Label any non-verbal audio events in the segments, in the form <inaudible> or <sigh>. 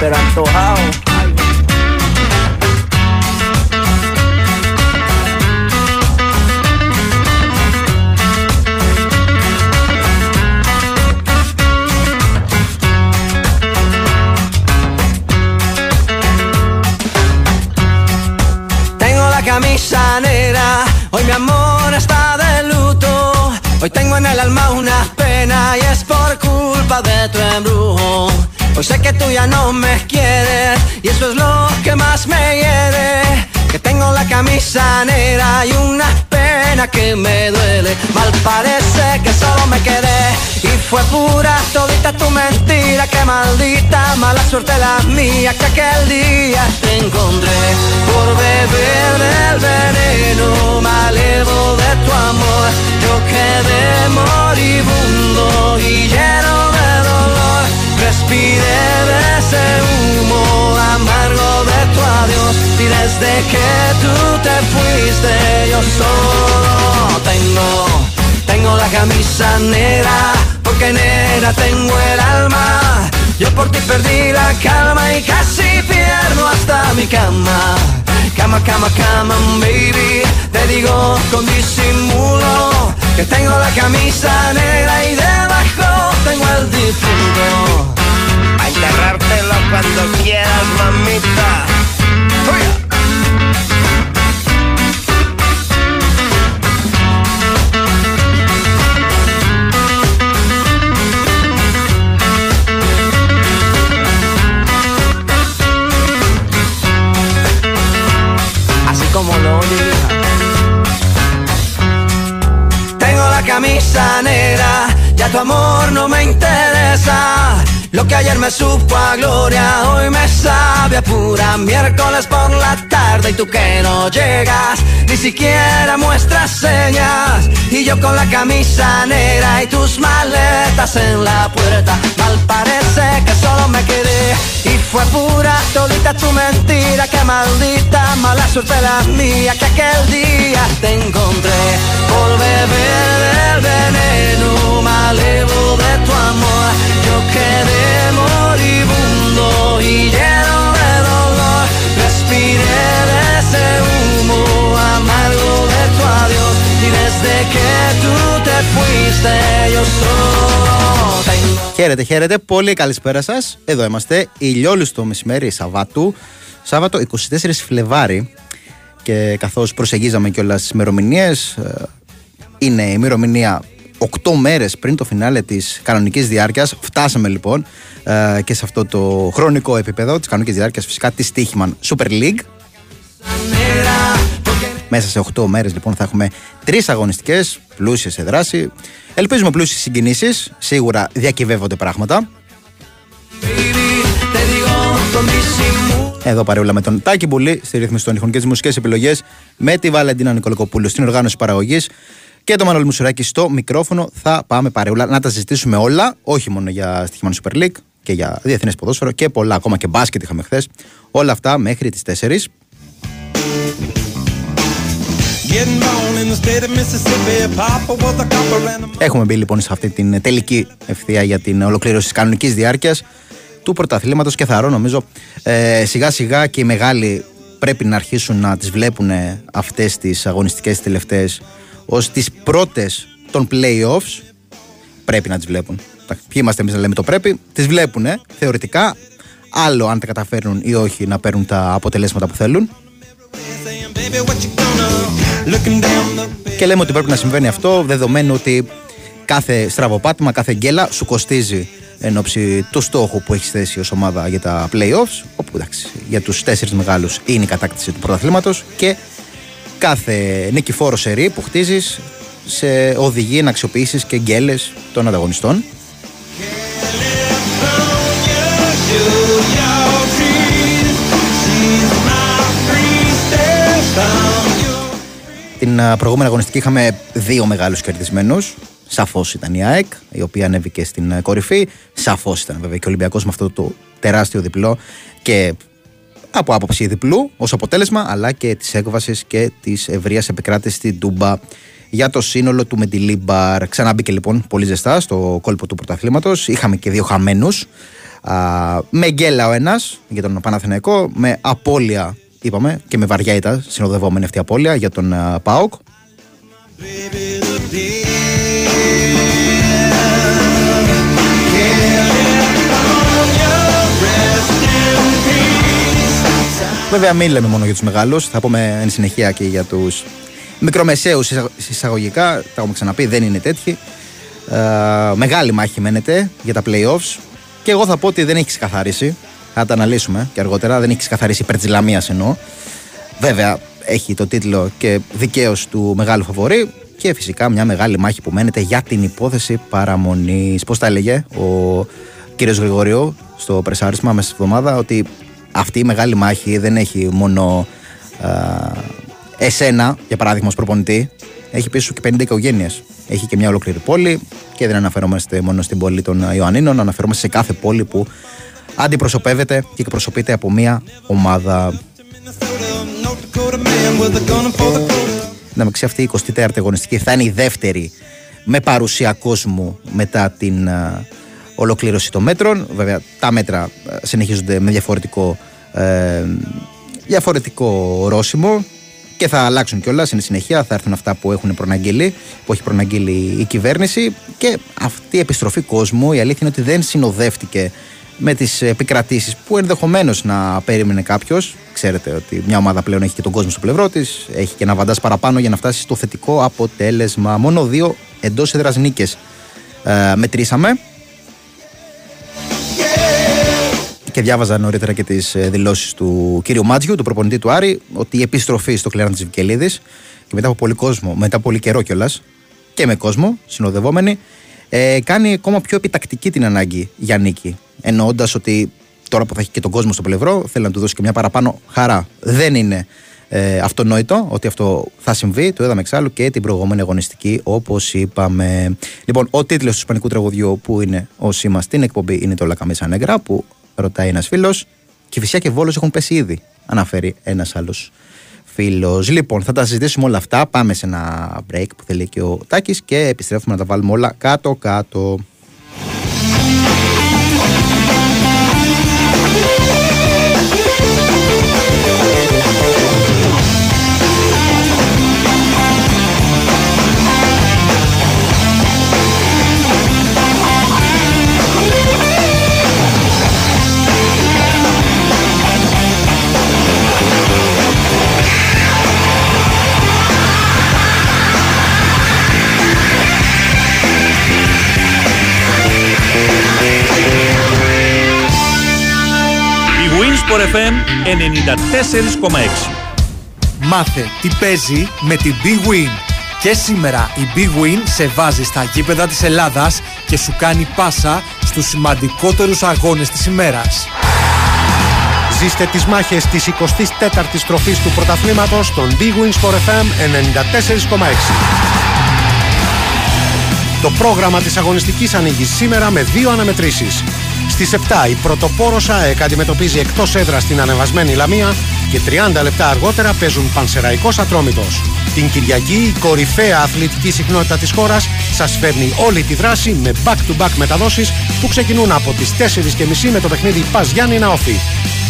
pero antojado. Tengo la camisa negra, hoy mi amor está de luto. Hoy tengo en el alma una pena y es por culpa de tu embrujo. Hoy sé que tú ya no me quieres y eso es lo que más me hiere. Que tengo la camisa negra y una pena que me duele. Mal parece que solo me quedé y fue pura todita tu mentira. Que maldita mala suerte la mía que aquel día te encontré por beber del veneno malevo de tu amor. Yo quedé moribundo y lleno de dolor. Respiré de ese humo amargo de tu adiós y desde que tú te fuiste yo solo tengo, tengo la camisa negra porque negra tengo el alma. Yo por ti perdí la calma y casi pierdo hasta mi cama. Cama, cama, cama, baby. Te digo con disimulo que tengo la camisa negra y debajo tengo el difunto. A enterrártelo cuando quieras, mamita. Así como lo diga. Tengo la camisa negra, ya tu amor no me interesa. Lo que ayer me supo a gloria, hoy me sabe a pura miércoles por la tarde y tú que no llegas, ni siquiera muestras señas. Y yo con la camisa negra y tus maletas en la puerta, mal parece que solo me quedé fue pura todita tu mentira, que maldita mala suerte la mía, que aquel día te encontré por beber del veneno malevo de tu amor. Yo quedé moribundo y lleno de dolor, respiré de ese humo desde que tú te fuiste yo solo tengo Χαίρετε, χαίρετε. Πολύ καλησπέρα σας. Εδώ είμαστε. Ηλιόλουστο μεσημέρι Σαββάτου. Σάββατο 24 Φλεβάρι. Και καθώς προσεγγίζαμε κιόλας τις ημερομηνίες, είναι η ημερομηνία 8 μέρες πριν το φινάλε της κανονικής διάρκειας. Φτάσαμε λοιπόν ε, και σε αυτό το χρονικό επίπεδο της κανονικής διάρκειας, φυσικά της Στίχημαν Super League. Μέσα σε 8 μέρες λοιπόν θα έχουμε τρεις αγωνιστικές, πλούσιες σε δράση. Ελπίζουμε πλούσιες συγκινήσεις. Σίγουρα διακυβεύονται πράγματα. te digo con disimulo Εδώ παρεούλα με τον Τάκη Μπουλή στη ρύθμιση των ήχων και τις μουσικές επιλογές. Με τη Βαλεντίνα Νικολακοπούλου στην οργάνωση παραγωγής. Και το Μανώλη Μουσουράκη στο μικρόφωνο. Θα πάμε παρεούλα να τα συζητήσουμε όλα. Όχι μόνο για στοιχημano Super League και για διεθνές ποδόσφαιρο και πολλά ακόμα και μπάσκετ είχαμε χθες. Όλα αυτά μέχρι τις 4. Έχουμε μπει λοιπόν σε αυτή την τελική ευθεία για την ολοκλήρωση της κανονικής διάρκειας του πρωταθλήματος και θα ρω νομίζω ε, σιγά σιγά και οι μεγάλοι πρέπει να αρχίσουν να τις βλέπουν αυτές τις αγωνιστικές τελευταίες ως τις πρώτες των playoffs. Πρέπει να τις βλέπουν. Εντάξει, ποιοι είμαστε εμείς να λέμε το πρέπει. Τις βλέπουν θεωρητικά άλλο αν τα καταφέρνουν ή όχι να παίρνουν τα αποτελέσματα που θέλουν saying, baby, what you gonna? Looking down the Και λέμε ότι πρέπει να συμβαίνει αυτό δεδομένου ότι κάθε στραβοπάτημα, κάθε γκέλα σου κοστίζει εν ώψη του στόχου που έχεις θέσει ως ομάδα για τα playoffs. Όπου εντάξει, για τους τέσσερις μεγάλους είναι η κατάκτηση του πρωταθλήματος και κάθε νικηφόρο σερή που χτίζεις σε οδηγεί να αξιοποιήσεις και γκέλες των ανταγωνιστών. Την α, προηγούμενη αγωνιστική είχαμε δύο μεγάλους κερδισμένους. Σαφώς ήταν η ΑΕΚ, η οποία ανέβηκε στην α, κορυφή. Σαφώς ήταν βέβαια και ο Ολυμπιακός με αυτό το τεράστιο διπλό και από άποψη διπλού ως αποτέλεσμα, αλλά και της έκβασης και της ευρείας επικράτησης στην Τούμπα για το σύνολο του Μεντιλίμπαρ. Ξανά μπήκε λοιπόν πολύ ζεστά στο κόλπο του πρωταθλήματος. Είχαμε και δύο χαμένους Α, με γκέλα ο ένας για τον Παναθηναϊκό, με απώλεια είπαμε και με βαριά ήταν συνοδευόμενη αυτή η απώλεια για τον α, ΠΑΟΚ. Βέβαια, μην λέμε μόνο για τους μεγάλους. Θα πούμε εν συνεχεία και για τους μικρομεσαίους εισαγωγικά. Τα έχουμε ξαναπεί, δεν είναι τέτοιοι. Ε, μεγάλη μάχη μένεται για τα playoffs. Και εγώ θα πω ότι δεν έχει ξεκαθαρίσει. Θα τα αναλύσουμε και αργότερα. Δεν έχει ξεκαθαρίσει υπέρ τη Λαμία εννοώ. Βέβαια, έχει το τίτλο και δικαίως του μεγάλου φαβορή. Και φυσικά μια μεγάλη μάχη που μένεται για την υπόθεση παραμονής. Πώς τα έλεγε ο κύριος Γρηγοριού στο πρεσάρισμα μέσα στη εβδομάδα, ότι αυτή η μεγάλη μάχη δεν έχει μόνο α, εσένα, για παράδειγμα, ως προπονητή. Έχει πίσω και 50 οικογένειες. Έχει και μια ολόκληρη πόλη και δεν αναφερόμαστε μόνο στην πόλη των Ιωαννίνων, αναφερόμαστε σε κάθε πόλη που αντιπροσωπεύεται και εκπροσωπείται από μια ομάδα. Να με αυτή η 24η αγωνιστική θα είναι η δεύτερη με παρουσία κόσμου μετά την ολοκλήρωση των μέτρων. Βέβαια, τα μέτρα ε, συνεχίζονται με διαφορετικό, ε, διαφορετικό ορόσημο και θα αλλάξουν κιόλας. Στην συνεχεία θα έρθουν αυτά που έχουν προναγγείλει, που έχει προναγγείλει η κυβέρνηση. Και αυτή η επιστροφή κόσμου, η αλήθεια είναι ότι δεν συνοδεύτηκε με τις επικρατήσεις που ενδεχομένως να περίμενε κάποιος. Ξέρετε ότι μια ομάδα πλέον έχει και τον κόσμο στο πλευρό της, έχει και ένα βαντά παραπάνω για να φτάσει στο θετικό αποτέλεσμα. Μόνο δύο εντός έδρας νίκες ε, μετρήσαμε και διάβαζα νωρίτερα και τις ε, δηλώσεις του κύριου Μάτζιου, του προπονητή του Άρη, ότι η επιστροφή στο κλέραν της Βικελίδης και μετά από πολύ κόσμο, μετά από πολύ καιρό κιόλας και με κόσμο, συνοδευόμενοι, ε, κάνει ακόμα πιο επιτακτική την ανάγκη για νίκη. Εννοώντας ότι τώρα που θα έχει και τον κόσμο στο πλευρό, θέλει να του δώσει και μια παραπάνω χαρά. Δεν είναι ε, αυτονόητο ότι αυτό θα συμβεί. Το είδαμε εξάλλου και την προηγούμενη αγωνιστική, όπως είπαμε. Λοιπόν, ο τίτλος του Ισπανικού τραγουδιού που είναι ο σήμα στην εκπομπή είναι το Λακαμίσα Νέγκρα, που ρωτάει ένας φίλος. Και φυσικά και βόλος έχουν πέσει ήδη, αναφέρει ένας άλλος φίλος. Λοιπόν, θα τα συζητήσουμε όλα αυτά. Πάμε σε ένα break που θέλει και ο Τάκης και επιστρέφουμε να τα βάλουμε όλα κάτω-κάτω. Sport FM 94,6. Μάθε τι παίζει με την Big Win. Και σήμερα η Big Win σε βάζει στα γήπεδα της Ελλάδας και σου κάνει πάσα στους σημαντικότερους αγώνες της ημέρας. Ζήστε τις μάχες της 24ης τροφής του πρωταθλήματος στον Big Win Sport FM 94,6. Το πρόγραμμα της αγωνιστικής ανοίγεις σήμερα με δύο αναμετρήσεις. Στις 7 η πρωτοπόρος ΑΕΚ αντιμετωπίζει εκτός έδρας στην ανεβασμένη Λαμία και 30 λεπτά αργότερα παίζουν Πανσεραϊκός Ατρόμητος. Την Κυριακή η κορυφαία αθλητική συχνότητα της χώρας σας φέρνει όλη τη δράση με back-to-back μεταδόσεις που ξεκινούν από τις 4.30 με το παιχνίδι Πας Γιάννη Ναόφη.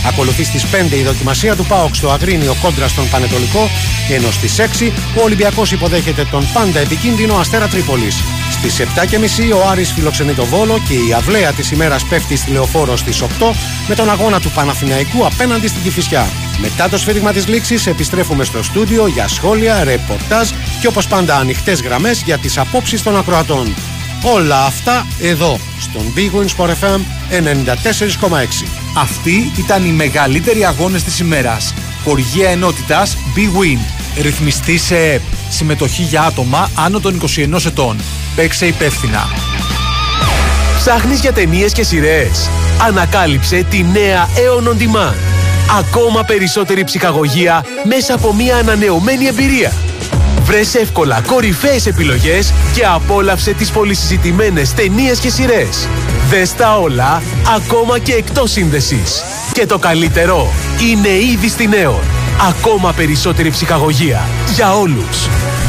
Ακολουθεί στις 5 η δοκιμασία του ΠΑΟΚ στο Αγρίνιο κόντρα στον Πανετολικό, ενώ στις 6 ο Ολυμπιακός υποδέχεται τον πάντα επικίνδυνο Αστέρα Τρίπολης. Στις 7.30 ο Άρης φιλοξενεί το Βόλο και η αυλαία της ημέρας πέφτει στη Λεωφόρο στις 8 με τον αγώνα του Παναθηναϊκού απέναντι στην Κηφισιά. Μετά το σφύριγμα της λήξης επιστρέφουμε στο στούντιο για σχόλια, ρεπορτάζ και όπως πάντα ανοιχτές γραμμές για τις απόψεις των ακροατών. Όλα αυτά εδώ στον Big Win Sport FM 94,6. Αυτοί ήταν οι μεγαλύτεροι αγώνες της ημέρας. Χοργία ενότητας Big Win. Ρυθμιστή σε ΕΠ. Συμμετοχή για άτομα άνω των 21 ετών. Παίξε υπεύθυνα. Ψάχνεις για ταινίες και σειρές. Ανακάλυψε τη νέα Aeon On Demand. Ακόμα περισσότερη ψυχαγωγία μέσα από μια ανανεωμένη εμπειρία. Βρες εύκολα κορυφαίες επιλογές και απόλαυσε τις πολυσυζητημένες ταινίες και σειρές. Δες τα όλα, ακόμα και εκτός σύνδεσης. Και το καλύτερο, είναι ήδη στη Νέο. Ακόμα περισσότερη ψυχαγωγία. Για όλους.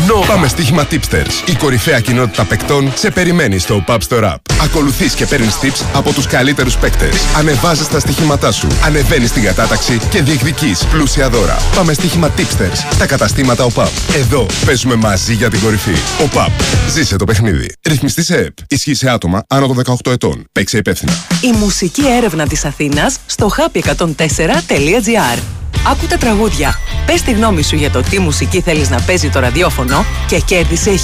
Nova. Πάμε στοίχημα Tipsters. Η κορυφαία κοινότητα παικτών σε περιμένει στο Pub Store App. Ακολουθείς και παίρνεις tips από τους καλύτερους παίκτες. Ανεβάζεις τα στοιχήματά σου, ανεβαίνεις την κατάταξη και διεκδικείς πλούσια δώρα. Πάμε στοίχημα Tipsters στα καταστήματα ΟΠΑΠ. Εδώ παίζουμε μαζί για την κορυφή. ΟΠΑΠ. Ζήσε το παιχνίδι. Ρυθμιστή σε ΕΠ. Ισχύει σε άτομα άνω των 18 ετών. Παίξε υπεύθυνα. Η μουσική έρευνα της Αθήνας στο happy104.gr Άκου τα τραγούδια. Πες τη γνώμη σου για το τι μουσική θέλεις να παίζει το ραδιόφωνο και κέρδισε 1000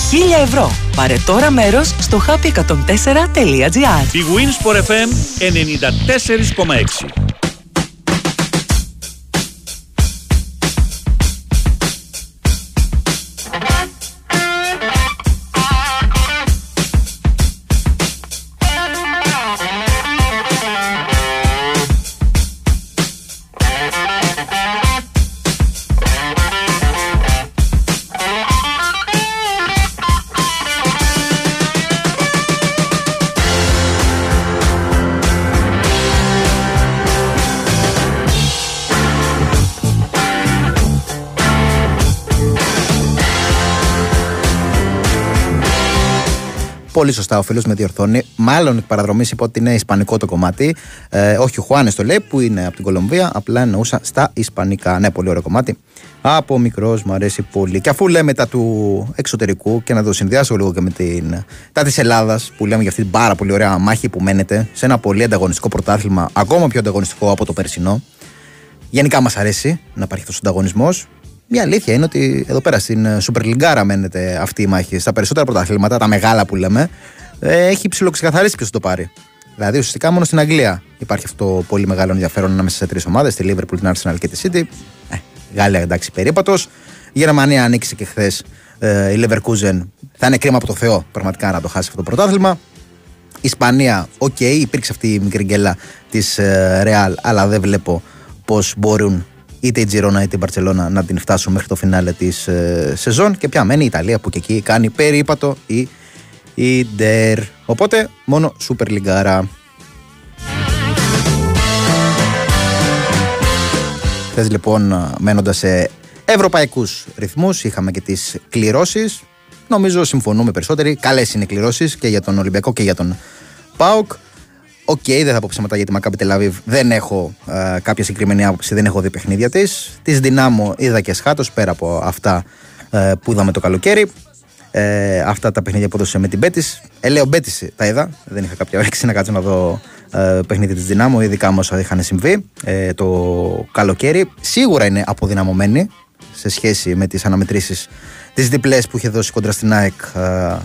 ευρώ. Πάρε τώρα μέρος στο happy104.gr Η Winsport FM 94,6 Πολύ σωστά ο φίλος με διορθώνει. Μάλλον εκ παραδρομής είπε ότι είναι ισπανικό το κομμάτι. Ε, όχι, ο Χουάνες το λέει που είναι από την Κολομβία. Απλά εννοούσα στα ισπανικά. Ναι, πολύ ωραίο κομμάτι. Από μικρός μου αρέσει πολύ. Και αφού λέμε τα του εξωτερικού και να το συνδυάσω λίγο και με την, τα της Ελλάδας που λέμε για αυτή την πάρα πολύ ωραία μάχη που μένετε σε ένα πολύ ανταγωνιστικό πρωτάθλημα, ακόμα πιο ανταγωνιστικό από το περσινό. Γενικά μας αρέσει να υπάρχει αυτός ο ανταγωνισμός. Μια αλήθεια είναι ότι εδώ πέρα στην ε, Super League μένεται αυτή η μάχη. Στα περισσότερα πρωταθλήματα, τα μεγάλα που λέμε, ε, έχει ψιλοξεκαθαρίσει ποιος το πάρει. Δηλαδή, ουσιαστικά μόνο στην Αγγλία υπάρχει αυτό το πολύ μεγάλο ενδιαφέρον ανάμεσα σε τρεις ομάδες, τη Liverpool, την Arsenal και τη City. Ε, Γαλλία εντάξει, περίπατος. Η Γερμανία νίκησε και χθες ε, η Leverkusen. Θα είναι κρίμα από το Θεό πραγματικά να το χάσει αυτό το πρωτάθλημα. Η Ισπανία, OK, okay, υπήρξε αυτή η μικρή γκέλα της ε, Real, αλλά δεν βλέπω πώς μπορούν είτε η Τζιρόνα είτε η Μπαρσελόνα να την φτάσουν μέχρι το φινάλε της ε, σεζόν. Και πια μένει η Ιταλία που και εκεί κάνει περίπατο η Ίντερ. Οπότε μόνο Σουπερλιγκάρα. Χθες λοιπόν μένοντας σε ευρωπαϊκούς ρυθμούς, είχαμε και τις κληρώσεις. Νομίζω συμφωνούμε περισσότεροι. Καλές είναι οι κληρώσεις και για τον Ολυμπιακό και για τον ΠΑΟΚ. OK, okay, δεν θα πω ψέματα για τη Μακάμπι Τελ Αβίβ. Δεν έχω ε, κάποια συγκεκριμένη άποψη, δεν έχω δει παιχνίδια της. Της Δυνάμω είδα και εσχάτως πέρα από αυτά ε, που είδαμε το καλοκαίρι. Ε, αυτά τα παιχνίδια που έδωσε με την Πέτη. Ε, λέω Μπέτης τα είδα. Δεν είχα κάποια όρεξη να κάτσω να δω ε, παιχνίδι της Δυνάμω, ειδικά με όσα είχαν συμβεί ε, το καλοκαίρι. Σίγουρα είναι αποδυναμωμένη σε σχέση με τις αναμετρήσεις τις διπλές που είχε δώσει κοντρα στην ΑΕΚ ε,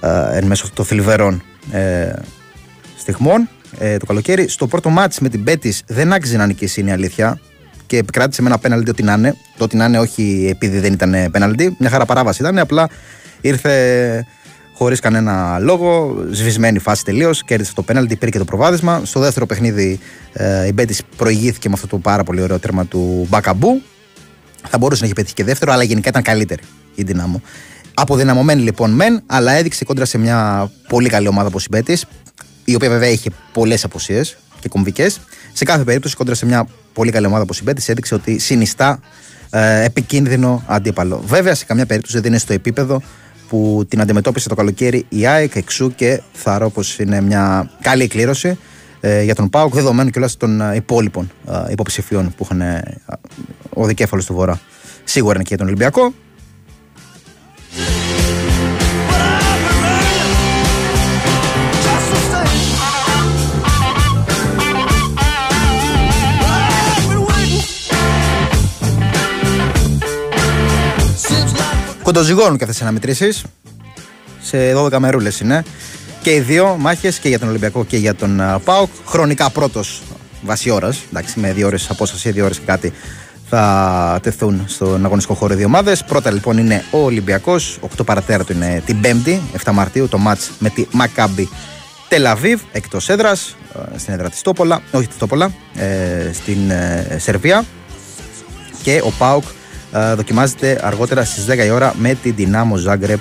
ε, εν μέσω των θλιβερών ε, στιγμών ε, το καλοκαίρι. Στο πρώτο μάτς με την Πέτη δεν άξιζε να νικήσει, είναι η αλήθεια. Και επικράτησε με ένα πέναλτι ό,τι να είναι. Το ότι να είναι όχι επειδή δεν ήταν πέναλτι. Μια χαρά παράβαση ήταν. Απλά ήρθε χωρίς κανένα λόγο. Σβησμένη φάση τελείως. Κέρδισε το πέναλτι, πήρε και το προβάδισμα. Στο δεύτερο παιχνίδι ε, η Μπέτη προηγήθηκε με αυτό το πάρα πολύ ωραίο τέρμα του Μπακαμπού. Θα μπορούσε να έχει πετύχει και δεύτερο, αλλά γενικά ήταν καλύτερη η δυνάμω. Αποδυναμωμένη λοιπόν μεν, αλλά έδειξε κόντρα σε μια πολύ καλή ομάδα όπως η Μπέτη η οποία βέβαια είχε πολλές αποσίε και κομβικές. Σε κάθε περίπτωση, κόντρα σε μια πολύ καλή ομάδα όπως η Μπέτης, έδειξε ότι συνιστά ε, επικίνδυνο αντίπαλο. Βέβαια, σε καμιά περίπτωση δεν είναι στο επίπεδο που την αντιμετώπισε το καλοκαίρι η ΑΕΚ, εξού και θαρώ πω είναι μια καλή κλήρωση ε, για τον Πάουκ, δεδομένου κιόλας των ε, υπόλοιπων ε, υποψηφίων που είχαν ε, ο δικέφαλος του Βορρά. Σίγουρα είναι και για τον Ολυμπιακό. Κοντοζυγώνουν και αυτές τι αναμετρήσεις. Σε 12 μερούλες είναι. Και οι δύο μάχες και για τον Ολυμπιακό και για τον Πάοκ. Χρονικά πρώτος βάση ώρας. Εντάξει, με δύο ώρες απόσταση, δύο ώρες και κάτι θα τεθούν στον αγωνιστικό χώρο δύο ομάδες. Πρώτα λοιπόν είναι ο Ολυμπιακός. 8 παρατέρα είναι την 5η, 7 Μαρτίου, το match με τη Μακάμπη Τελαβίβ εκτός έδρας, στην έδρα της Τόπολα, όχι της Τόπολα, ε, στην ε, Σερβία. Και ο Πάοκ ε, δοκιμάζεται αργότερα στις 10 η ώρα με την Δυνάμο Ζάγκρεπ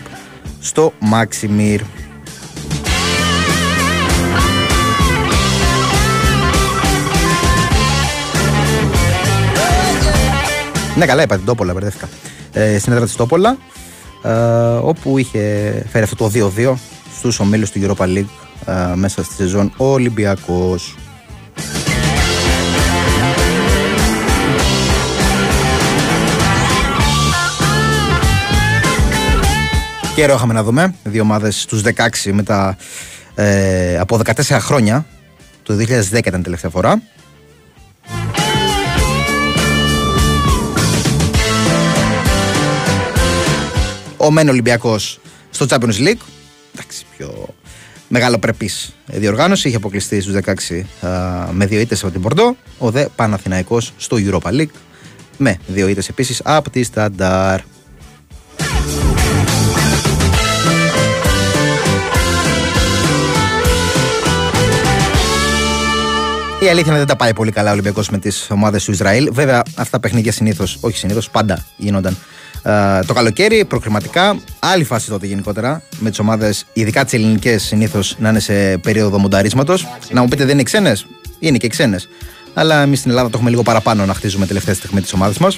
στο Μάξιμιρ. Ναι, καλά είπα την Τόπολα, μπερδεύτηκα. Ε, στην έδρα της Τόπολα. ε, όπου είχε φέρει αυτό το 2-2 στους ομίλους του Europa League ε, μέσα στη σεζόν ο Ολυμπιακός. Καιρό είχαμε να δούμε. Δύο ομάδες στους 16 μετά ε, από 14 χρόνια. Το 2010 ήταν τελευταία φορά. Ο Μεν Ολυμπιακός στο Champions League. Εντάξει, πιο μεγάλο πρεπής διοργάνωση. Είχε αποκλειστεί στους 16 με δύο ήττες από την Πορντό. Ο Δε Παναθηναϊκός στο Europa League με δύο ήττες επίσης από τη Σταντάρ. Αλήθεια είναι δεν τα πάει πολύ καλά ο Ολυμπιακός με τις ομάδες του Ισραήλ. Βέβαια, αυτά τα παιχνίδια συνήθως, όχι συνήθως, πάντα γίνονταν ε, το καλοκαίρι, προκριματικά. Άλλη φάση τότε γενικότερα με τις ομάδες, ειδικά τις ελληνικές, συνήθως να είναι σε περίοδο μονταρίσματος. Να μου πείτε, δεν είναι ξένες; Είναι και ξένες. Αλλά εμείς στην Ελλάδα το έχουμε λίγο παραπάνω να χτίζουμε τελευταία στιγμή τις ομάδες μας.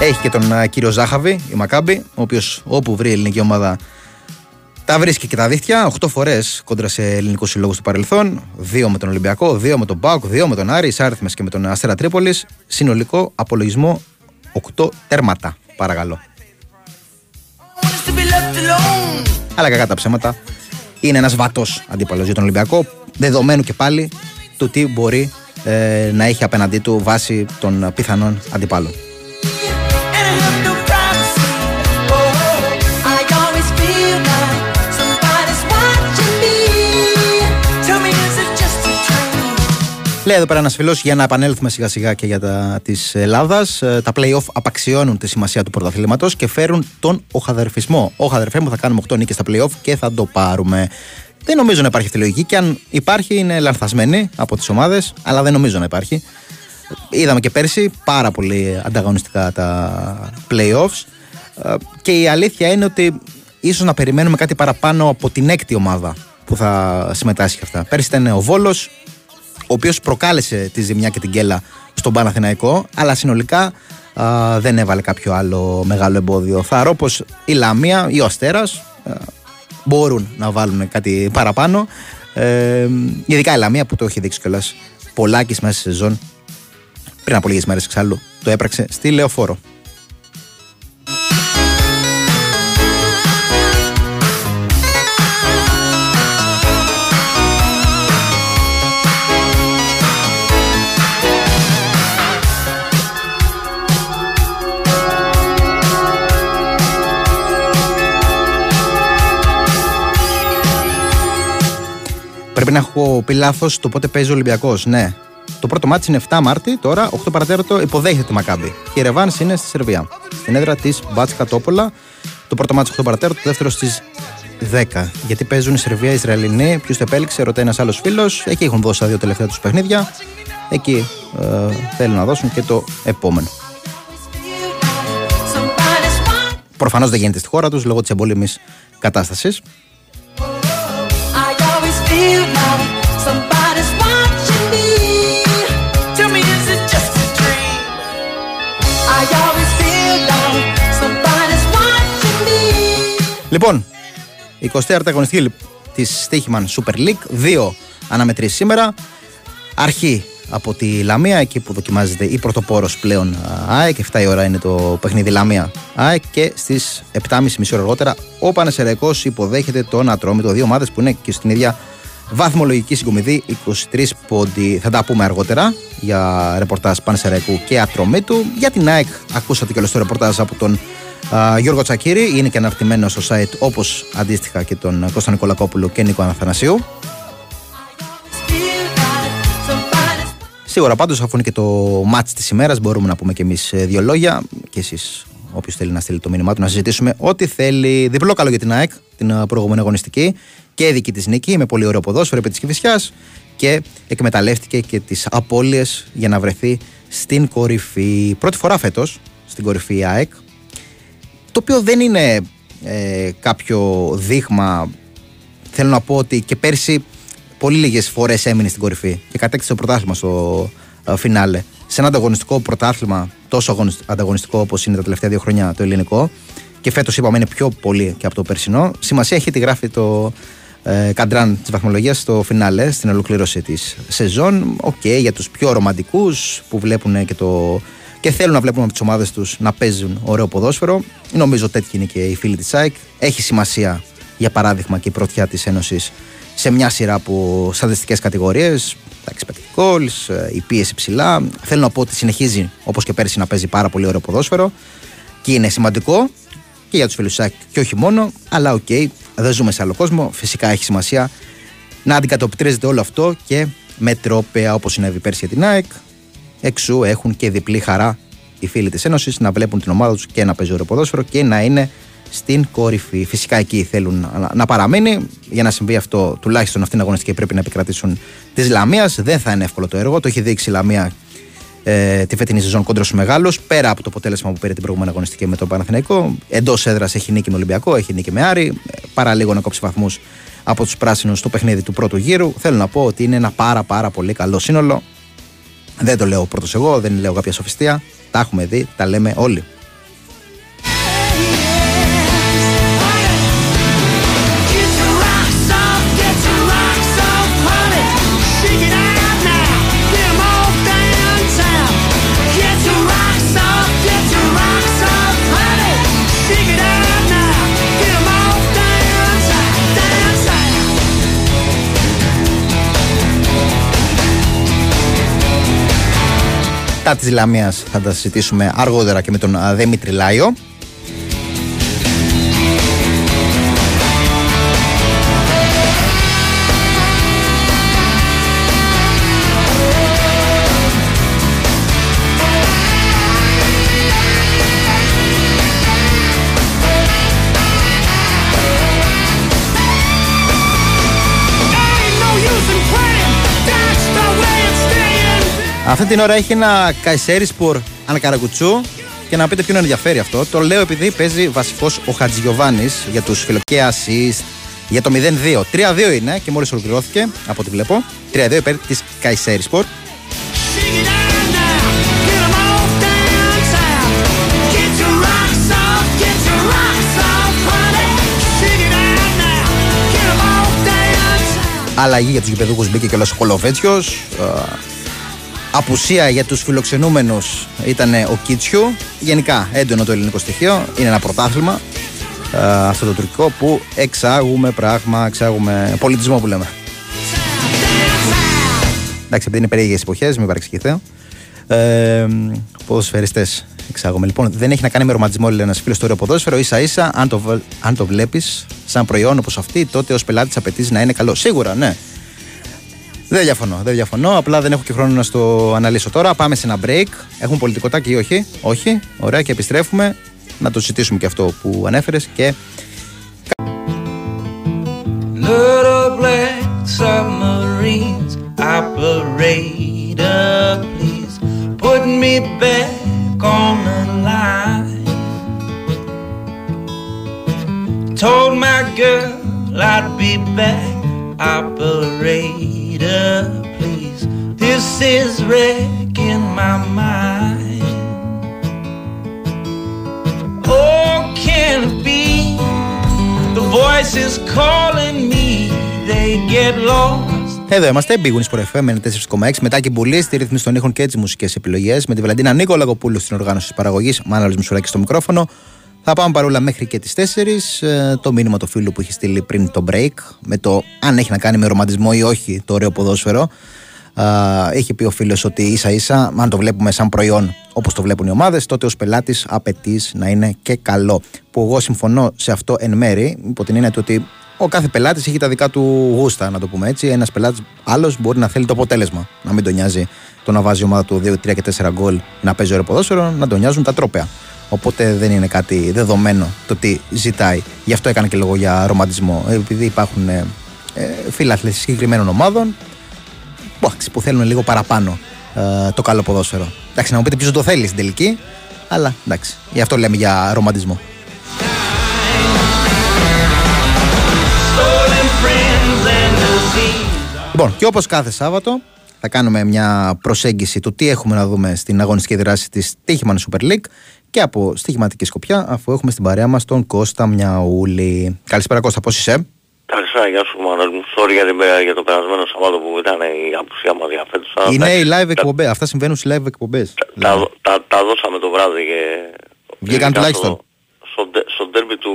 Έχει και τον uh, κύριο Ζάχαβη, η Μακάμπη, ο οποίος όπου βρει η ελληνική ομάδα τα βρίσκει και τα δίχτυα. 8 φορές κόντρα σε ελληνικούς συλλόγους του παρελθόν. 2 με τον Ολυμπιακό, 2 με τον Μπάουκ, 2 με τον Άρη, Άριθμε και με τον Αστέρα Τρίπολης. Συνολικό απολογισμό 8 τέρματα. Παρακαλώ. Αλλά κακά τα ψέματα. Είναι ένας βατός αντίπαλος για τον Ολυμπιακό. Δεδομένου και πάλι του τι μπορεί ε, να έχει απέναντί του βάσει των πιθανών αντιπάλων. Λέει εδώ πέρα ένας φίλο για να επανέλθουμε σιγά σιγά και για τα της Ελλάδας. Ε, τα playoff απαξιώνουν τη σημασία του πρωταθλήματος και φέρουν τον οχαδερφισμό. Οχαδερφέ μου, θα κάνουμε 8 νίκες στα playoff και θα το πάρουμε. Δεν νομίζω να υπάρχει αυτή η λογική και αν υπάρχει είναι λανθασμένη από τις ομάδες, αλλά δεν νομίζω να υπάρχει. Είδαμε και πέρσι πάρα πολύ ανταγωνιστικά τα playoffs ε, και η αλήθεια είναι ότι ίσως να περιμένουμε κάτι παραπάνω από την έκτη ομάδα που θα συμμετάσχει αυτά. Πέρσι ήταν ο Βόλος, ο οποίος προκάλεσε τη ζημιά και την κέλα στον Παναθηναϊκό, αλλά συνολικά α, δεν έβαλε κάποιο άλλο μεγάλο εμπόδιο. Θαρώ πως η Λαμία ή ο Αστέρας μπορούν να βάλουν κάτι παραπάνω. Ε, ειδικά η Λαμία που το έχει δείξει κιόλας πολλάκι μέσα στη σεζόν. Πριν από λίγες μέρες εξάλλου το έπραξε στη Λεωφόρο. Πρέπει να έχω πει λάθος το πότε παίζει ο Ολυμπιακός. Ναι. Το πρώτο μάτι είναι 7 Μάρτη, τώρα 8 παρατέταρτο υποδέχεται τη Μακάμπη. Και η Ρεβάνς είναι στη Σερβία. Στην έδρα της Μπάτσκα Τόπολα. Το πρώτο μάτι 8 παρατέταρτο, το δεύτερο στις 10. Γιατί παίζουν η Σερβία, οι Ισραηλινοί. Ποιος το επέλεξε, ρωτάει ένας άλλος φίλος. Εκεί έχουν δώσει τα δύο τελευταία τους παιχνίδια. Εκεί ε, θέλουν να δώσουν και το επόμενο. Προφανώς δεν γίνεται στη χώρα τους λόγω της εμπόλεμης κατάστασης. Λοιπόν, 24η αγωνιστική της Στίχημαν Super League, δύο αναμετρήσεις σήμερα. Αρχή από τη Λαμία, εκεί που δοκιμάζεται η πρωτοπόρος πλέον ΑΕΚ. 7 η ώρα είναι το παιχνίδι Λαμία ΑΕΚ και στις 7.30 μισή ώρα αργότερα ο Πανεσαιραϊκό υποδέχεται τον Ατρόμητο. Δύο ομάδες που είναι και στην ίδια βαθμολογική συγκομιδή 23 πόντι. Θα τα πούμε αργότερα για ρεπορτάζ Πανεσαιραϊκού και Ατρομήτου. Για την ΑΕΚ, ακούσατε και όλο το ρεπορτάζ από τον Γιώργο Τσακύρη είναι και αναρτημένος στο site όπως αντίστοιχα και τον Κώστα Νικολακόπουλο και Νίκο Αναθανασίου. Σίγουρα πάντως αφού είναι και το μάτς της ημέρας μπορούμε να πούμε και εμείς ε, δύο λόγια και εσείς όποιος θέλει να στείλει το μήνυμά του να συζητήσουμε ό,τι θέλει. Διπλό καλό για την ΑΕΚ, την ε, προηγούμενη αγωνιστική και δική της νίκη με πολύ ωραίο ποδόσφαιρο επί της Κυφυσιάς και εκμεταλλεύτηκε και τις απώλειες για να βρεθεί στην κορυφή. Πρώτη φορά φέτος στην κορυφή η ΑΕΚ το οποίο δεν είναι ε, κάποιο δείγμα. Θέλω να πω ότι και πέρσι πολύ λίγες φορές έμεινε στην κορυφή και κατέκτησε το πρωτάθλημα στο ε, φινάλε. σε ένα ανταγωνιστικό πρωτάθλημα, τόσο αγωνισ- ανταγωνιστικό όπως είναι τα τελευταία δύο χρόνια το ελληνικό, και φέτος είπαμε είναι πιο πολύ και από το περσινό, σημασία έχει τι γράφει το ε, καντράν της βαθμολογίας στο φινάλε, στην ολοκλήρωση της σεζόν. Οκ, για τους πιο ρομαντικούς που βλέπουν και το. και θέλουν να βλέπουν από τις ομάδες τους να παίζουν ωραίο ποδόσφαιρο. Νομίζω τέτοιοι είναι και οι φίλοι της ΑΕΚ. Έχει σημασία, για παράδειγμα, και η πρωτιά της Ένωσης σε μια σειρά από στατιστικές κατηγορίες. Τα expected goals, ε, η πίεση ψηλά. Θέλω να πω ότι συνεχίζει όπως και πέρσι να παίζει πάρα πολύ ωραίο ποδόσφαιρο και είναι σημαντικό και για τους φίλους της ΑΕΚ και όχι μόνο. Αλλά οκ, δεν ζούμε σε άλλο κόσμο. Φυσικά έχει σημασία να αντικατοπτρίζεται όλο αυτό και με τρόπαια όπως συνέβη πέρσι για την ΑΕΚ. Εξ ου έχουν και διπλή χαρά οι φίλοι της Ένωσης να βλέπουν την ομάδα τους και να παίζει ωραίο ποδόσφαιρο και να είναι στην κορυφή. Φυσικά εκεί θέλουν να- να παραμείνει. Για να συμβεί αυτό, τουλάχιστον αυτήν την αγωνιστική πρέπει να επικρατήσουν της Λαμίας. Δεν θα είναι εύκολο το έργο. Το έχει δείξει η Λαμία ε, τη φετινή σεζόν κόντρα στου μεγάλου. Πέρα από το αποτέλεσμα που πήρε την προηγούμενη αγωνιστική με τον Παναθηναϊκό. Εντός έδρας έχει νίκη με Ολυμπιακό, έχει νίκη με Άρη. Ε, Παρά λίγο να κόψει βαθμούς από τους πράσινους στο παιχνίδι του πρώτου γύρου. Θέλω να πω ότι είναι ένα πάρα πάρα πολύ καλό σύνολο. Δεν το λέω πρώτος εγώ, δεν λέω κάποια σοφιστία. Τα έχουμε δει, τα λέμε όλοι. Τα της Λαμίας θα τα συζητήσουμε αργότερα και με τον α, Δέμητρη Λάιο. Αυτή την ώρα έχει ένα Καϊσέρισπορ Ανκαρακουτσού και να πείτε ποιον ενδιαφέρει αυτό. Το λέω επειδή παίζει βασικός ο Χατζηγιοβάνης για τους φιλοκαία assist για το 0-2. 3-2 είναι και μόλις ολοκληρώθηκε από ό,τι βλέπω. 3-2 υπέρ της Καϊσέρισπορ. Αλλαγή για τους γηπεδούχους μπήκε και ο Κολοβέτσιος. Απουσία για τους φιλοξενούμενους ήταν ο Κίτσιου. Γενικά έντονο το ελληνικό στοιχείο. Είναι ένα πρωτάθλημα ε, αυτό το τουρκικό που εξάγουμε πράγμα, εξάγουμε πολιτισμό που λέμε. Εντάξει, επειδή είναι περίεργες εποχές, μην παρεξηγηθώ. Ε, ποδοσφαιριστές εξάγουμε. Λοιπόν, δεν έχει να κάνει με ρομαντισμό, λέει ένας φίλος στο ωραίο ποδόσφαιρο. σα ίσα, αν το, βε- αν το βλέπεις σαν προϊόν όπως αυτή, τότε ως πελάτης απαιτείς να είναι καλό. Σίγουρα, ναι. Δεν διαφωνώ, δεν διαφωνώ. Απλά δεν έχω και χρόνο να στο αναλύσω τώρα. Πάμε σε ένα break. Έχουμε πολιτικοτάκι ή όχι. Όχι. Ωραία, και επιστρέφουμε να το συζητήσουμε και αυτό που ανέφερες. Και Little black submarines, operator, please put me back on the line. Told my girl I'd be back, operator, please. This is wrecking my mind. Oh, can it be? The voices calling me, they get lost. εδώ είμαστε. Big Wings Sport FM 4,6. Μετά και πολύ στη ρύθμιση των ήχων και τις μουσικές επιλογές. Με τη Βαλαντίνα Νίκο Λαγοπούλου στην οργάνωση της παραγωγής. Μάναλος Μισουράκης στο μικρόφωνο. Θα πάμε παρόλα μέχρι και τις 4. Ε, το μήνυμα του φίλου που έχει στείλει πριν το break. Με το αν έχει να κάνει με ρομαντισμό ή όχι το ωραίο ποδόσφαιρο. Α, έχει πει ο φίλος ότι ίσα ίσα, αν το βλέπουμε σαν προϊόν όπως το βλέπουν οι ομάδες, τότε ως πελάτης απαιτείς να είναι και καλό. Που εγώ συμφωνώ σε αυτό εν μέρη, υπό την έννοια του ότι ο κάθε πελάτης έχει τα δικά του γούστα, να το πούμε έτσι. Ένας πελάτης άλλος μπορεί να θέλει το αποτέλεσμα. Να μην τον νοιάζει το να βάζει η ομάδα του 2, 3 και 4 γκολ να παίζει ωραίο ποδόσφαιρο, να τον νοιάζουν τα τρόπαια. Οπότε δεν είναι κάτι δεδομένο το τι ζητάει. Γι' αυτό έκανε και λόγο για ρομαντισμό. Ε, Επειδή υπάρχουν ε, ε, φίλαθλοι συγκεκριμένων ομάδων εντάξει, που θέλουν λίγο παραπάνω ε, το καλό ποδόσφαιρο. Εντάξει, να μου πείτε ποιος το θέλει στην τελική, αλλά εντάξει, γι' αυτό λέμε για ρομαντισμό. Stolen friends and disease. Λοιπόν, και όπως κάθε Σάββατο, θα θα κάνουμε μια προσέγγιση του τι έχουμε να δούμε στην αγωνιστική δράση της Τύχημαν Super League και από στοιχηματική σκοπιά, αφού έχουμε στην παρέα μας τον Κώστα Μιαούλη. Καλησπέρα Κώστα, πώς είσαι; Καλησπέρα, γεια σου Μανώλη μου. Sorry για, την, για το περασμένο Σαββάτο που ήταν η απουσία μας διαφέτουσα. Είναι οι live εκπομπές, αυτά συμβαίνουν στις live εκπομπές. Τα, τα, τα, δώσαμε το βράδυ και... Βγήκαν τουλάχιστον. Στο, στο, στο ντέρμπι του...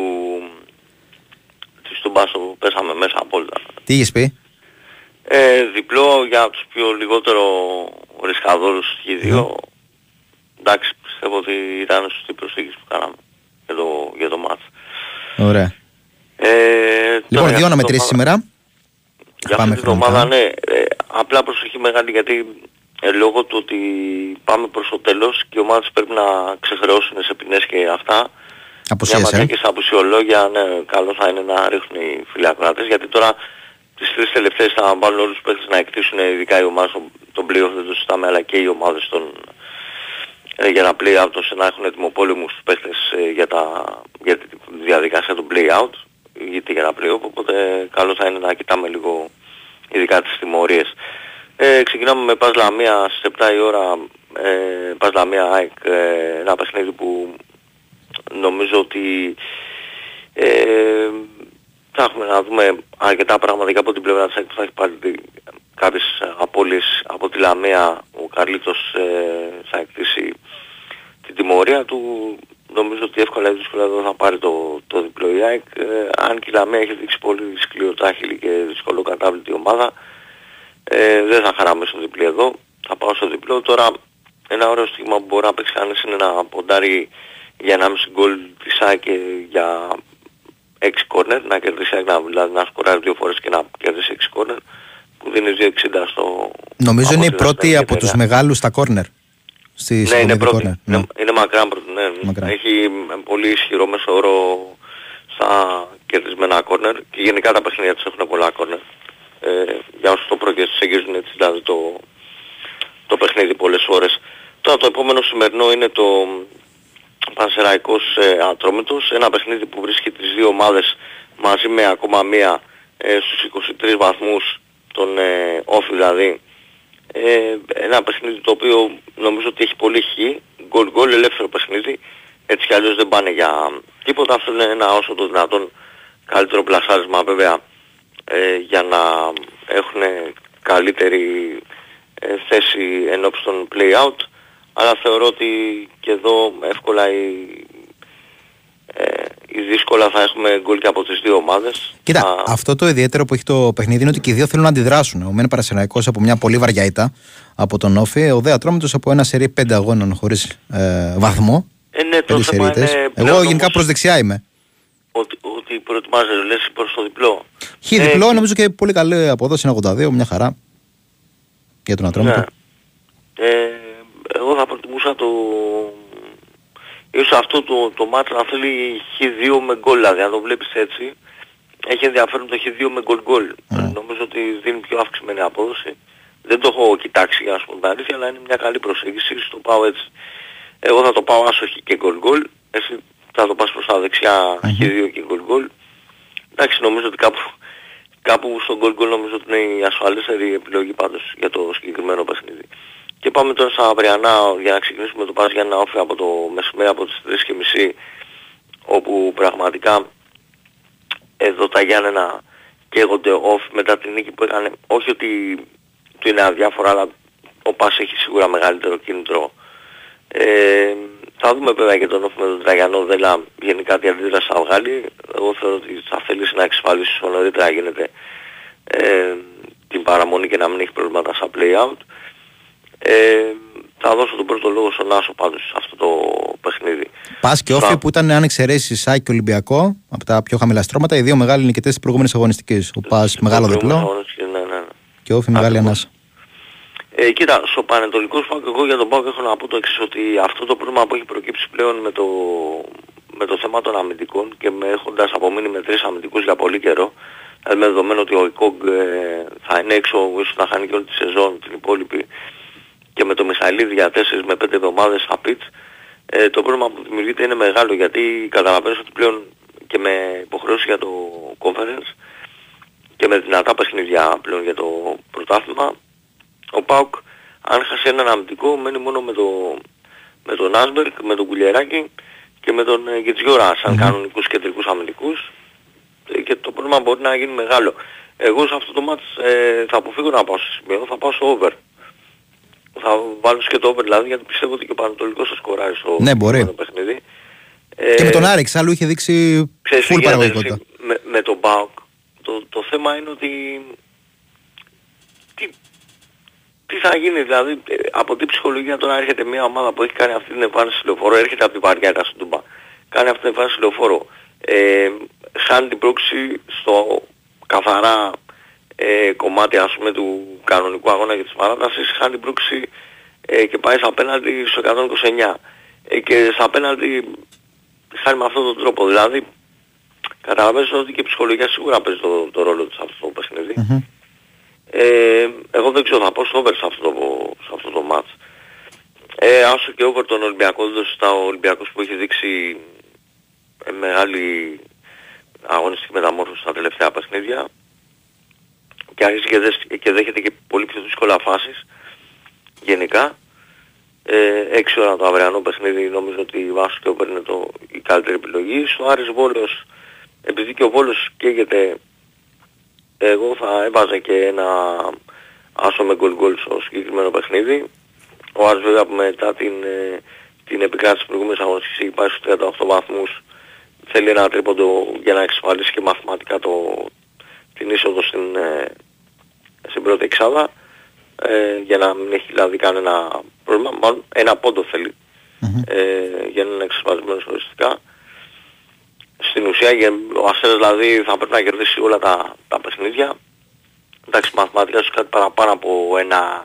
της του Μπάσο που πέσαμε μέσα απόλυτα. Τι είχες πει; Ε, διπλό για τους πιο λιγότερο ρισκαδόρους και δύο. Mm. Εντάξει, πιστεύω ότι ήταν σωστή προσέγγιση που κάναμε για το, για το μάτς. Ωραία. Ε, λοιπόν, δύο αναμετρήσεις σήμερα. Για αυτή την εβδομάδα, ναι. Ε, απλά προσοχή μεγάλη γιατί ε, λόγω του ότι πάμε προς το τέλος και οι ομάδες πρέπει να ξεχρεώσουν σε ποινές και αυτά. Αποσίες, ε. και στα απουσιολόγια, ναι, καλό θα είναι να ρίχνουν οι φιλιακράτες γιατί τώρα τις τρεις τελευταίες θα βάλουν όλους τους παίχτες να εκτίσουν ειδικά οι ομάδες των, των playoff δεν το συζητάμε αλλά και οι ομάδες των, ε, για να play out ώστε να έχουν ετοιμοπόλεμους τους παίχτες ε, για, τα, για τη διαδικασία του play out γιατί για να play οπότε καλό θα είναι να κοιτάμε λίγο ειδικά τις τιμωρίες. Ε, ξεκινάμε με Πας Λαμία στις 7 η ώρα, ε, Πας Λαμία ΑΕΚ, ε, ένα παιχνίδι που νομίζω ότι ε, θα έχουμε να δούμε αρκετά πράγματα και από την πλευρά της ΑΕΚ που θα έχει πάρει κάποιες απώλειες από τη Λαμία. Ο Καρλίτος ε, θα εκτίσει την τιμωρία του νομίζω ότι εύκολα ή δύσκολα εδώ θα πάρει το, το διπλό η ΑΕΚ. Ε, αν και η Λαμία έχει δείξει πολύ σκληροτάχυλη και δύσκολο κατάβλητη ομάδα, ε, δεν θα χαράμε στο διπλό εδώ. Θα πάω στο διπλό. Τώρα ένα ωραίο στίγμα που μπορεί να παίξει κανείς είναι να ποντάρει για 1,5 γκολ της ΑΕΚ και για 6 κόρνερ, να κερδίσει να, δηλαδή να σκοράρει δύο φορές και να κερδίσει 6 κόρνερ που δίνει 2,60 στο... Νομίζω είναι η πρώτη από τους μεγάλους στα κόρνερ. Στη ναι, είναι, πρώτη. Ναι. Είναι, είναι μακράν πρώτη. Ναι. Μακράν. Έχει πολύ ισχυρό μέσο όρο στα κερδισμένα κόρνερ και γενικά τα παιχνίδια τους έχουν πολλά κόρνερ. Ε, για όσους το πρώτο εγγίζουν έτσι δηλαδή το, το παιχνίδι πολλές φορές. Τώρα το επόμενο σημερινό είναι το Πανσεραϊκός ε, Ατρόμητος, ένα παιχνίδι που βρίσκει τις δύο ομάδες μαζί με ακόμα μία ε, στους 23 βαθμούς των ε, όφη δηλαδή. Ε, ένα παιχνίδι το οποίο νομίζω ότι έχει πολύ χ, γκολ γκολ ελεύθερο παιχνίδι, έτσι κι αλλιώς δεν πάνε για τίποτα, αυτό είναι ένα όσο το δυνατόν καλύτερο πλασάρισμα βέβαια ε, για να έχουν καλύτερη ε, θέση ενώπιση των play-out, αλλά θεωρώ ότι και εδώ εύκολα η, ε, δύσκολα θα έχουμε γκολ και από τις δύο ομάδες. Κοίτα, Α... αυτό το ιδιαίτερο που έχει το παιχνίδι είναι ότι και οι δύο θέλουν να αντιδράσουν. Ο Μένε Παρασεναϊκός από μια πολύ βαριά ήττα από τον Όφη, ο Δέα Ατρόμητος από ένα σερί πέντε αγώνων χωρίς ε, βαθμό. Ε, ναι, το θέμα είναι Εγώ γενικά προς δεξιά είμαι. Ότι, ότι προετοιμάζεται, λες προς το διπλό. Χι ε, διπλό, νομίζω και πολύ καλή αποδόση είναι 82, μια χαρά για τον Ατρόμητο. Ναι. Ε, εγώ θα προτιμούσα το ίσως αυτό το, το μάτς να θέλει χ2 με γκολ, δηλαδή αν το βλέπεις έτσι, έχει ενδιαφέρον το χ2 με γκολ γκολ. Mm. Νομίζω ότι δίνει πιο αυξημένη απόδοση. Δεν το έχω κοιτάξει για να σου πω την αλήθεια, αλλά είναι μια καλή προσέγγιση, το πάω έτσι. Εγώ θα το πάω άσοχη και γκολ γκολ, εσύ θα το πας προς τα δεξιά mm-hmm. χ2 και γκολ γκολ. Εντάξει, νομίζω ότι κάπου, κάπου στον γκολ γκολ νομίζω ότι είναι η ασφαλέστερη επιλογή πάντως για το συγκεκριμένο παιχνίδι. Και πάμε τώρα στα αυριανά για να ξεκινήσουμε το Πας να Όφη από το μεσημέρι από τις 3.30 όπου πραγματικά εδώ τα Γιάννενα καίγονται off μετά την νίκη που έκανε. Όχι ότι του είναι αδιάφορα αλλά ο Πας έχει σίγουρα μεγαλύτερο κίνητρο. Ε, θα δούμε βέβαια και τον off με τον Τραγιανό Δέλα γενικά τι αντίδραση θα βγάλει. Εγώ θεωρώ ότι θα θέλει να εξασφαλίσει όσο νωρίτερα γίνεται ε, την παραμονή και να μην έχει προβλήματα στα play out. Ε, θα δώσω τον πρώτο λόγο στον Άσο πάντως σε αυτό το παιχνίδι. Πας και όφη που ήταν αν εξαιρέσεις Σάκη και Ολυμπιακό από τα πιο χαμηλά στρώματα, οι δύο μεγάλοι νικητές της προηγούμενης αγωνιστικής. Ο Πας μεγάλο διπλό. Ναι, ναι, ναι. Και όφη μεγάλη ανάσα. Ε, κοίτα, στο Πανετολικό Σπάκ εγώ για τον Πάοκ έχω να πω το εξής ότι αυτό το πρόβλημα που έχει προκύψει πλέον με το, με το θέμα των αμυντικών και με έχοντας απομείνει με τρεις αμυντικούς για πολύ καιρό, δηλαδή με δεδομένο ότι ο Ικόγκ ε, θα είναι έξω, ίσως να χάνει και όλη τη σεζόν την υπόλοιπη και με το Μιχαηλίδη για 4 με 5 εβδομάδες στα πιτς, ε, το πρόβλημα που δημιουργείται είναι μεγάλο γιατί καταλαβαίνεις ότι πλέον και με υποχρέωση για το conference και με δυνατά παιχνίδια πλέον για το πρωτάθλημα Ο Πάουκ αν χάσει έναν αμυντικό μένει μόνο με, το, με τον Άσμπερκ, με τον Κουλιεράκη και με τον ε, Γετζιόρα σαν κανονικούς κεντρικούς αμυντικούς Ε, και το πρόβλημα μπορεί να γίνει μεγάλο. Εγώ σε αυτό το μάτς ε, θα αποφύγω να πάω στο σημείο, θα πάω στο over. Θα βάλω και το over δηλαδή γιατί πιστεύω ότι και ο Πανατολικός θα σκοράρει στο Ναι, μπορεί. επόμενο παιχνίδι. Και με Ε, τον Άρεξ, άλλου είχε δείξει Ξέρεις τι full γίνεται, παραγωγικότητα. εσύ, με, με τον ΠΑΟΚ το, το θέμα είναι ότι τι, τι θα γίνει δηλαδή ε, από τι ψυχολογία τώρα έρχεται μια ομάδα που έχει κάνει αυτή την εμφάνιση λεωφόρο έρχεται από την Βαριά στην Τούμπα κάνει αυτή την εμφάνιση λεωφόρο ε, χάνει την πρόξη στο καθαρά ε, κομμάτι ας πούμε του κανονικού αγώνα και της παράτασης χάνει την πρόξη ε, και πάει στα πέναλτι στο 129 ε, και στα πέναλτι χάνει με αυτόν τον τρόπο. Δηλαδή Καταλαβαίνεις ότι και η ψυχολογία σίγουρα παίζει το, το ρόλο της σε αυτό το παιχνίδι. Ε, εγώ δεν ξέρω, θα πω στο over σε αυτό το, σε αυτό το match. Ε, άσο και over τον Ολυμπιακό, δεν στα ο Ολυμπιακός που έχει δείξει ε, μεγάλη αγωνιστική μεταμόρφωση στα τελευταία παιχνίδια και αρχίζει και, δες- και δέχεται και πολύ πιο δύσκολα φάσεις γενικά. Ε, 6 ώρα το αυριανό παιχνίδι νομίζω ότι η Βάσος και over είναι το, η καλύτερη επιλογή. Στο Άρης Βόλος, επειδή και ο Βόλος καίγεται, εγώ θα έβαζα και ένα άσο με γκολ γκολ στο συγκεκριμένο παιχνίδι. Ο Άρης βέβαια που μετά την, ε, την επικράτηση της προηγούμενης αγωνιστικής έχει πάει στους 38 βαθμούς θέλει ένα τρίποντο για να εξασφαλίσει και μαθηματικά το, την είσοδο στην, ε, στην πρώτη εξάδα ε, για να μην έχει δηλαδή κανένα πρόβλημα, μάλλον ένα πόντο θέλει ε, για να είναι εξασφαλισμένος οριστικά. Στην ουσία για- ο Αστέρας δηλαδή θα πρέπει να κερδίσει όλα τα, τα παιχνίδια. Εντάξει, μαθηματικά σου κάτι παραπάνω από ένα,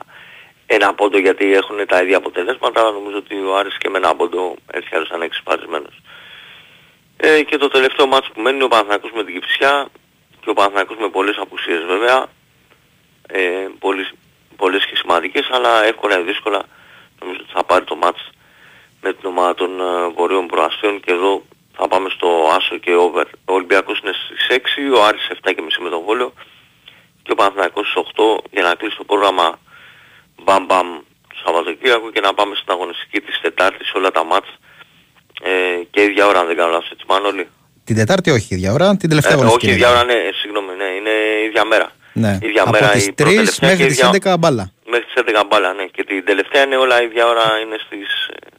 ένα πόντο γιατί έχουν τα ίδια αποτελέσματα, αλλά νομίζω ότι ο Άρης και με ένα πόντο έτσι κι άλλως θα είναι εξασφαλισμένος. Ε, και το τελευταίο μάτσο που μένει είναι ο Παναθηναϊκός με την Κυψιά και ο Παναθηναϊκός με πολλές απουσίες βέβαια. Ε, πολλές, πολλές και σημαντικές, αλλά εύκολα ή δύσκολα νομίζω ότι θα πάρει το μάτς με την ομάδα των ε, Βορείων Προαστίων και εδώ θα πάμε στο Άσο και Over. Ο Ολυμπιακός είναι στις 6, ο Άρης 7.30 με τον Βόλιο και ο Παναθηναϊκός στις 8 για να κλείσει το πρόγραμμα μπαμ μπαμ το Σαββατοκύριακο και να πάμε στην αγωνιστική της Τετάρτης όλα τα μάτς ε, και ίδια ώρα αν δεν κάνω λάθος έτσι Μάνολη. Την Τετάρτη όχι ίδια ώρα, την τελευταία Ε, όχι αγωνιστική. ίδια ώρα, ναι, ε, συγγνώμη, ναι, είναι ίδια μέρα. Ναι. ίδια Από μέρα τις η 3 προτελευταία μέχρι και τις ίδια- 11 μπάλα. Μέχρι τις 11 μπάλα, ναι. Και την τελευταία είναι όλα ίδια ώρα, είναι στις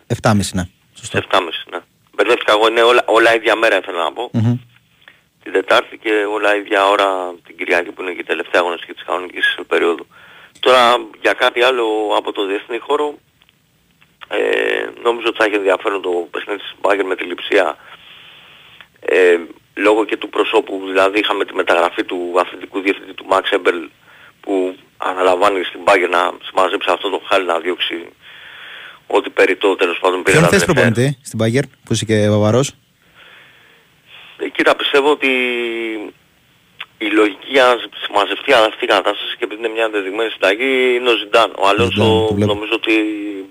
7.30 ναι. 7.30, ναι. Μπερδεύτηκα εγώ, είναι όλα, όλα ίδια μέρα ήθελα να πω. Μμμ. Την Τετάρτη και όλα ίδια ώρα την Κυριακή που είναι και η τελευταία αγωνιστική της κανονικής περίοδου. Τώρα για κάτι άλλο από το διεθνή χώρο, ε, νόμιζω ότι θα έχει ενδιαφέρον το παιχνίδι της Μπάγκερ με τη Λιψία ε, λόγω και του προσώπου, δηλαδή είχαμε τη μεταγραφή του αθλητικού διευθυντή του Max Έμπελ που αναλαμβάνει στην Μπάγκερ να συμμαζέψει αυτό το χάλι να διώξει ό,τι περί το τέλος πάντων πήρε Ποιον τα θες τελευταία. προπονητή στην Μπάγκερ που είσαι και βαβαρός; Ε, Κοίτα, πιστεύω ότι η λογική για να συμμαζευτεί αυτή η κατάσταση και επειδή είναι μια ενδεδειγμένη συνταγή είναι ο Ζιντάν. Ο Αλόνσο το βλέπω. νομίζω ότι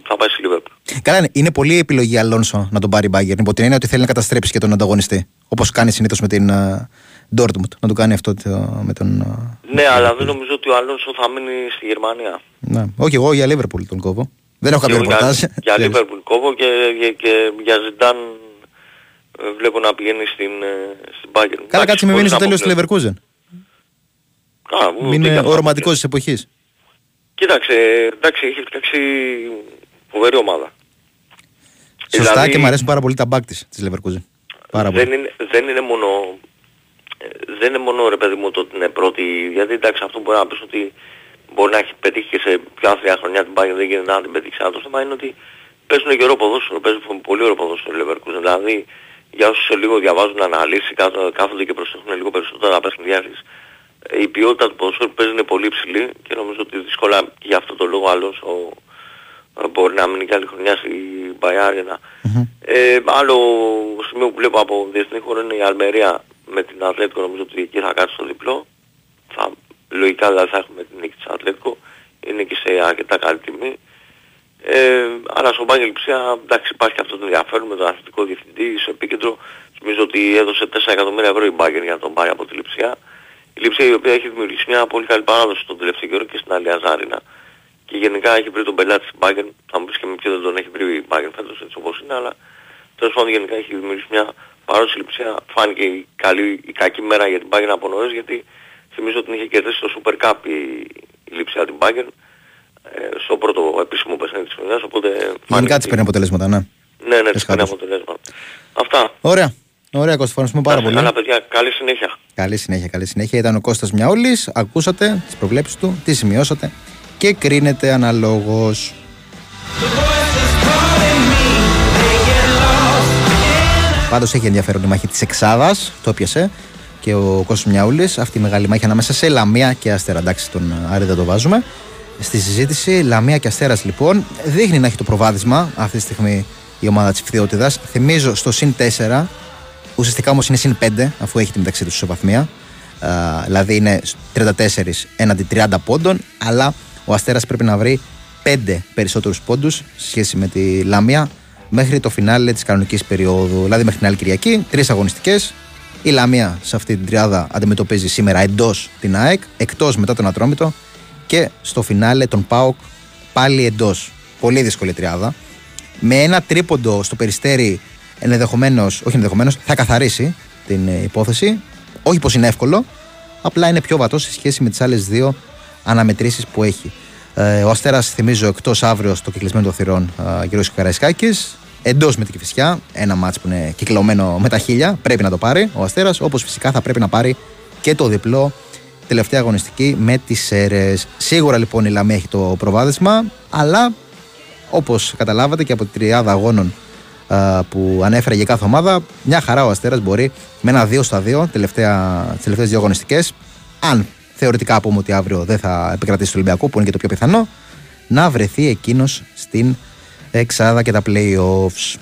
θα πάει στη Λιβέρπουλ. Καλά, είναι- είναι πολύ επιλογή Αλόνσο να τον πάρει η Μπάγκερ. Υπό την έννοια ότι θέλει να καταστρέψει και τον ανταγωνιστή. Όπως κάνει συνήθως με την ε, Dortmund. Να το κάνει αυτό το- με τον. ε, Ναι, αλλά δεν νομίζω ότι ο Αλόνσο θα μείνει στη Γερμανία. Ναι. Όχι, εγώ για Liverpool τον κόβω. Δεν έχω Και κάποιο εγώ για, ρεπορτάζ. για Λίβερπουλ κόβω και, και, και για Ζιντάν ε, βλέπω να πηγαίνει στην, ε, στην Bayern. Καλά, κάτσε με μείνεις στο τέλος του Leverkusen. Leverkusen. Είναι ο ρομαντικό της εποχής. Κοίταξε, εντάξει, έχει φτιάξει φοβερή ομάδα. Σωστά Δηλαδή- και μου αρέσουν πάρα πολύ τα μπακ της της Leverkusen. Πάρα πολύ. δεν, είναι, δεν είναι μόνο ε, δεν είναι μόνο ρε παιδί μου το ότι είναι πρώτη γιατί εντάξει αυτό μπορεί να πεις ότι μπορεί να έχει πετύχει και σε πιο άθλια χρονιά την Bayern δεν γίνεται να την πετύχει αλλά το θέμα είναι ότι παίζουν και ωραίο ποδόσφαιρο παίζουν πολύ ωραίο ποδόσφαιρο οι Leverkusen δηλαδή για όσους σε λίγο διαβάζουν αναλύσεις κάθονται, κάθονται και προσέχουν λίγο περισσότερα τα παιχνιδιά της ε, η ποιότητα του ποδοσφαίρου που παίζει είναι πολύ υψηλή και νομίζω ότι δύσκολα και για αυτό το λόγο άλλος ο, ε, μπορεί να μείνει και άλλη χρονιά στη Μπαϊάρινα. Ε, άλλο σημείο που βλέπω από διεθνή χώρο είναι η Αλμερία με την Ατλέτικο νομίζω ότι εκεί θα κάτσει στο διπλό. Θα, λογικά δηλαδή θα έχουμε την νίκη της Ατλέτικο. Είναι και σε αρκετά καλή τιμή. Ε, αλλά στο Μπάγκελ Λιψία εντάξει υπάρχει αυτό το ενδιαφέρον με τον αθλητικό διευθυντή στο επίκεντρο. Νομίζω ότι έδωσε 4 εκατομμύρια ευρώ η Μπάγκερ για να τον πάρει από τη Λιψία. Η Λιψία η οποία έχει δημιουργήσει μια πολύ καλή παράδοση τον τελευταίο καιρό και στην Αλία Ζάρινα. και γενικά έχει βρει τον πελάτη στην Bayern. Θα μου πεις και με ποιο δεν τον έχει βρει η Bayern φέτος έτσι όπως είναι, αλλά τέλος πάντων γενικά έχει δημιουργήσει μια παράδοση λειψία. Φάνηκε η, καλή, η κακή μέρα για την Bayern από νωρίς, γιατί θυμίζω ότι την είχε κερδίσει στο Super Cup η, η λειψία την Bayern ε, στο πρώτο επίσημο παιχνίδι της χρονιάς, οπότε... Γενικά της παίρνει αποτελέσματα, ναι. Ναι, ναι, της παίρνει αποτελέσματα. Αυτά. Ωραία. Ωραία, Κώστας, ευχαριστούμε πάρα πολύ. Καλά, παιδιά, καλή συνέχεια. Καλή συνέχεια, καλή συνέχεια. Ήταν ο Κώστας Μιαούλης, ακούσατε τις προβλέψεις του, τις σημειώσατε και κρίνετε αναλόγως. Πάντως έχει ενδιαφέρον η μάχη της Εξάδας, το έπιασε και ο Κώστας Μιαούλης, αυτή η μεγάλη μάχη ανάμεσα σε Λαμία και Αστέρα. Εντάξει, τον Άρη δεν το βάζουμε. Στη συζήτηση, Λαμία και Αστέρας λοιπόν, δείχνει να έχει το προβάδισμα αυτή τη στιγμή η ομάδα της Φθιότητας. Θυμίζω στο συν 4, ουσιαστικά όμως είναι συν 5, αφού έχει τη μεταξύ τους ισοβαθμία. Uh, δηλαδή είναι 34 έναντι 30 πόντων, αλλά ο Αστέρας πρέπει να βρει 5 περισσότερους πόντους σε σχέση με τη Λαμία μέχρι το φινάλε της κανονικής περίοδου. Δηλαδή μέχρι την άλλη Κυριακή, τρεις αγωνιστικές. Η Λαμία σε αυτή την τριάδα αντιμετωπίζει σήμερα εντός την ΑΕΚ, εκτός μετά τον Ατρόμητο και στο φινάλε τον ΠΑΟΚ πάλι εντός. Πολύ δύσκολη τριάδα. Με ένα τρίποντο στο περιστέρι ενδεχομένως, όχι ενδεχομένως, θα καθαρίσει την ε, υπόθεση. Όχι πως είναι εύκολο, απλά είναι πιο βατός σε σχέση με τις άλλες δύο αναμετρήσεις που έχει. Ε, ο Αστέρας, θυμίζω, εκτός αύριο στο κυκλισμένο των θυρών Γιώργο Καραϊσκάκη. Εντός με την Κυφυσιά, ένα μάτς που είναι κυκλωμένο με τα χίλια, πρέπει να το πάρει ο Αστέρας. Όπως φυσικά θα πρέπει να πάρει και το διπλό τελευταία αγωνιστική με τις ΣΕΡΕ. Σίγουρα λοιπόν η Λαμία έχει το προβάδισμα, αλλά όπως καταλάβατε και από τη τριάδα αγώνων που ανέφερε για κάθε ομάδα, μια χαρά ο Αστέρας μπορεί με ένα 2 στα 2 τις τελευταίες δύο αγωνιστικές, αν θεωρητικά πούμε ότι αύριο δεν θα επικρατήσει το Ολυμπιακό, που είναι και το πιο πιθανό, να βρεθεί εκείνος στην εξάδα και τα playoffs.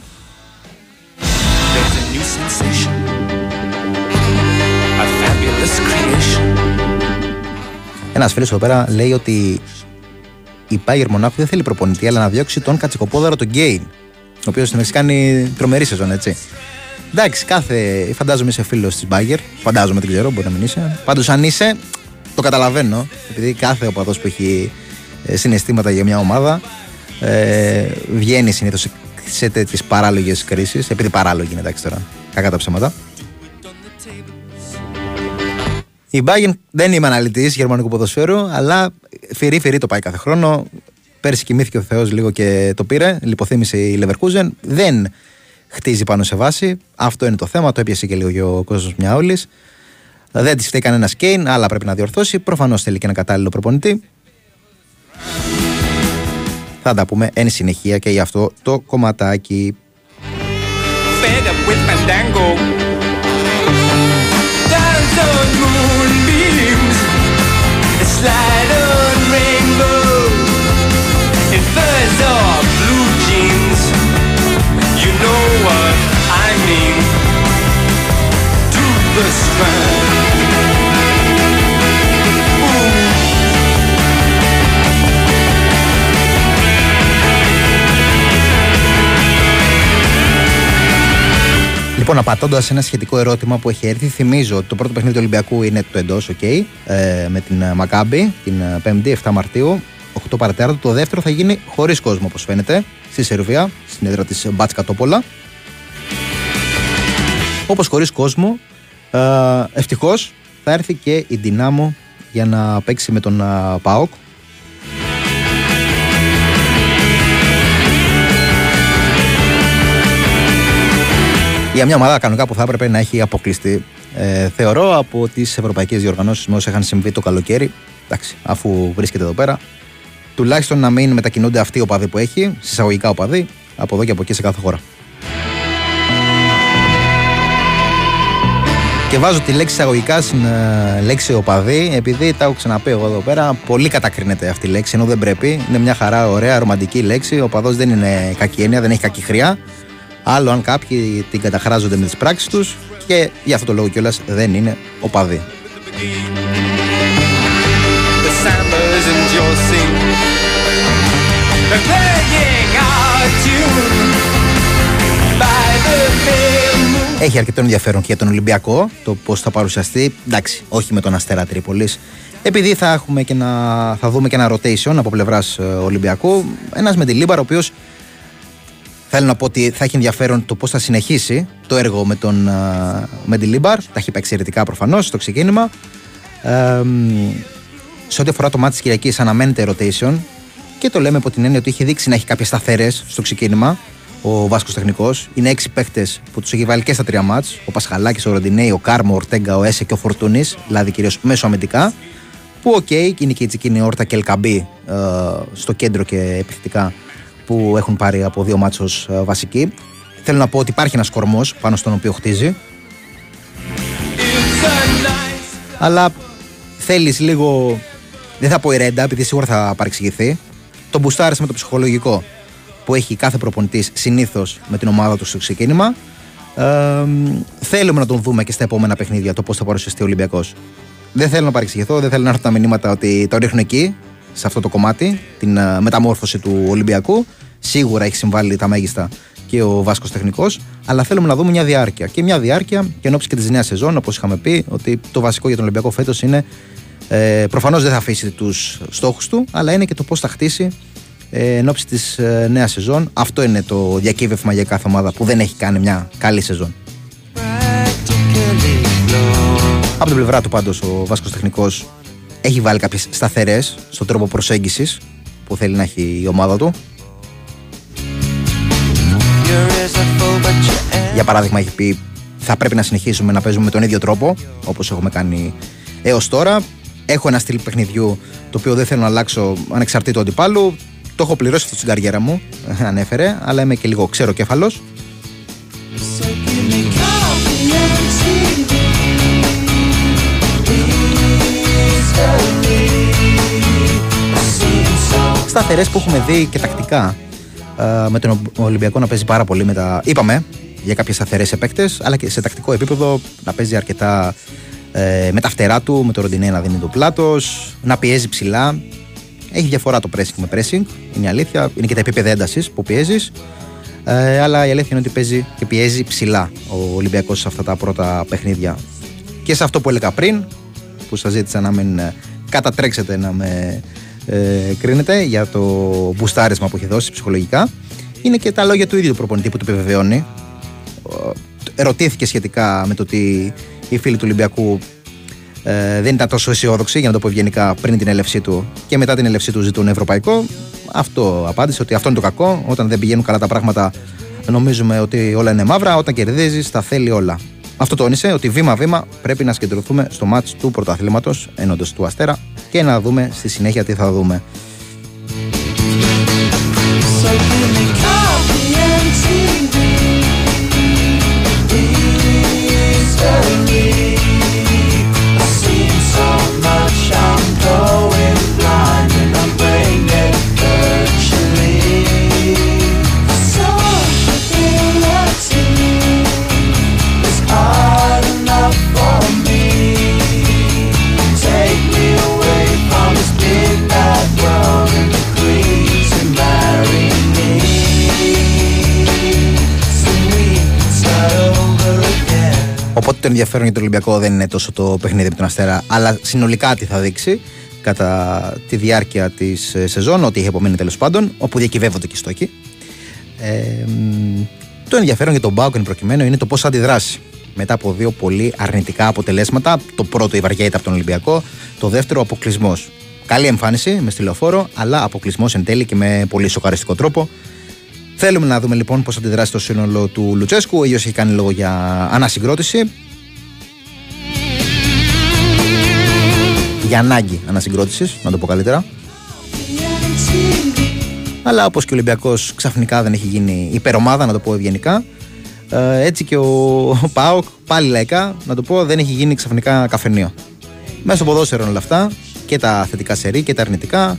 Ένας φίλος εδώ πέρα λέει ότι η Πάγερ Μονάχου δεν θέλει προπονητή, αλλά να διώξει τον κατσικοπόδαρο τον Γκέιν. Ο οποίος έχει κάνει τρομερή σεζόν, έτσι. Εντάξει, κάθε. Φαντάζομαι είσαι φίλος της Μπάγκερ. Φαντάζομαι, δεν ξέρω, μπορεί να μην είσαι. Πάντως, αν είσαι, το καταλαβαίνω. Επειδή κάθε οπαδός που έχει ε, συναισθήματα για μια ομάδα ε, βγαίνει συνήθως σε, σε τέτοιες παράλογες κρίσεις. Επειδή παράλογη είναι, εντάξει τώρα. Κακά τα ψέματα. Η Bayern δεν είμαι αναλυτής γερμανικού ποδοσφαίρου, αλλά φυρί φυρί το πάει κάθε χρόνο. Πέρσι κοιμήθηκε ο Θεός λίγο και το πήρε. Λιποθύμησε η Leverkusen. Δεν χτίζει πάνω σε βάση. Αυτό είναι το θέμα. Το έπιασε και λίγο και ο κόσμος μια όλη. Δεν της φταίει κανένας Κέιν, αλλά πρέπει να διορθώσει. Προφανώς θέλει και ένα κατάλληλο προπονητή. Θα τα πούμε εν συνεχεία και για αυτό το κομματάκι. Λοιπόν, απαντώντα ένα σχετικό ερώτημα που έχει έρθει, θυμίζω ότι το πρώτο παιχνίδι του Ολυμπιακού είναι το εντός, OK, ε, με την Μακάμπη την 5η, 7 Μαρτίου, 8 παρατέταρτο. Το δεύτερο θα γίνει χωρίς κόσμο, όπως φαίνεται, στη Σερβία, στην έδρα της Μπάτσκα Τόπολα. Όπως χωρίς κόσμο, ε, ευτυχώς θα έρθει και η Δυνάμο για να παίξει με τον ε, ΠΑΟΚ για μια ομάδα κανονικά που θα έπρεπε να έχει αποκλειστεί. Ε, θεωρώ από τις ευρωπαϊκές διοργανώσεις με όσα είχαν συμβεί το καλοκαίρι, εντάξει, αφού βρίσκεται εδώ πέρα, τουλάχιστον να μην μετακινούνται αυτοί οι οπαδοί που έχει, συσσαγωγικά οπαδοί, από εδώ και από εκεί σε κάθε χώρα. Και βάζω τη λέξη εισαγωγικά στην ε, λέξη οπαδή, επειδή τα έχω ξαναπεί εγώ εδώ πέρα. Πολύ κατακρίνεται αυτή η λέξη, ενώ δεν πρέπει. Είναι μια χαρά, ωραία, ρομαντική λέξη. Ο οπαδός δεν είναι κακή έννοια, δεν έχει κακή χρειά. Άλλο αν κάποιοι την καταχράζονται με τις πράξεις τους και για αυτό το λόγο κιόλας δεν είναι οπαδοί. Έχει αρκετό ενδιαφέρον και για τον Ολυμπιακό το πώς θα παρουσιαστεί. Εντάξει, όχι με τον Αστέρα Τρίπολης. Επειδή θα, έχουμε και να, θα δούμε και ένα rotation από πλευράς Ολυμπιακού, ένας με τη Λίμπαρ, ο οποίος θέλω να πω ότι θα έχει ενδιαφέρον το πώς θα συνεχίσει το έργο με τον με τη Λίμπαρ. Τα έχει πει εξαιρετικά προφανώς στο ξεκίνημα. Ε, σε ό,τι αφορά το μάτι της Κυριακής, αναμένεται rotation και το λέμε από την έννοια ότι έχει δείξει να έχει κάποιες σταθερές στο ξεκίνημα ο Βάσκος Τεχνικός. Είναι έξι παίχτε που τους έχει βάλει και στα τρία μάτς. Ο Πασχαλάκης, ο Ροντινέη, ο Κάρμο, ο Ορτέγκα, ο Έσε και ο Φορτούνης, δηλαδή κυρίως μέσω αμυντικά. Που οκ, okay, είναι και η Τσικίνη Όρτα και Ελκαμπή ε, στο κέντρο και επιθετικά που έχουν πάρει από δύο μάτσο ε, βασική. Θέλω να πω ότι υπάρχει ένας κορμός πάνω στον οποίο χτίζει. Αλλά θέλεις λίγο. Δεν θα πω η ρέντα, επειδή σίγουρα θα παρεξηγηθεί. Το μπουστάρι με το ψυχολογικό που έχει κάθε προπονητής συνήθως με την ομάδα του στο ξεκίνημα. Ε, θέλουμε να τον δούμε και στα επόμενα παιχνίδια το πώς θα παρουσιαστεί ο Ολυμπιακός. Δεν θέλω να παρεξηγηθώ, δεν θέλω να έρθουν τα μηνύματα ότι το ρίχνουν εκεί, σε αυτό το κομμάτι, την uh, μεταμόρφωση του Ολυμπιακού. Σίγουρα έχει συμβάλει τα μέγιστα και ο Βάσκος Τεχνικός, αλλά θέλουμε να δούμε μια διάρκεια. Και μια διάρκεια και εν και της νέας σεζόν, όπως είχαμε πει, ότι το βασικό για τον Ολυμπιακό φέτος είναι ε, προφανώς δεν θα αφήσει τους στόχους του, αλλά είναι και το πώς θα χτίσει ε, εν ώψη της ε, νέας σεζόν. Αυτό είναι το διακύβευμα για κάθε ομάδα που δεν έχει κάνει μια καλή σεζόν. Από την πλευρά του πάντως ο Βάσκος Τεχνικός έχει βάλει κάποιες σταθερές στον τρόπο προσέγγισης που θέλει να έχει η ομάδα του. Για παράδειγμα, έχει πει θα πρέπει να συνεχίσουμε να παίζουμε με τον ίδιο τρόπο όπως έχουμε κάνει έως τώρα. Έχω ένα στυλ παιχνιδιού το οποίο δεν θέλω να αλλάξω ανεξαρτήτου αντιπάλου. Το έχω πληρώσει αυτό στην καριέρα μου, <laughs> ανέφερε, αλλά είμαι και λίγο ξέρω κέφαλο. Σταθερές που έχουμε δει και τακτικά ε, με τον Ολυμπιακό να παίζει πάρα πολύ με τα. Είπαμε για κάποιες σταθερές επέκτες, αλλά και σε τακτικό επίπεδο να παίζει αρκετά ε, με τα φτερά του, με το ροντινέ να δίνει το πλάτος, να πιέζει ψηλά. Έχει διαφορά το pressing με pressing, είναι η αλήθεια. Είναι και τα επίπεδα έντασης που πιέζεις. Ε, αλλά η αλήθεια είναι ότι παίζει και πιέζει ψηλά ο Ολυμπιακός σε αυτά τα πρώτα παιχνίδια. Και σε αυτό που έλεγα πριν, που σας ζήτησα να μην ε, κατατρέξετε να με ε, κρίνετε για το μπουστάρισμα που έχει δώσει ψυχολογικά, είναι και τα λόγια του ίδιου του προπονητή που του επιβεβαιώνει. Ερωτήθηκε σχετικά με το ότι οι φίλοι του Ολυμπιακού ε, δεν ήταν τόσο αισιόδοξοι, για να το πω ευγενικά, πριν την έλευσή του και μετά την έλευσή του ζητούν ευρωπαϊκό. Αυτό απάντησε ότι αυτό είναι το κακό. Όταν δεν πηγαίνουν καλά τα πράγματα, νομίζουμε ότι όλα είναι μαύρα. Όταν κερδίζεις, τα θέλει όλα. Αυτό τόνισε ότι βήμα-βήμα πρέπει να συγκεντρωθούμε στο μάτς του πρωταθλήματος ένοντα του Αστέρα και να δούμε στη συνέχεια τι θα δούμε. Οπότε το ενδιαφέρον για τον Ολυμπιακό δεν είναι τόσο το παιχνίδι με τον Αστέρα, αλλά συνολικά τι θα δείξει κατά τη διάρκεια της ε, σεζόν, ό,τι έχει απομείνει τέλος πάντων, όπου διακυβεύονται και οι στόχοι. Ε, το ενδιαφέρον για τον Μπάουκ εν προκειμένου είναι το πώς θα αντιδράσει μετά από δύο πολύ αρνητικά αποτελέσματα. Το πρώτο η βαριέτα από τον Ολυμπιακό, το δεύτερο αποκλεισμός. Καλή εμφάνιση με στυλοφόρο, αλλά αποκλεισμός εν τέλει και με πολύ σοκαριστικό τρόπο. Θέλουμε να δούμε λοιπόν πώς θα αντιδράσει το σύνολο του Λουτσέσκου. Ο ίδιος έχει κάνει λόγο για ανασυγκρότηση. Για ανάγκη ανασυγκρότησης, να το πω καλύτερα. Αλλά όπως και ο Ολυμπιακός ξαφνικά δεν έχει γίνει υπερομάδα, να το πω ευγενικά. Ε, έτσι και ο Πάοκ, πάλι λαϊκά, να το πω, δεν έχει γίνει ξαφνικά καφενείο. Μέσα στο ποδόσφαιρο όλα αυτά, και τα θετικά σερή και τα αρνητικά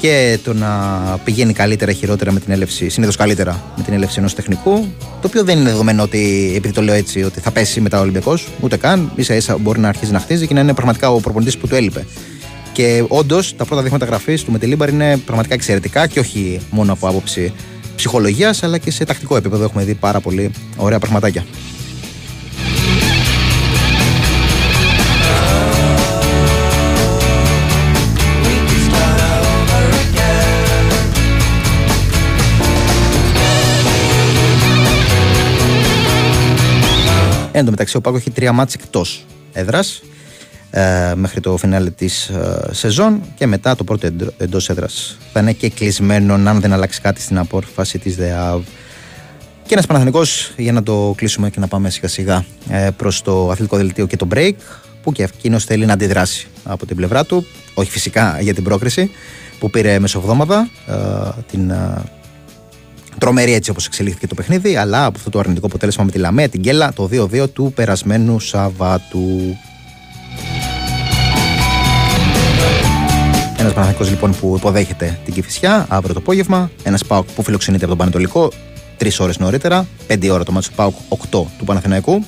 και το να πηγαίνει καλύτερα ή χειρότερα με την έλευση, συνήθως καλύτερα με την έλευση ενός τεχνικού. Το οποίο δεν είναι δεδομένο ότι, επειδή το λέω έτσι, ότι θα πέσει μετά ο Ολυμπιακός, ούτε καν. σα ίσα μπορεί να αρχίσει να χτίζει και να είναι πραγματικά ο προπονητής που του έλειπε. Και όντως τα πρώτα δείγματα γραφής του Μετελίμπαρ είναι πραγματικά εξαιρετικά και όχι μόνο από άποψη ψυχολογίας, αλλά και σε τακτικό επίπεδο έχουμε δει πάρα πολύ ωραία πραγματάκια. Εν τω μεταξύ, ο Πάκο έχει τρία μάτς εκτός έδρας ε, μέχρι το φινάλε της ε, σεζόν και μετά το πρώτο εντός έδρας θα είναι και κλεισμένο αν δεν αλλάξει κάτι στην απόρφαση της ΔΕΑΒ. Και ένας Παναθανικό για να το κλείσουμε και να πάμε σιγά σιγά ε, προς το αθλητικό δελτίο και το break, που και εκείνος θέλει να αντιδράσει από την πλευρά του. Όχι φυσικά για την πρόκριση που πήρε μεσοβδόμαδα, ε, την ε, τρομερή έτσι όπως εξελίχθηκε το παιχνίδι, αλλά από αυτό το αρνητικό αποτέλεσμα με τη Λαμία, την Γκέλα, το 2-2 του περασμένου Σαββάτου. Ένας Παναθανικό λοιπόν που υποδέχεται την Κυφυσιά αύριο το απόγευμα. Ένας Πάοκ που φιλοξενείται από τον Πανετολικό τρεις ώρες νωρίτερα. 5 ώρα το μάτσο του Πάοκ, 8 του Παναθηναϊκού.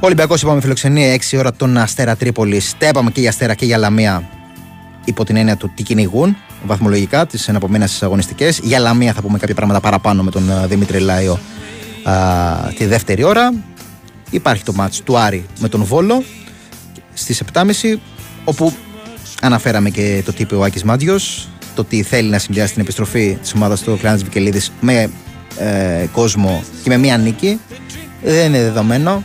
Ο Ολυμπιακός, είπαμε, φιλοξενεί 6 ώρα τον Αστέρα Τρίπολη. Τέπαμε και για Αστέρα και για Λαμία υπό την έννοια του τι κυνηγούν βαθμολογικά τις εναπομένες αγωνιστικές. Για Λαμία θα πούμε κάποια πράγματα παραπάνω με τον ε, Δημήτρη Λάιο α, τη δεύτερη ώρα. Υπάρχει το μάτς του Άρη με τον Βόλο στις 7.30 όπου αναφέραμε και το τύπο ο Άκης Μάντιος το ότι θέλει να συνδυάσει την επιστροφή της ομάδας του Κλάνης Βικελίδης με ε, κόσμο και με μία νίκη δεν είναι δεδομένο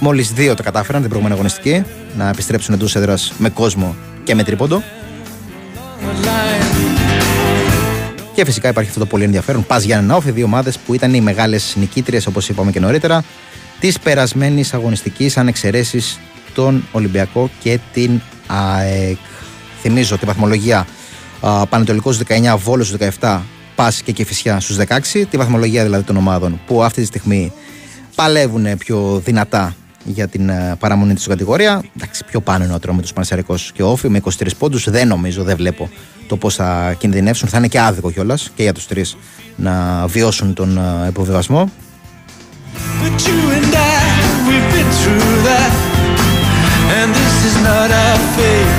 μόλις δύο το κατάφεραν την προηγούμενη αγωνιστική να επιστρέψουν εντός έδρας με κόσμο και με τρίποντο και φυσικά υπάρχει αυτό το πολύ ενδιαφέρον. Πας για ένα δύο ομάδες που ήταν οι μεγάλες νικήτριες, όπως είπαμε και νωρίτερα, της περασμένης αγωνιστικής, αν εξαιρέσει τον Ολυμπιακό και την ΑΕΚ. Θυμίζω τη βαθμολογία Πανετολικός 19, Βόλος 17, Πας και Κεφισιά στους 16. Τη βαθμολογία δηλαδή των ομάδων που αυτή τη στιγμή παλεύουν πιο δυνατά για την παραμονή της στην κατηγορία. Εντάξει, πιο πάνω είναι ο Ατρόμητος Πανεσαιρικό και Όφη με 23 πόντους. Δεν νομίζω, δεν βλέπω το πώς θα κινδυνεύσουν. Θα είναι και άδικο κιόλας και για τους τρεις να βιώσουν τον υποβιβασμό. But you and I, we've been through that And this is not our fate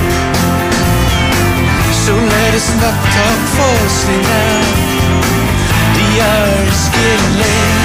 So let us not talk falsely now The hour is getting late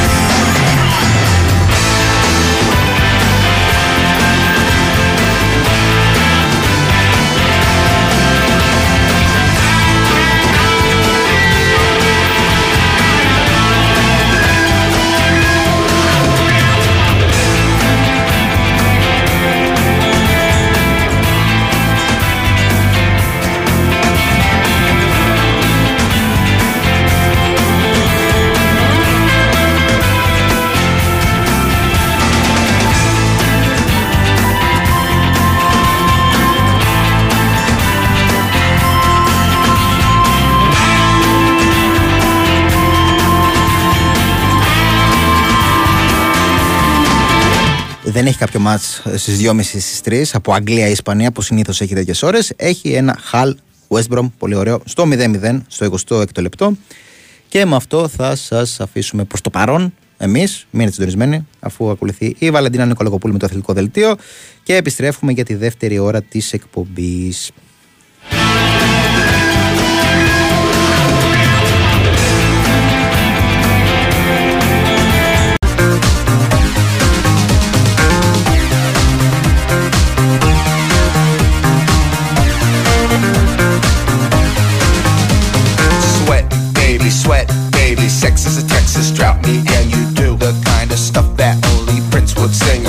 δεν έχει κάποιο μάτς στις 2.30 στις 3 από Αγγλία ή Ισπανία που συνήθως έχει τέτοιες ώρες. Έχει ένα Hall West Brom, πολύ ωραίο, στο 0-0, στο 26ο λεπτό. Και με αυτό θα σας αφήσουμε προς το παρόν. Εμείς, μείνετε συντονισμένοι, αφού ακολουθεί η Βαλεντίνα Νικολακοπούλη με το αθλητικό δελτίο. Και επιστρέφουμε για τη δεύτερη ώρα της εκπομπής. sweat, baby. Sex is a Texas drought. Me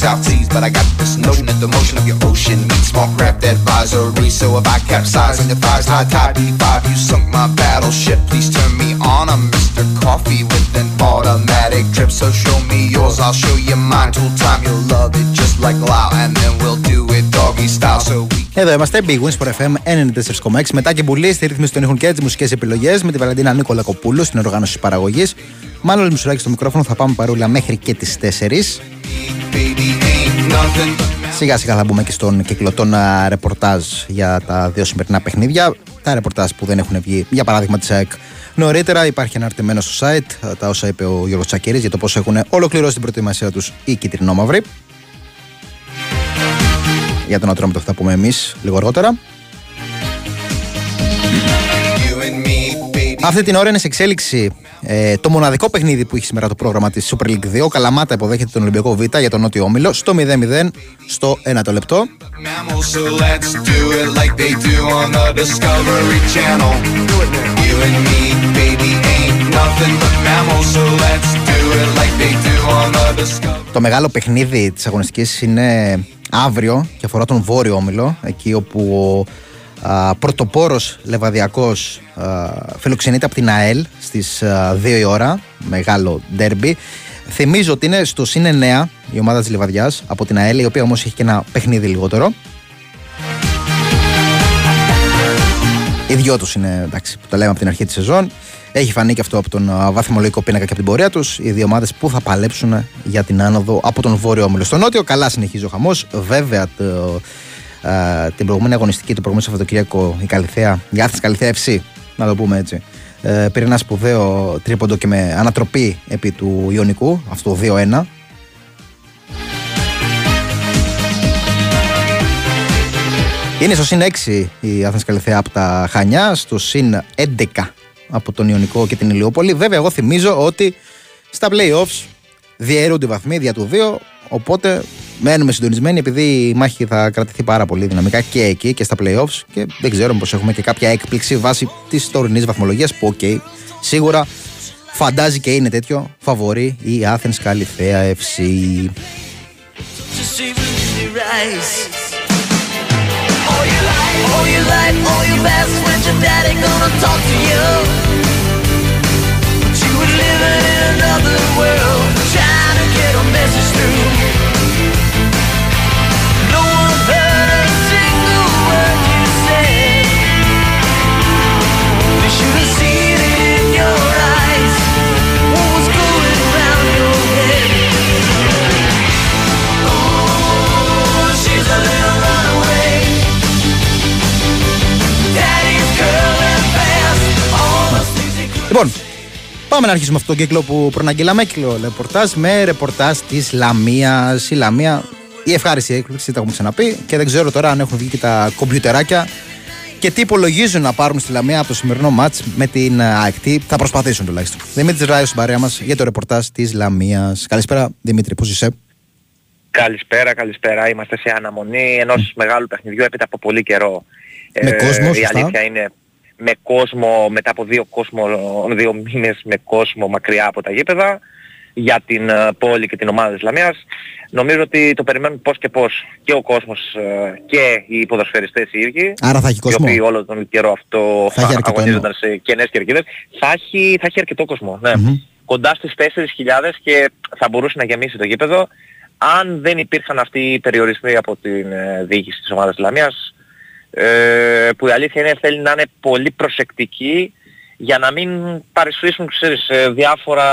But I got this notion that the motion of your ocean meets small craft advisory. So if I capsize on your thighs, high tide B5, you sunk my battleship. Please turn me on. I'm Mr. Coffee with an automatic drip. So show me yours, I'll show you mine. Tool time, you'll love it just like Lao, and then we'll do it doggy style. So we Εδώ είμαστε, Big Wins for FM 94,6. Μετά και πολύ στη ρύθμιση των ήχων και τι μουσικέ επιλογέ με τη Βαλεντίνα Νίκολα Κοπούλου στην οργάνωση τη παραγωγή. Μάλλον Μισουράκη στο μικρόφωνο θα πάμε παρούλα μέχρι και τι 4. Σιγά σιγά θα μπούμε και στον κύκλο των α, ρεπορτάζ για τα δύο σημερινά παιχνίδια. Τα ρεπορτάζ που δεν έχουν βγει, για παράδειγμα της ΑΕΚ νωρίτερα. Υπάρχει αναρτημένο στο site α, τα όσα είπε ο Γιώργος Τσακίρη για το πώς έχουν ολοκληρώσει την προετοιμασία τους οι κυτρινόμαυροι. Για τον Ατρόμητο θα τα πούμε εμείς λίγο αργότερα. Αυτή την ώρα είναι σε εξέλιξη ε, το μοναδικό παιχνίδι που έχει σήμερα το πρόγραμμα της Super League 2. Ο Καλαμάτα υποδέχεται τον Ολυμπιακό Β για τον Νότιο Όμιλο στο 0-0 στο 1 το λεπτό. mammals, so let's do it like they do on the Discovery Channel. You and me, baby, ain't nothing but mammals, so let's do it like they do on the Discovery Το μεγάλο παιχνίδι της αγωνιστικής είναι αύριο και αφορά τον Βόρειο Όμιλο, εκεί όπου ο α, πρωτοπόρος Λεβαδιακός α, φιλοξενείται από την ΑΕΛ στις α, 2 η ώρα, μεγάλο ντέρμπι. Θυμίζω ότι είναι στο συν 9 η ομάδα της Λεβαδιάς από την ΑΕΛ, η οποία όμως έχει και ένα παιχνίδι λιγότερο. Οι δυο τους είναι εντάξει, που τα λέμε από την αρχή της σεζόν. Έχει φανεί και αυτό από τον α, βαθμολογικό πίνακα και από την πορεία τους. Οι δύο ομάδες που θα παλέψουν για την άνοδο από τον βόρειο όμιλο. Στο νότιο, καλά συνεχίζει ο χαμός. Βέβαια, το, α, την προηγούμενη αγωνιστική του προηγούμενου Σαββατοκύριακο, η Καλυθέα, η Άθηνη Καλυθέα FC, να το πούμε έτσι. Ε, πήρε ένα σπουδαίο τρίποντο και με ανατροπή επί του Ιωνικού, αυτό το 2-1. Είναι στο συν 6 η Άθηνας Καλυθέα από τα Χανιά, στο συν 11 από τον Ιωνικό και την Ηλιούπολη. Βέβαια, εγώ θυμίζω ότι στα playoffs διαιρούνται οι βαθμοί δια του 2, οπότε μένουμε συντονισμένοι επειδή η μάχη θα κρατηθεί πάρα πολύ δυναμικά και εκεί και στα playoffs και δεν ξέρω πως έχουμε και κάποια έκπληξη βάσει της τωρινής βαθμολογίας που οκ, σίγουρα φαντάζει και είναι τέτοιο φαβορή η Athens Καλυθέα FC. All your life, all your best friends, your daddy gonna talk to you. But you were living in another world, trying to get a message through. Λοιπόν, πάμε να αρχίσουμε αυτόν τον κύκλο που προναγγελάμε. Κύκλο ρεπορτάζ με ρεπορτάζ της Λαμίας. Η Λαμία, η ευχάριστη έκπληξη, τα έχουμε ξαναπεί. Και δεν ξέρω τώρα αν έχουν βγει και τα κομπιουτεράκια και τι υπολογίζουν να πάρουν στη Λαμία από το σημερινό μάτς με την ΑΕΚ. Τι θα προσπαθήσουν τουλάχιστον. Δημήτρης Ράιο στην παρέα μας για το ρεπορτάζ της Λαμίας. Καλησπέρα, Δημήτρη, πώς είσαι; Καλησπέρα, καλησπέρα. Είμαστε σε αναμονή ενός μεγάλου παιχνιδιού έπειτα από πολύ καιρό. Με κόσμο, η σωστά. αλήθεια είναι με κόσμο, μετά από δύο, κόσμο, δύο μήνες με κόσμο μακριά από τα γήπεδα για την ε, πόλη και την ομάδα της Λαμίας. Νομίζω ότι το περιμένουν πώς και πώς και ο κόσμος ε, και οι ποδοσφαιριστές οι ίδιοι. Άρα θα έχει κόσμο. Οι οποίοι όλο τον καιρό αυτό Θα έχει αρκετό, αγωνίζονταν σε κενές κερκίδες. Θα έχει, θα έχει αρκετό κόσμο. Ναι. Μμμ. Κοντά στις 4.000 και θα μπορούσε να γεμίσει το γήπεδο αν δεν υπήρχαν αυτοί οι περιορισμοί από την ε, διοίκηση της ομάδας της Λαμίας ε, που η αλήθεια είναι θέλει να είναι πολύ προσεκτικοί για να μην παρισφρήσουν ξέρεις, ε, διάφορα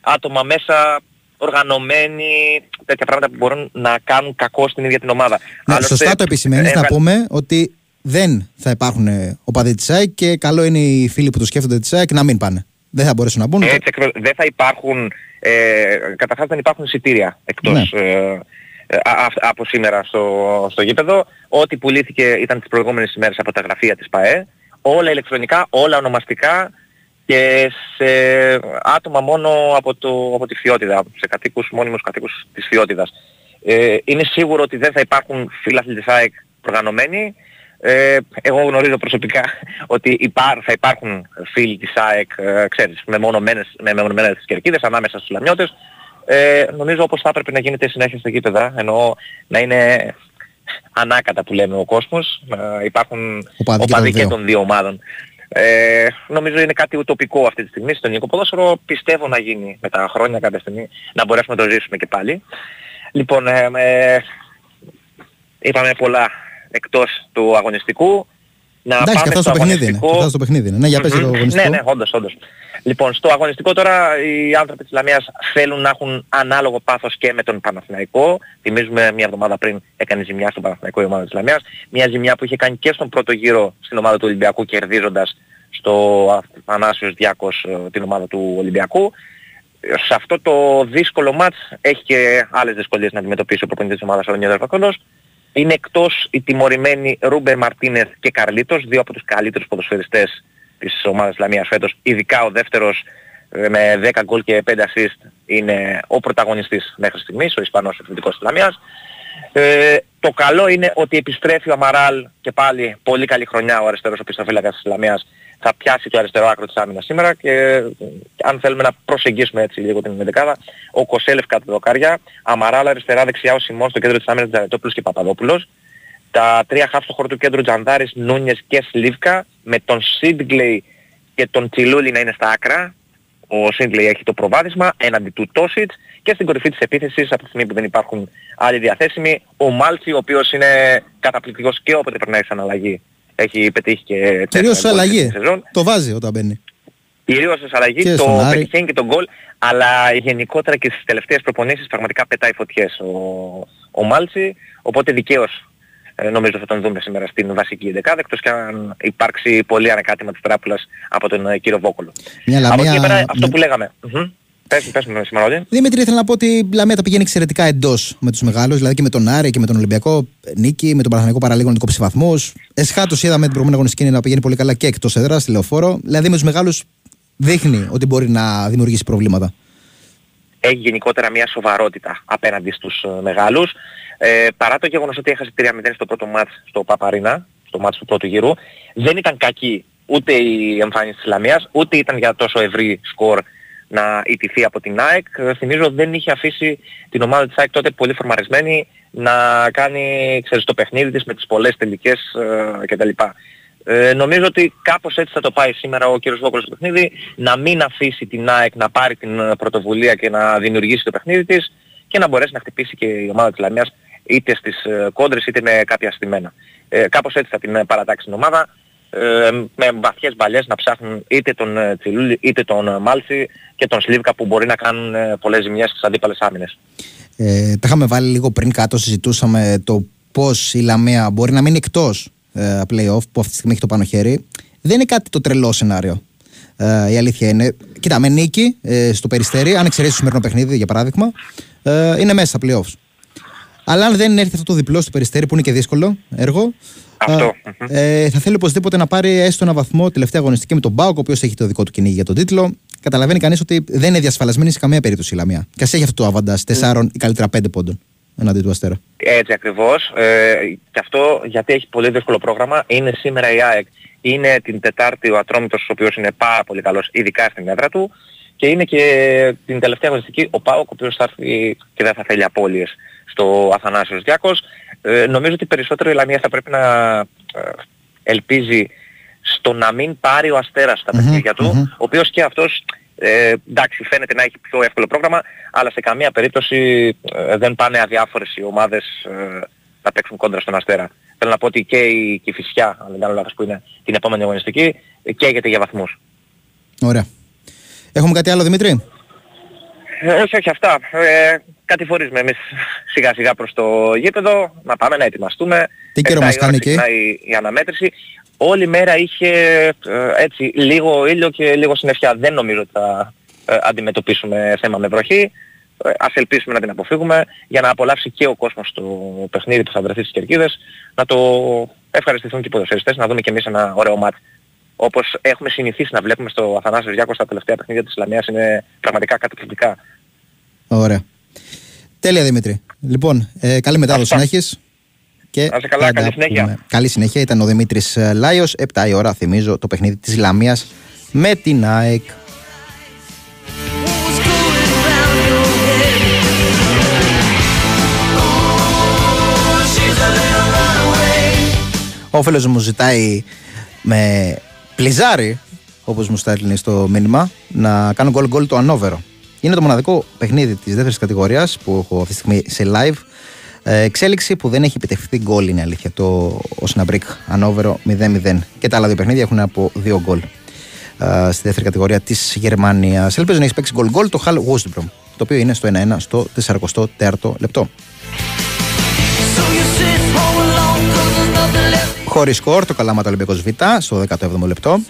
άτομα μέσα οργανωμένοι, τέτοια πράγματα που μπορούν να κάνουν κακό στην ίδια την ομάδα. Ναι, Άλλωστε, σωστά το επισημαίνεις να έβγαλε- πούμε ότι δεν θα υπάρχουν ε, οπαδοί της ΑΕΚ και καλό είναι οι φίλοι που το σκέφτονται της ΑΕΚ να μην πάνε. Δεν θα μπορέσουν να μπουν. Έτσι, ακριβώς. δεν θα υπάρχουν, ε, καταρχάς δεν υπάρχουν εισιτήρια εκτός Ναι. ε, ε, α- α- από σήμερα στο, στο γήπεδο. Ό,τι πουλήθηκε ήταν τις προηγούμενες ημέρες από τα γραφεία της ΠΑΕ. Όλα ηλεκτρονικά, όλα ονομαστικά και σε άτομα μόνο από, το, από τη Φιότιδα, σε κατοίκους, μόνιμους κατοίκους της Φιότιδας. Ε, είναι σίγουρο ότι δεν θα υπάρχουν φίλαθλοι της ΑΕΚ οργανωμένοι. Ε, εγώ γνωρίζω προσωπικά <laughs> ότι υπά, θα υπάρχουν φίλοι της ΑΕΚ, ε, ξέρεις, με μονομένες, με μονομένες κερκίδες ανάμεσα στους λαμιώτες, Ε, νομίζω όπως θα έπρεπε να γίνεται συνέχεια στα γήπεδα, εννοώ να είναι ανάκατα που λέμε ο κόσμος, να υπάρχουν Οπαδοί και οπαδοί των και δύο. των δύο ομάδων. Ε, νομίζω είναι κάτι ουτοπικό αυτή τη στιγμή στο ελληνικό ποδόσφαιρο. Πιστεύω να γίνει με τα χρόνια κάποια στιγμή, να μπορέσουμε να το ζήσουμε και πάλι. Λοιπόν, ε, ε, είπαμε πολλά εκτός του αγωνιστικού. Να Εντάξει, πάμε καθώς στο το παιχνίδι είναι. αγωνιστικό. Καθώς το παιχνίδι είναι. Ναι, για πες για το Μμμ. αγωνιστικό. Ναι, ναι, όντως, όντως. Λοιπόν, στο αγωνιστικό τώρα οι άνθρωποι της Λαμίας θέλουν να έχουν ανάλογο πάθος και με τον Παναθηναϊκό. Θυμίζουμε μια εβδομάδα πριν έκανε ζημιά στον Παναθηναϊκό η ομάδα της Λαμίας. Μια ζημιά που είχε κάνει και στον πρώτο γύρο στην ομάδα του Ολυμπιακού κερδίζοντας στο Αθανάσιος Διάκος ε, την ομάδα του Ολυμπιακού. Ε, Σε αυτό το δύσκολο μάτς έχει και άλλες δυσκολίες να αντιμετωπίσει ο προπονητής της ομάδας ο Νιώδερ Φακολός. Είναι εκτός οι τιμωρημένοι Ρούμπερ Μαρτίνεθ και Καρλίτος, δύο από τους καλύτερους ποδοσφαιριστές της ομάδας Λαμίας φέτος, ειδικά ο δεύτερος ε, με 10 γκολ και 5 assist είναι ο πρωταγωνιστής μέχρι στιγμής, ο Ισπανός επιθετικός της Λαμίας. Ε, το καλό είναι ότι επιστρέφει ο Αμαράλ και πάλι πολύ καλή χρονιά ο αριστερός οπισθοφύλακας της Λαμίας θα πιάσει το αριστερό άκρο της άμυνας σήμερα και ε, αν θέλουμε να προσεγγίσουμε έτσι λίγο την δεκάδα, ο Κοσέλεφ κάτω δοκάρια, Αμαράλ αριστερά δεξιά ο Σιμών στο κέντρο της άμυνας Τζανετόπουλος και Παπαδόπουλος, τα τρία χάφ στο χώρο του κέντρου Τζανδάρης, Νούνιες και Σλίβκα, με τον Σίντγκλεϊ και τον Τσιλούλη να είναι στα άκρα. Ο Σίντγκλεϊ έχει το προβάδισμα έναντι του Τόσιτς και στην κορυφή της επίθεσης από τη στιγμή που δεν υπάρχουν άλλοι διαθέσιμοι ο Μάλτσι ο οποίος είναι καταπληκτικός και όποτε περνάει σαν αλλαγή. Έχει πετύχει και Κυρίως τέσσερα σε γκολ αλλαγή. στην σεζόν. Το βάζει όταν μπαίνει. Κυρίως σε αλλαγή, Και το στον Άρη. πετυχαίνει και τον γκολ, αλλά γενικότερα και στις τελευταίες προπονήσεις πραγματικά πετάει φωτιές ο, ο Μάλτσι, οπότε δικαίως ε, νομίζω θα τον δούμε σήμερα στην βασική δεκάδα, εκτός και αν υπάρξει πολύ ανακάτημα της τράπουλας από τον ε, κύριο Βόκολο. Μια Από Λαμία- εκεί και πέρα αυτό ναι. που λέγαμε. Μμμ. Πες, πες μου, Σιμαρόλη. Δημήτρη, ήθελα να πω ότι η Λαμία τα πηγαίνει εξαιρετικά εντός με τους μεγάλους, δηλαδή και με τον Άρη και με τον Ολυμπιακό νίκη, με τον Παναθανικό παραλίγο να κόψει βαθμού. Εσχάτως είδαμε την προηγούμενη αγωνιστική να πηγαίνει πολύ καλά και εκτός έδρας, στη λεωφόρο. Δηλαδή με τους μεγάλους δείχνει ότι μπορεί να δημιουργήσει προβλήματα. έχει γενικότερα μια σοβαρότητα απέναντι στους ε, μεγάλους. Ε, παρά το γεγονός ότι έχασε 3-0 στο πρώτο μάτς στο Παπαρίνα, στο μάτς του πρώτου γύρου, δεν ήταν κακή ούτε η εμφάνιση της Λαμίας, ούτε ήταν για τόσο ευρύ σκορ να ιτηθεί από την ΑΕΚ. Ε, Θυμίζω δεν είχε αφήσει την ομάδα της ΑΕΚ τότε πολύ φορμαρισμένη να κάνει ξέρεις, το παιχνίδι της με τις πολλές τελικές ε, κτλ. Ε, νομίζω ότι κάπως έτσι θα το πάει σήμερα ο κύριος Βόκολος στο παιχνίδι, να μην αφήσει την ΑΕΚ να πάρει την ε, πρωτοβουλία και να δημιουργήσει το παιχνίδι της και να μπορέσει να χτυπήσει και η ομάδα της Λαμίας είτε στις ε, κόντρες είτε με κάποια στημένα. Ε, κάπως έτσι θα την ε, παρατάξει την ομάδα, ε, με βαθιές μπαλιές να ψάχνουν είτε τον ε, Τσιλούλη είτε τον ε, Μάλτσι και τον Σλίβκα που μπορεί να κάνουν ε, πολλές ζημιές στις αντίπαλες άμυνες. Ε, τα είχαμε βάλει λίγο πριν κάτω, συζητούσαμε το πώς η Λαμία μπορεί να μείνει εκτός ε, playoff που αυτή τη στιγμή έχει το πάνω χέρι. Δεν είναι κάτι το τρελό σενάριο. Ε, η αλήθεια είναι. Κοίτα, με νίκη ε, στο περιστέρι, αν εξαιρέσει το σημερινό παιχνίδι για παράδειγμα, ε, είναι μέσα στα playoffs. Αλλά αν δεν έρθει αυτό το διπλό στο περιστέρι που είναι και δύσκολο έργο, Αυτό. ε, θα θέλει οπωσδήποτε να πάρει έστω ένα βαθμό τελευταία αγωνιστική με τον Μπάουκ, ο οποίος έχει το δικό του κυνήγι για τον τίτλο. Καταλαβαίνει κανείς ότι δεν είναι διασφαλισμένη σε καμία περίπτωση η Λαμία. Και ας έχει αυτό το αβαντάζ 4 ή καλύτερα 5 πόντων εναντί του Αστέρα. Έτσι ακριβώς. Ε, και αυτό γιατί έχει πολύ δύσκολο πρόγραμμα. Είναι σήμερα η ΑΕΚ. Είναι την Τετάρτη ο Ατρόμητος ο οποίος είναι πάρα πολύ καλός ειδικά στην έδρα του. Και είναι και την τελευταία αγωνιστική ο Πάοκ ο οποίος θα έρθει και δεν θα θέλει απώλειες στο Αθανάσιος Διάκος. Ε, νομίζω ότι περισσότερο η Λαμία θα πρέπει να ε, ελπίζει στο να μην πάρει ο Αστέρας στα παιχνίδια του, ο οποίος και αυτός ε, εντάξει φαίνεται να έχει πιο εύκολο πρόγραμμα, αλλά σε καμία περίπτωση ε, δεν πάνε αδιάφορες οι ομάδες ε, να παίξουν κόντρα στον Αστέρα. Θέλω να πω ότι και η Κηφισιά, αν δεν κάνω λάθος που είναι την επόμενη αγωνιστική, ε, καίγεται για βαθμούς. Ωραία. Έχουμε κάτι άλλο, Δημήτρη; Ε, όχι, όχι αυτά. Ε, κατηφορίζουμε εμείς σιγά σιγά προς το γήπεδο, να πάμε να ετοιμαστούμε. Τι καιρό Εφτά μας η ώρα κάνει εκεί; ξεκινάει η αναμέτρηση. Όλη μέρα είχε ε, έτσι λίγο ήλιο και λίγο συννεφιά. Δεν νομίζω ότι θα ε, αντιμετωπίσουμε θέμα με βροχή. Ε, ας ελπίσουμε να την αποφύγουμε για να απολαύσει και ο κόσμος το παιχνίδι που θα βρεθεί στις Κερκίδες. Να το ευχαριστηθούν και οι ποδοσφαιριστές, να δούμε και εμείς ένα ωραίο μάτι. Όπως έχουμε συνηθίσει να βλέπουμε στο Αθανάσιος Διάκο στα τελευταία παιχνίδια της Ισλαμίας είναι πραγματικά καταπληκτικά. Ωραία. Τέλεια, Δημήτρη. Λοιπόν, ε, καλή μετάδοση να έχεις. Και καλή συνέχεια. Καλή συνέχεια. Ήταν ο Δημήτρης ε, Λάιος. 7 η ώρα, θυμίζω, το παιχνίδι της Λαμίας με την ΑΕΚ. Ο φίλος μου ζητάει με πλιζάρι, όπως μου στέλνει στο μήνυμα, να κάνω γκολ γκολ το ανώβερο. Είναι το μοναδικό παιχνίδι της δεύτερης κατηγορίας που έχω αυτή τη στιγμή σε live ε, εξέλιξη που δεν έχει επιτευχθεί γκολ είναι αλήθεια. Το Osnabrück ανώβερο 0-0. Και τα άλλα δύο παιχνίδια έχουν από δύο γκολ. Ε, στη δεύτερη κατηγορία της Γερμανίας. Ελπίζω να έχεις παίξει γκολ γκολ το Χαλ Wustbrom, το οποίο είναι στο 1-1 στο 44ο λεπτό. Χωρίς σκορ το Καλάματα Ολυμπιακός Β στο 17ο λεπτό.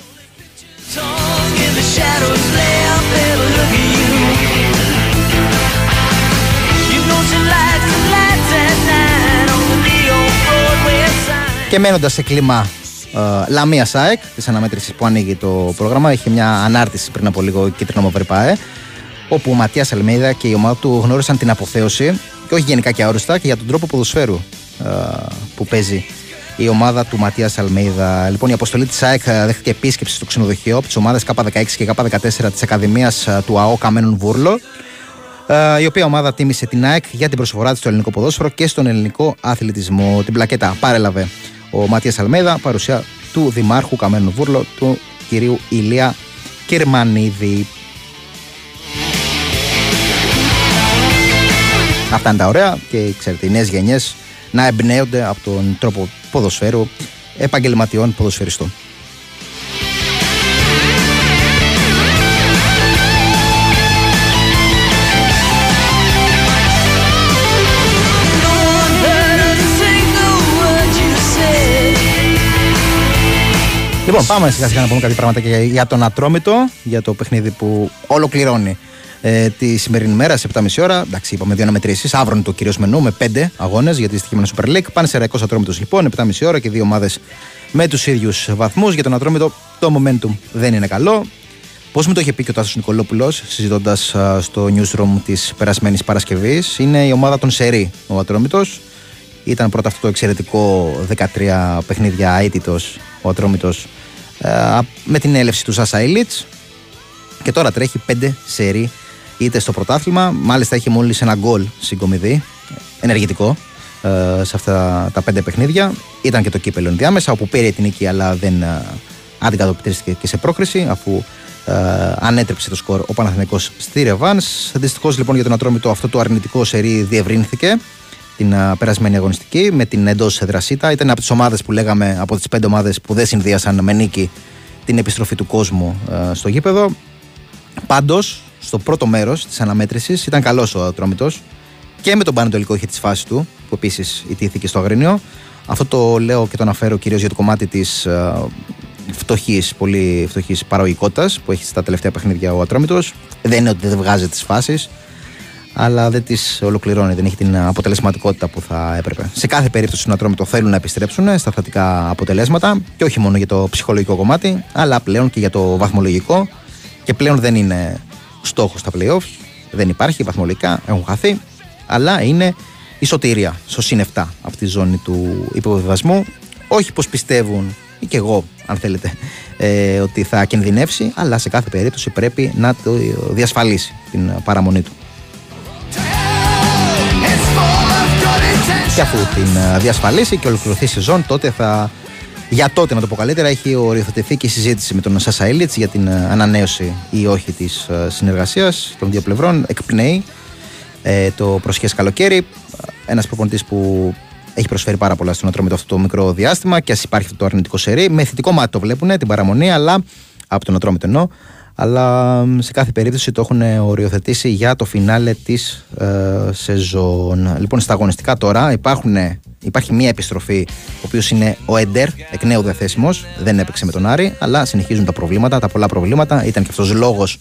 Και μένοντας σε κλίμα ε, Λαμία ΣΑΕΚ, της αναμέτρησης που ανοίγει το πρόγραμμα, είχε μια ανάρτηση πριν από λίγο κίτρινο μαύρη ΠΑΕ, όπου ο Ματίας Αλμέιδα και η ομάδα του γνώρισαν την αποθέωση, και όχι γενικά και αόριστα, και για τον τρόπο ποδοσφαίρου ε, που παίζει η ομάδα του Ματίας Αλμέιδα. Λοιπόν, η αποστολή της ΑΕΚ ε, δέχτηκε επίσκεψη στο ξενοδοχείο από τις ομάδες K16 και K14 της Ακαδημίας του ΑΟ Καμένων Βούρλο. ε, Η οποία ομάδα τίμησε την ΑΕΚ για την προσφορά της στο ελληνικό ποδόσφαιρο και στον ελληνικό αθλητισμό. Την πλακέτα παρέλαβε ο Ματία Αλμέιδα, παρουσία του Δημάρχου Καμένου Βούρλο, του κυρίου Ηλία Κερμανίδη. Αυτά είναι τα ωραία και ξέρετε, οι νέες γενιές να εμπνέονται από τον τρόπο ποδοσφαίρου επαγγελματιών ποδοσφαιριστών. Λοιπόν, πάμε σιγά σιγά να πούμε κάτι πράγματα και για τον Ατρόμητο, για το παιχνίδι που ολοκληρώνει ε, τη σημερινή μέρα σε 7.30 ώρα. Εντάξει, είπαμε δύο αναμετρήσεις. Αύριο είναι το κυρίως μενού με 5 αγώνες για τη στοιχειμένη Super League. Πάνε σε Ραϊκό Ατρόμητος λοιπόν, 7.30 ώρα και δύο ομάδες με τους ίδιους βαθμούς. Για τον Ατρόμητο το momentum δεν είναι καλό. Πώς μου το είχε πει και ο Τάσος Νικολόπουλος, συζητώντας στο newsroom της περασμένης Παρασκευής, είναι η ομάδα των Σερή ο Ατρόμητος. Ήταν πρώτα αυτό το εξαιρετικό 13 παιχνίδια αίτητος ο Ατρόμητος με την έλευση του Σάσα Ιλίτς και τώρα τρέχει 5 σερί είτε στο πρωτάθλημα. Μάλιστα έχει μόλις ένα γκολ συγκομιδή, ενεργητικό, ε, σε αυτά τα πέντε παιχνίδια. Ήταν και το κύπελο ενδιάμεσα, όπου πήρε την νίκη, αλλά δεν ε, αντικατοπτρίστηκε και σε πρόκριση, αφού ε, ανέτρεψε το σκορ ο Παναθηναϊκός στη Ρεβάν. Δυστυχώ λοιπόν για τον Ατρόμητο αυτό το αρνητικό σερί διευρύνθηκε την ε, περασμένη αγωνιστική με την εντός εδρασίτα. Ήταν από τις ομάδες που λέγαμε, από τις πέντε ομάδες που δεν συνδύασαν με νίκη την επιστροφή του κόσμου ε, στο γήπεδο. Πάντως, στο πρώτο μέρος της αναμέτρησης ήταν καλός ο Ατρόμητος και με τον Πανετολικό είχε της φάσης του, που επίσης ιτήθηκε στο Αγρίνιο. Αυτό το λέω και το αναφέρω κυρίως για το κομμάτι της φτωχής, πολύ φτωχής παραγωγικότητας που έχει στα τελευταία παιχνίδια ο Ατρόμητος. Δεν είναι ότι δεν βγάζει τις φάσεις, αλλά δεν τις ολοκληρώνει, δεν έχει την αποτελεσματικότητα που θα έπρεπε. Σε κάθε περίπτωση στον Ατρόμητο θέλουν να επιστρέψουν στα θετικά αποτελέσματα και όχι μόνο για το ψυχολογικό κομμάτι, αλλά πλέον και για το βαθμολογικό. Και πλέον δεν είναι στόχος στα playoffs, δεν υπάρχει βαθμολογικά, έχουν χαθεί, αλλά είναι η σωτηρία στο συν 7 από τη ζώνη του υποβιβασμού. Όχι πως πιστεύουν, ή και εγώ, αν θέλετε, ε, ότι θα κινδυνεύσει, αλλά σε κάθε περίπτωση πρέπει να το διασφαλίσει την παραμονή του. Και αφού την ε, διασφαλίσει και ολοκληρωθεί η σεζόν, τότε θα. Για τότε, να το πω καλύτερα, έχει οριοθετηθεί και η συζήτηση με τον Σάσα Ήλιτς για την ε, ανανέωση ή όχι της συνεργασίας των δύο πλευρών. Εκπνέει ε, το προσχές καλοκαίρι. Ένας προπονητής που έχει προσφέρει πάρα πολλά στον Ατρόμητο αυτό το μικρό διάστημα και ας υπάρχει αυτό το αρνητικό σερί. Με θετικό μάτι το βλέπουν την παραμονή, αλλά από τον Ατρόμητο εννοώ. Αλλά σε κάθε περίπτωση το έχουν οριοθετήσει για το φινάλε της ε, σεζόν. Λοιπόν, στα αγωνιστικά τώρα υπάρχουν, υπάρχει μία επιστροφή, ο οποίος είναι ο Έντερ, εκ νέου διαθέσιμος. Δεν έπαιξε με τον Άρη, αλλά συνεχίζουν τα προβλήματα, τα πολλά προβλήματα. Ήταν και αυτός λόγος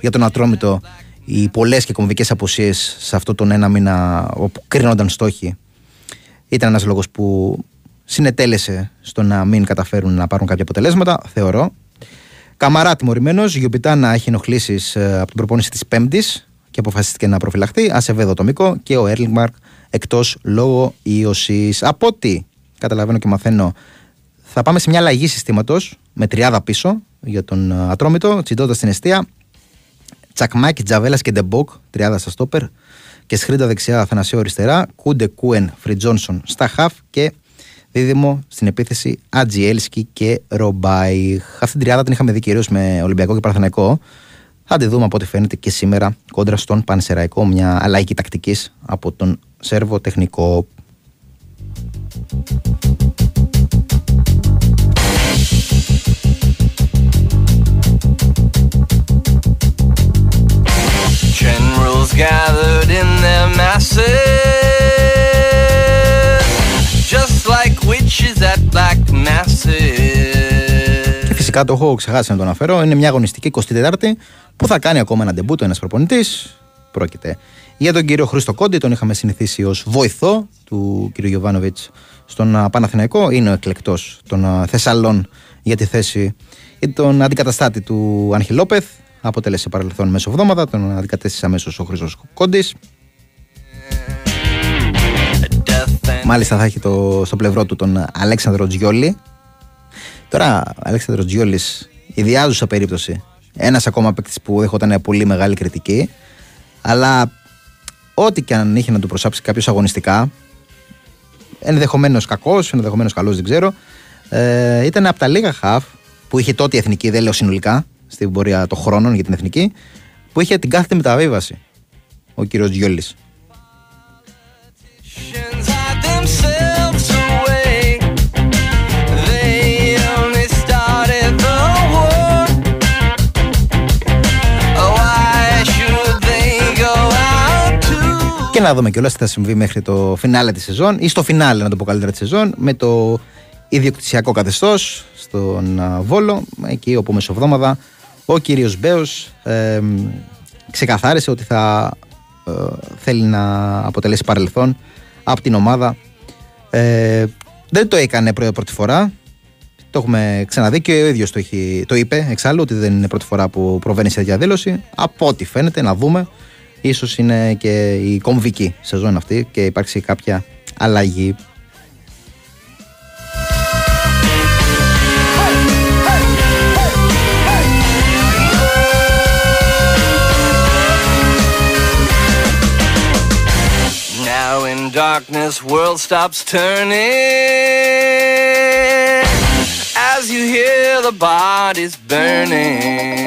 για τον Ατρόμητο οι πολλές και κομβικές αποσίε σε αυτό τον ένα μήνα όπου κρίνονταν στόχοι. Ήταν ένας λόγος που συνετέλεσε στο να μην καταφέρουν να πάρουν κάποια αποτελέσματα, θεωρώ. Καμαρά τιμωρημένο, Γιουμπιτάνα έχει ενοχλήσεις από την προπόνηση της Πέμπτης και αποφασίστηκε να προφυλαχθεί. Ασεβέδο τομικό και ο Έρλιγμαρκ εκτός λόγω ίωσης. Από ό,τι καταλαβαίνω και μαθαίνω, θα πάμε σε μια αλλαγή συστήματος με τριάδα πίσω για τον ε, Ατρόμητο, τσιντώντα την αιστεία. Τσακμάκι, Τζαβέλας και Ντεμπόκ, τριάδα στα στόπερ. Και σχρίντα δεξιά, Αθανασίου αριστερά. Κούντε Κούεν, Φριτζόνσον στα χαφ και δίδυμο στην επίθεση Ατζιέλσκι και Ρομπάι. Αυτή την τριάδα την είχαμε δει κυρίως με Ολυμπιακό και Παραθεναϊκό. Θα τη δούμε από ό,τι φαίνεται και σήμερα κόντρα στον Πανσεραϊκό. Μια αλλαγή τακτικής από τον Σέρβο τεχνικό. Generals gathered in their masses, Και φυσικά το έχω ξεχάσει να το αναφέρω. Είναι μια αγωνιστική 24η που θα κάνει ακόμα ένα ντεμπούτο ένας προπονητής. Πρόκειται για τον κύριο Χρήστο Κόντι. Τον είχαμε συνηθίσει ως βοηθό του κύριου Γιωβάνοβιτς στον α, Παναθηναϊκό. Είναι ο εκλεκτός των α, Θεσσαλών για τη θέση για τον αντικαταστάτη του Άγχη Λόπεθ. Αποτέλεσε παρελθόν μέσω εβδόμαδα. Τον αντικατέστησε αμέσως ο Χρήστος Κόντι. Μάλιστα θα έχει το, στο πλευρό του τον Αλέξανδρο Τζιόλη. Τώρα, ο Αλέξανδρος Τζιόλης, ιδιάζουσα περίπτωση. Ένας ακόμα παίκτης που δέχονταν πολύ μεγάλη κριτική. Αλλά ό,τι και αν είχε να του προσάψει κάποιος αγωνιστικά, ενδεχομένως κακός, ενδεχομένως καλός, δεν ξέρω. Ε, ήταν από τα λίγα χαφ που είχε τότε η εθνική, δεν λέω συνολικά, στην πορεία των χρόνων για την εθνική, που είχε την κάθετη μεταβίβαση. Ο κύριος Τζιόλης. Να δούμε κιόλας τι θα συμβεί μέχρι το φινάλε της σεζόν ή στο φινάλε, να το πω καλύτερα, της σεζόν με το ιδιοκτησιακό καθεστώς στον α, Βόλο. Εκεί όπου μεσοβδόμαδα ο κύριος Μπέος ε, ξεκαθάρισε ότι θα ε, θέλει να αποτελέσει παρελθόν από την ομάδα. Ε, δεν το έκανε πρω- πρώτη φορά. Το έχουμε ξαναδεί και ο ίδιος το, έχει- το είπε εξάλλου ότι δεν είναι πρώτη φορά που προβαίνει σε διαδήλωση. Από ό,τι φαίνεται, να δούμε. Ίσως είναι και η κομβική σεζόν αυτή και υπάρξει κάποια αλλαγή. Now in darkness, world stops turning as you hear the bodies burning.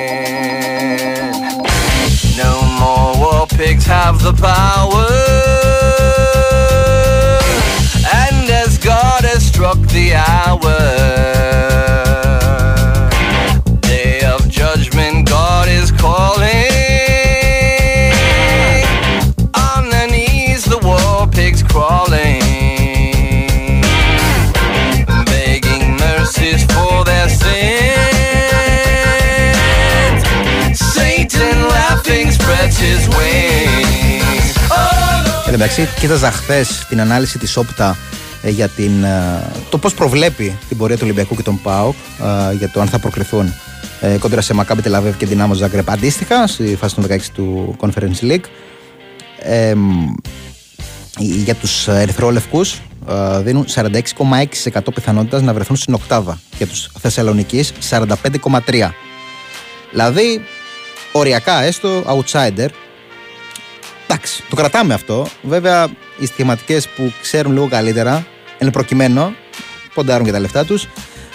No more war pigs have the power, and as God has struck the hour, Εν τω μεταξύ, κοίταζα χθες την ανάλυση της Όπτα ε, για την, ε, το πώς προβλέπει την πορεία του Ολυμπιακού και των ΠΑΟΚ ε, για το αν θα προκριθούν ε, κόντρα σε Μακάμπι Τελαβέβ και Δυνάμο Ζάγκρεπ αντίστοιχα στη φάση των 16 του Conference League. Ε, μ, για τους ερυθρόλευκους ε, δίνουν 46,6% πιθανότητας να βρεθούν στην οκτάδα. Για τους Θεσσαλονικείς 45,3%. Δηλαδή, οριακά έστω, outsider. Εντάξει, το κρατάμε αυτό. Βέβαια, οι στοιχηματικές που ξέρουν λίγο καλύτερα, εν προκειμένου, ποντάρουν και τα λεφτά τους,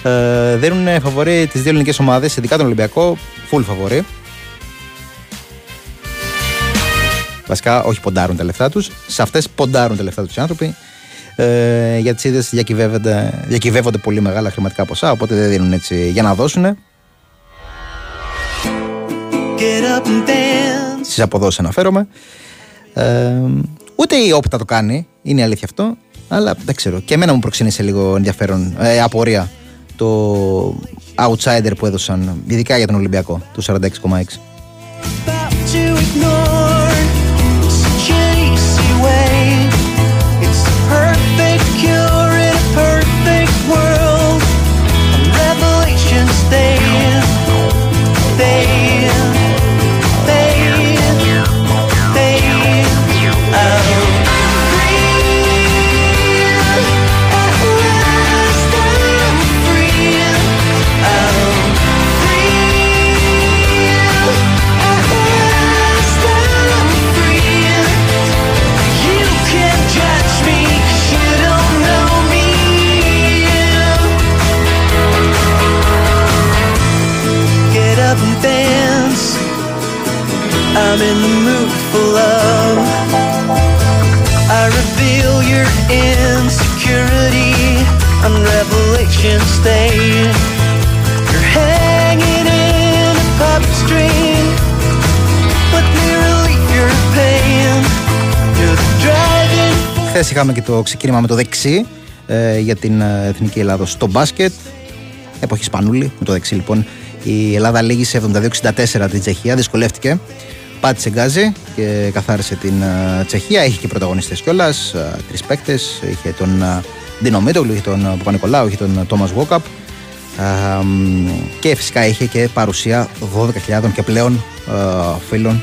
ε, δίνουν φαβορή τις δύο ελληνικές ομάδες, ειδικά τον Ολυμπιακό, full φαβορή. Βασικά, όχι ποντάρουν τα λεφτά τους. Σε αυτές ποντάρουν τα λεφτά τους οι άνθρωποι. Ε, για τις ίδιες διακυβεύονται, διακυβεύονται πολύ μεγάλα χρηματικά ποσά, οπότε δεν δίνουν έτσι για να δώσουν. Get up and dance. Στις αποδόσεις αναφέρομαι. Ε, ούτε η όπτα το κάνει, είναι η αλήθεια αυτό. Αλλά δεν ξέρω. Και εμένα μου προξενήσε λίγο ενδιαφέρον, ε, απορία το outsider που έδωσαν, ειδικά για τον Ολυμπιακό, του 46,6. I'm in the mood Χθες είχαμε και το ξεκίνημα με το δεξί ε, για την ε, Εθνική Ελλάδα στο μπάσκετ. Εποχή Σπανούλη, με το δεξί λοιπόν. Η Ελλάδα λήγησε 72-64 την Τσεχία, δυσκολεύτηκε. Πάτησε γκάζι και καθάρισε την ε, Τσεχία. Είχε και πρωταγωνιστές κιόλας, τρεις παίκτες. Είχε τον ε, Ντίνο Μίτογλου, είχε τον ε, Παπα-Νικολάου, είχε τον Τόμας Βόκαπ. Και φυσικά είχε και παρουσία 12.000 και πλέον ε, φίλων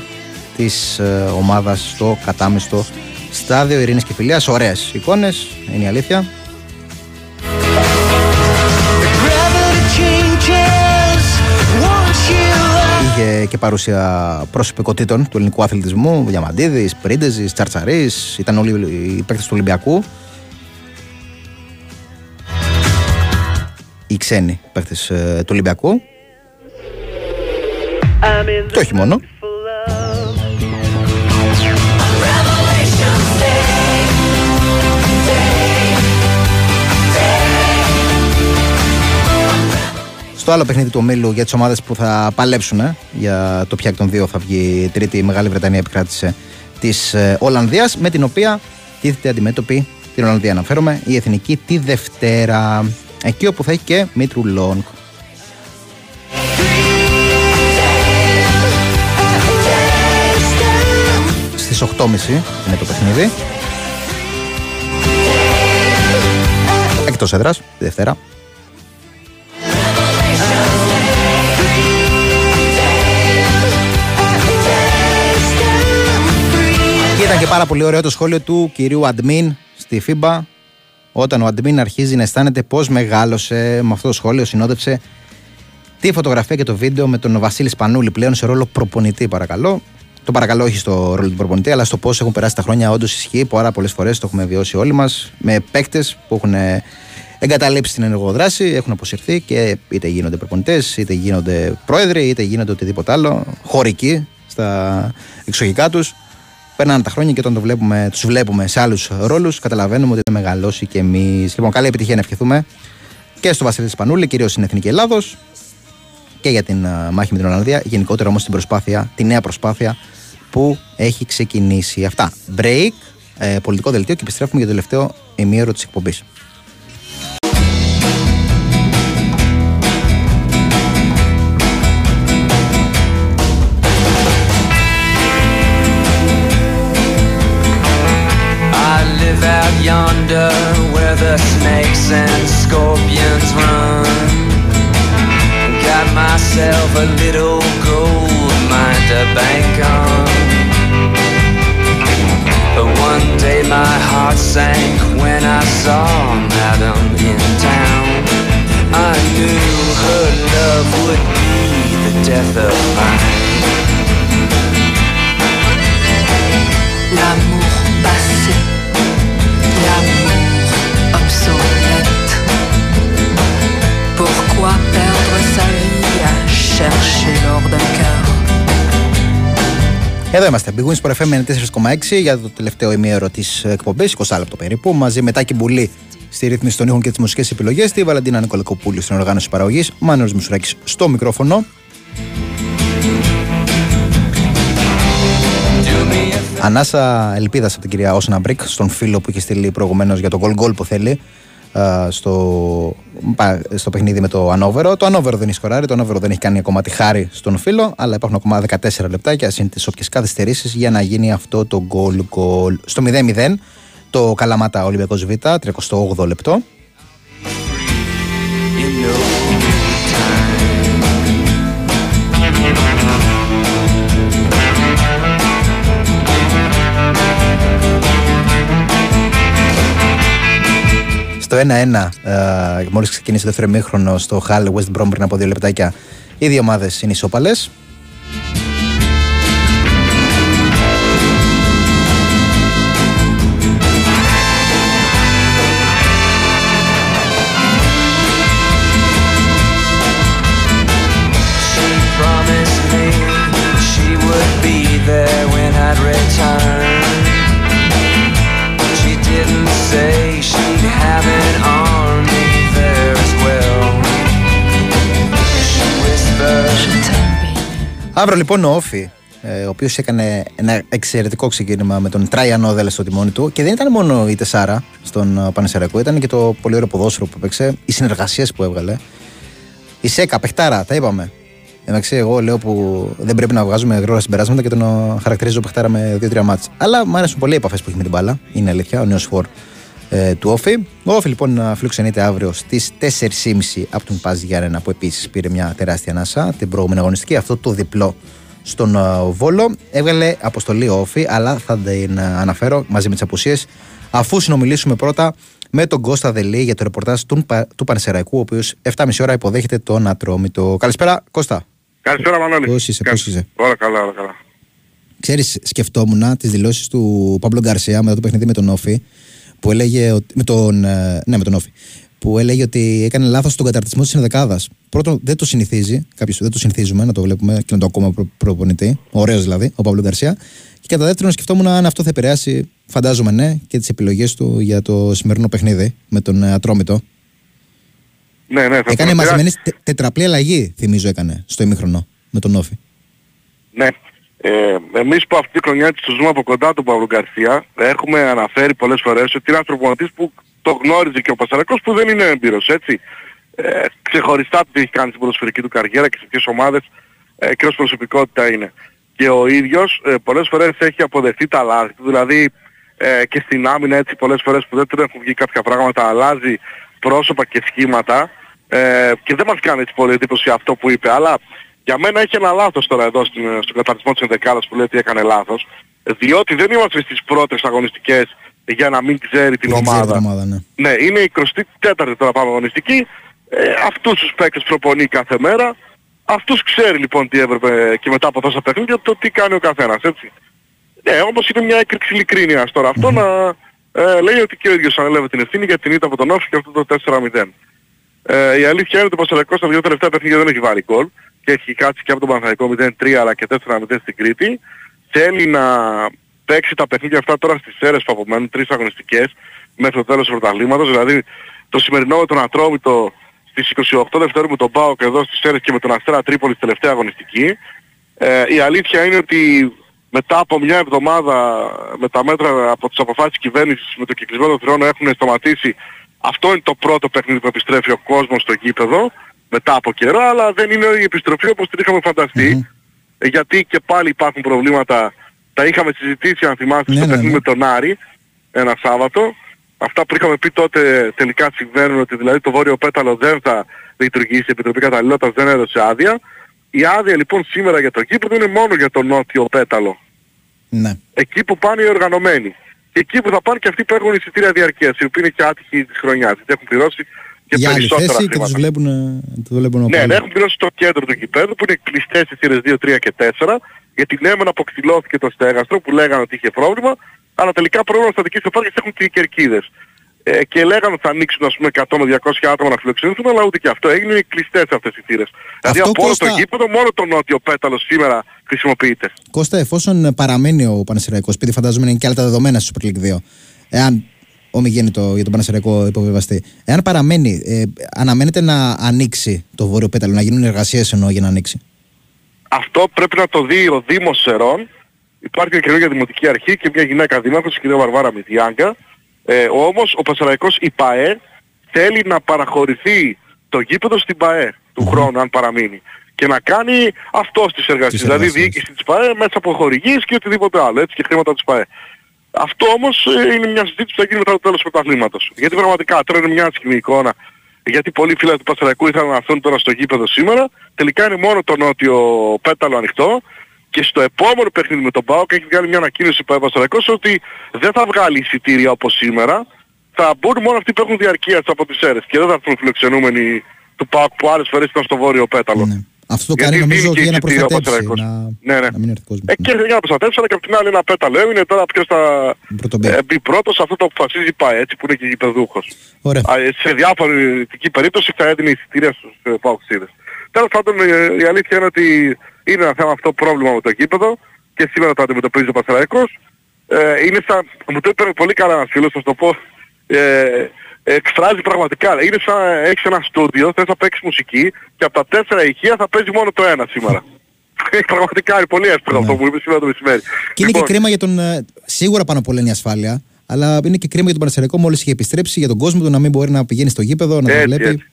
της ομάδας στο κατάμεστο στάδιο Ειρήνης και Φιλίας. Ωραίες εικόνες, είναι η αλήθεια. Είχε και παρουσία προσωπικότητων του ελληνικού αθλητισμού, Διαμαντίδης, Πρίντεζης, Τσαρτσαρής, ήταν όλοι οι παίκτες του Ολυμπιακού. Οι ξένοι παίκτες του Ολυμπιακού. I'm in Και όχι μόνο. Στο άλλο παιχνίδι του ομίλου για τις ομάδες που θα παλέψουν ε, για το ποια εκ των δύο θα βγει η τρίτη. Η Μεγάλη Βρετανία επικράτησε της Ολλανδίας, με την οποία τίθεται αντιμέτωπη την Ολλανδία. Αναφέρομαι η εθνική τη Δευτέρα. Εκεί όπου θα έχει και Μήτρου Λόγκ. Στις 8.30 είναι το παιχνίδι. Εκτός έδρας, τη Δευτέρα. Πάρα πολύ ωραίο το σχόλιο του κυρίου Αντμίν στη FIBA όταν ο Αντμίν αρχίζει να αισθάνεται πώς μεγάλωσε με αυτό το σχόλιο συνόδευσε τη φωτογραφία και το βίντεο με τον Βασίλη Σπανούλη πλέον σε ρόλο προπονητή παρακαλώ. Το παρακαλώ όχι στο ρόλο του προπονητή αλλά στο πώς έχουν περάσει τα χρόνια όντως ισχύει. Πάρα πολλές φορές το έχουμε βιώσει όλοι μας με παίκτες που έχουν εγκαταλείψει την ενεργοδράση, έχουν αποσυρθεί και είτε γίνονται προπονητές, είτε γίνονται πρόεδροι, είτε γίνονται οτιδήποτε άλλο, χωρικοί στα εξωγικά τους. Περνάνε τα χρόνια και όταν το βλέπουμε, τους βλέπουμε σε άλλους ρόλους, καταλαβαίνουμε ότι έχουμε μεγαλώσει κι εμείς. Λοιπόν, καλή επιτυχία να ευχηθούμε και στο Βασίλη Σπανούλη, κυρίως στην Εθνική Ελλάδος και για την α, μάχη με την Ολλανδία. Γενικότερα όμως την προσπάθεια, τη νέα προσπάθεια που έχει ξεκινήσει. Αυτά. Break, ε, πολιτικό δελτίο και επιστρέφουμε για το τελευταίο ημίωρο της εκπομπής. Out yonder where the snakes and scorpions run. Got myself a little gold mine to bank on. But one day my heart sank when I saw Madam in town. I knew her love would be the death of mine. L'amour passé, l'amour obsolète. Pourquoi perdre sa vie à chercher l'or d'un cœur; Εδώ είμαστε. Big Wins Sport FM 94,6 για το τελευταίο ημίωρο της εκπομπής, 20 λεπτό περίπου. Μαζί με Τάκη Μπουλή στη ρύθμιση των ήχων και τις μουσικές επιλογές, τη Βαλαντίνα Νικολακοπούλου στην οργάνωση παραγωγής, Μάνος Μουσουράκη στο μικρόφωνο. Ανάσα ελπίδας από την κυρία Όσνα Μπρικ, στον φίλο που είχε στείλει προηγουμένως για το goal goal που θέλει α, στο, πα- στο παιχνίδι με το Ανόβερο. Το Ανόβερο δεν έχει σκοράρει, το Ανόβερο δεν έχει κάνει ακόμα τη χάρη στον φίλο, αλλά υπάρχουν ακόμα 14 λεπτάκια συν τι όποιες καθυστερήσεις για να γίνει αυτό το goal goal. Στο 0-0 το Καλαμάτα Ολυμπιακός Β, 38 λεπτό. Στο 1-1, ε, μόλις ξεκίνησε το δεύτερο ημίχρονο στο Hall West Brom πριν από δύο λεπτάκια, οι δύο ομάδες είναι ισόπαλε. Αύριο λοιπόν ο Όφη, ε, ο οποίος έκανε ένα εξαιρετικό ξεκίνημα με τον Τράιαν Όδελε στο τιμόνι του και δεν ήταν μόνο η Τεσάρα στον ε, Πανεσαιρακό, ήταν και το πολύ ωραίο ποδόσφαιρο που έπαιξε, οι συνεργασίες που έβγαλε. Η Σέκα, παιχτάρα, τα είπαμε. Εντάξει, εγώ λέω που δεν πρέπει να βγάζουμε γρήγορα συμπεράσματα και τον ε, χαρακτηρίζω παιχτάρα με 2-3 μάτς. Αλλά μου αρέσουν πολύ οι επαφές που έχει με την μπάλα. Είναι αλήθεια, ο νέος φορ ε, του Όφη. Ο Όφη λοιπόν ε, φιλοξενείται αύριο στις 4.30 από τον Πάζ Γιάννενα που επίσης πήρε μια τεράστια ανάσα την προηγούμενη αγωνιστική. Αυτό το διπλό στον ε, Βόλο. Έβγαλε αποστολή ο Όφη, αλλά θα την ε, αναφέρω μαζί με τις απουσίες αφού συνομιλήσουμε πρώτα με τον Κώστα Δελή για το ρεπορτάζ του, Πα- του Πανεσαιραϊκού, ο οποίος 7.30 ώρα υποδέχεται τον Ατρόμητο. Καλησπέρα, Κώστα. Καλησπέρα Μανώλη. Πώς είσαι, πώς είσαι; Όλα καλά, όλα καλά. Ξέρεις, σκεφτόμουν τις δηλώσεις του Παύλο Γκαρσία μετά το παιχνίδι με τον Όφη, που έλεγε ότι, με τον, ε, ναι, με τον Όφη, που έλεγε ότι έκανε λάθος στον καταρτισμό της ενδεκάδα. Πρώτον, δεν το συνηθίζει, κάποιος δεν το συνηθίζουμε να το βλέπουμε και να το ακόμα προ, προπονητή. Ωραίος δηλαδή, ο Παύλο Γκαρσία. Και κατά δεύτερον, σκεφτόμουν αν αυτό θα επηρεάσει, φαντάζομαι ναι, και τις επιλογές του για το σημερινό παιχνίδι με τον ε, Ατρόμητο. Ναι, ναι, θα Έκανε το μαζεμένη τε, τετραπλή αλλαγή, θυμίζω, έκανε στο ημίχρονο με τον Όφη. Ναι. Ε, εμείς που αυτή τη χρονιά της το ζούμε από κοντά τον Παύλο Γκαρσία έχουμε αναφέρει πολλές φορές ότι είναι ένας προπονητής που το γνώριζε και ο Πασαρακός που δεν είναι έμπειρος, έτσι. Ε, ξεχωριστά το τι έχει κάνει στην ποδοσφαιρική του καριέρα και σε ποιες ομάδες ε, και ως προσωπικότητα είναι. Και ο ίδιος ε, πολλές φορές έχει αποδεχτεί τα λάθη του, δηλαδή ε, και στην άμυνα έτσι πολλές φορές που δεν του έχουν βγει κάποια πράγματα αλλάζει πρόσωπα και σχήματα ε, και δεν μας κάνει έτσι πολύ εντύπωση αυτό που είπε, αλλά για μένα έχει ένα λάθος τώρα εδώ στην, στον καταρτισμό της ενδεκάδας που λέει ότι έκανε λάθος, διότι δεν είμαστε στις πρώτες αγωνιστικές για να μην ξέρει την Δεν ξέρει ομάδα. την ομάδα, ναι. Ναι, είναι η 24η τώρα πάμε αγωνιστική. Ε, αυτούς τους παίκτες προπονεί κάθε μέρα. Αυτούς ξέρει λοιπόν τι έπρεπε και μετά από τόσα παιχνίδια το τι κάνει ο καθένας, έτσι. Ναι, όμως είναι μια έκρηξη ειλικρίνειας τώρα. Αυτό να ε, λέει ότι και ο ίδιος ανέλαβε την ευθύνη για την ήττα από τον Όφη και αυτό το 4-0. Ε, η αλήθεια είναι ότι ο Πασαρακός στα δύο τελευταία παιχνίδια δεν έχει βάλει γκολ και έχει κάτσει και από τον Παναθαϊκό 0-3 αλλά και 4-0 στην Κρήτη. Θέλει να παίξει τα παιχνίδια αυτά τώρα στις αίρες που απομένουν, τρεις αγωνιστικές μέχρι το τέλος του πρωταθλήματος. Δηλαδή το σημερινό με τον Ατρόμητο στις 28 Δευτέρου με τον Πάο και εδώ στις αίρες και με τον Αστέρα Τρίπολης στη τελευταία αγωνιστική. Ε, η αλήθεια είναι ότι μετά από μια εβδομάδα με τα μέτρα από τις αποφάσεις της κυβέρνησης με το κυκλισμένο θρόνο έχουν σταματήσει αυτό είναι το πρώτο παιχνίδι που επιστρέφει ο κόσμος στο γήπεδο μετά από καιρό, αλλά δεν είναι η επιστροφή όπως την είχαμε φανταστεί. Ε, γιατί και πάλι υπάρχουν προβλήματα. Τα είχαμε συζητήσει αν θυμάστε στο παιχνίδι με τον Άρη ένα Σάββατο. Αυτά που είχαμε πει τότε τελικά συμβαίνουν ότι δηλαδή το βόρειο πέταλο δεν θα λειτουργήσει, η Επιτροπή Καταλληλότητας δεν έδωσε άδεια. Η άδεια λοιπόν σήμερα για το γήπεδο είναι μόνο για το νότιο πέταλο. Ναι. Εκεί που πάνε οι οργανωμένοι. Και εκεί που θα πάνε και αυτοί που έχουν εισιτήρια διαρκείας, οι οποίοι είναι και άτυχοι της χρονιάς, γιατί έχουν πληρώσει και Για άλλη περισσότερα θέση και χρήματα. τους βλέπουν, το βλέπουν Ναι, από ναι, έχουν πληρώσει στο κέντρο του γηπέδου που είναι κλειστές οι θύρες 2, 3 και 4 γιατί ναι μεν αποξηλώθηκε το στέγαστρο που λέγανε ότι είχε πρόβλημα αλλά τελικά πρόβλημα στατικής επάρκειας έχουν και οι κερκίδες. Ε, και λέγανε ότι θα ανοίξουν ας πούμε 100 με 200 άτομα να φιλοξενηθούν αλλά ούτε και αυτό έγινε είναι κλειστές αυτές οι θύρες. Δηλαδή από όλο το Κώστα- γήπεδο μόνο το νότιο πέταλος σήμερα χρησιμοποιείται. Κώστα, εφόσον παραμένει ο Πανεσαιριακός, επειδή φαντάζομαι είναι και άλλα τα δεδομένα στη Super League 2, εάν ομιγέννητο για τον Πανεσαιριακό υποβιβαστεί, εάν παραμένει, ε, αναμένεται να ανοίξει το βόρειο πέταλο, να γίνουν εργασίες εννοώ για να ανοίξει; Αυτό πρέπει να το δει ο Δήμος Σερών. Υπάρχει μια καινούργια δημοτική αρχή και μια γυναίκα δήμαρχος, η κυρία Βαρβάρα Μητιάγκα. Ε, όμως ο Πασαραϊκός, η ΠΑΕ, θέλει να παραχωρηθεί το γήπεδο στην ΠΑΕ του χρόνου, αν παραμείνει. Και να κάνει αυτό στις εργασίες. Δηλαδή εργασίες. διοίκηση της ΠΑΕ μέσα από χορηγίες και οτιδήποτε άλλο. Έτσι και χρήματα της ΠΑΕ. Αυτό όμως ε, είναι μια συζήτηση που θα γίνει μετά το τέλος του πρωταθλήματος. Γιατί πραγματικά τώρα είναι μια άσχημη εικόνα. Γιατί πολλοί φίλοι του Πασαρακού ήθελαν να έρθουν τώρα στο γήπεδο σήμερα. Τελικά είναι μόνο το νότιο πέταλο ανοιχτό. Και στο επόμενο παιχνίδι με τον ΠΑΟΚ έχει βγάλει μια ανακοίνωση ο Πασαρακός ότι δεν θα βγάλει εισιτήρια όπως σήμερα. Θα μπουν μόνο αυτοί που έχουν διαρκείας από τις αίρες. Και δεν θα έρθουν φιλοξενούμενοι του ΠΑΟΚ που άλλες φορές ήταν στο βόρειο πέταλο. Αυτό το Γιατί κάνει νομίζω δίνει ότι και για να εισιτήριο ο προστατέψει. Πασαραϊκός. Να, Ναι, ναι. να μην έρθει κόσμος. Ε, και για να προστατεύσει, αλλά και από την άλλη ένα πέταλο έμεινε τώρα ποιος θα ε, μπει πρώτος, αυτό το αποφασίζει η ΠΑΕ, έτσι που είναι και γηπεδούχος. Ωραία. Α, ε, Σε διαφορετική περίπτωση θα έδινε εισιτήρια στους ε, παοξίδες. Τέλος πάντων ε, η αλήθεια είναι ότι είναι ένα θέμα αυτό πρόβλημα με το γήπεδο και σήμερα το αντιμετωπίζει ο Πασαραϊκός. Ε, είναι σαν, μου το είπε πολύ καλά ένας φίλος, θα σου το πω, ε, εκφράζει πραγματικά. Είναι σαν έχεις ένα στούντιο, θες να παίξεις μουσική και από τα τέσσερα ηχεία θα παίζει μόνο το ένα σήμερα. <laughs> Πραγματικά είναι πολύ εύκολο αυτό που είπες σήμερα το μεσημέρι. Και είναι και Λοιπόν, κρίμα για τον. ε, Σίγουρα πάνω απ' όλα είναι η ασφάλεια. Αλλά είναι και κρίμα για τον Πανεσαιρικό μόλις είχε επιστρέψει για τον κόσμο του να μην μπορεί να πηγαίνει στο γήπεδο, να το Έτσι, βλέπει. έτσι.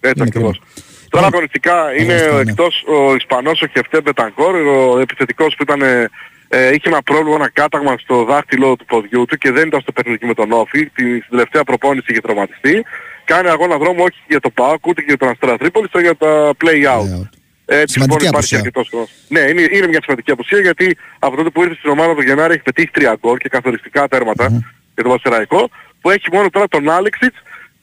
Έτσι Είναι ακριβώς. κρίμα. Τώρα αγωνιστικά είναι αγωνιστικά, ναι. εκτός ο Ισπανός ο Χεφτέ Μπετανκόρ, ο επιθετικός που ήταν, ε, ε, είχε ένα πρόβλημα, ένα κάταγμα στο δάχτυλο του ποδιού του και δεν ήταν στο παιχνίδι με τον Όφη. Την, στην τελευταία προπόνηση είχε τραυματιστεί. Κάνει αγώνα δρόμο όχι για το ΠΑΟΚ ούτε και για τον Αστέρα Τρίπολης, αλλά για τα play-out. Έτσι λοιπόν Σημαντική υπάρχει απουσία. αρκετός χρόνος. Ναι, είναι, είναι μια σημαντική απουσία γιατί από τότε που ήρθε στην ομάδα του Γενάρη έχει πετύχει τρία γκολ και καθοριστικά τέρματα για τον Πασεραϊκό που έχει μόνο τώρα τον Άλεξιτς,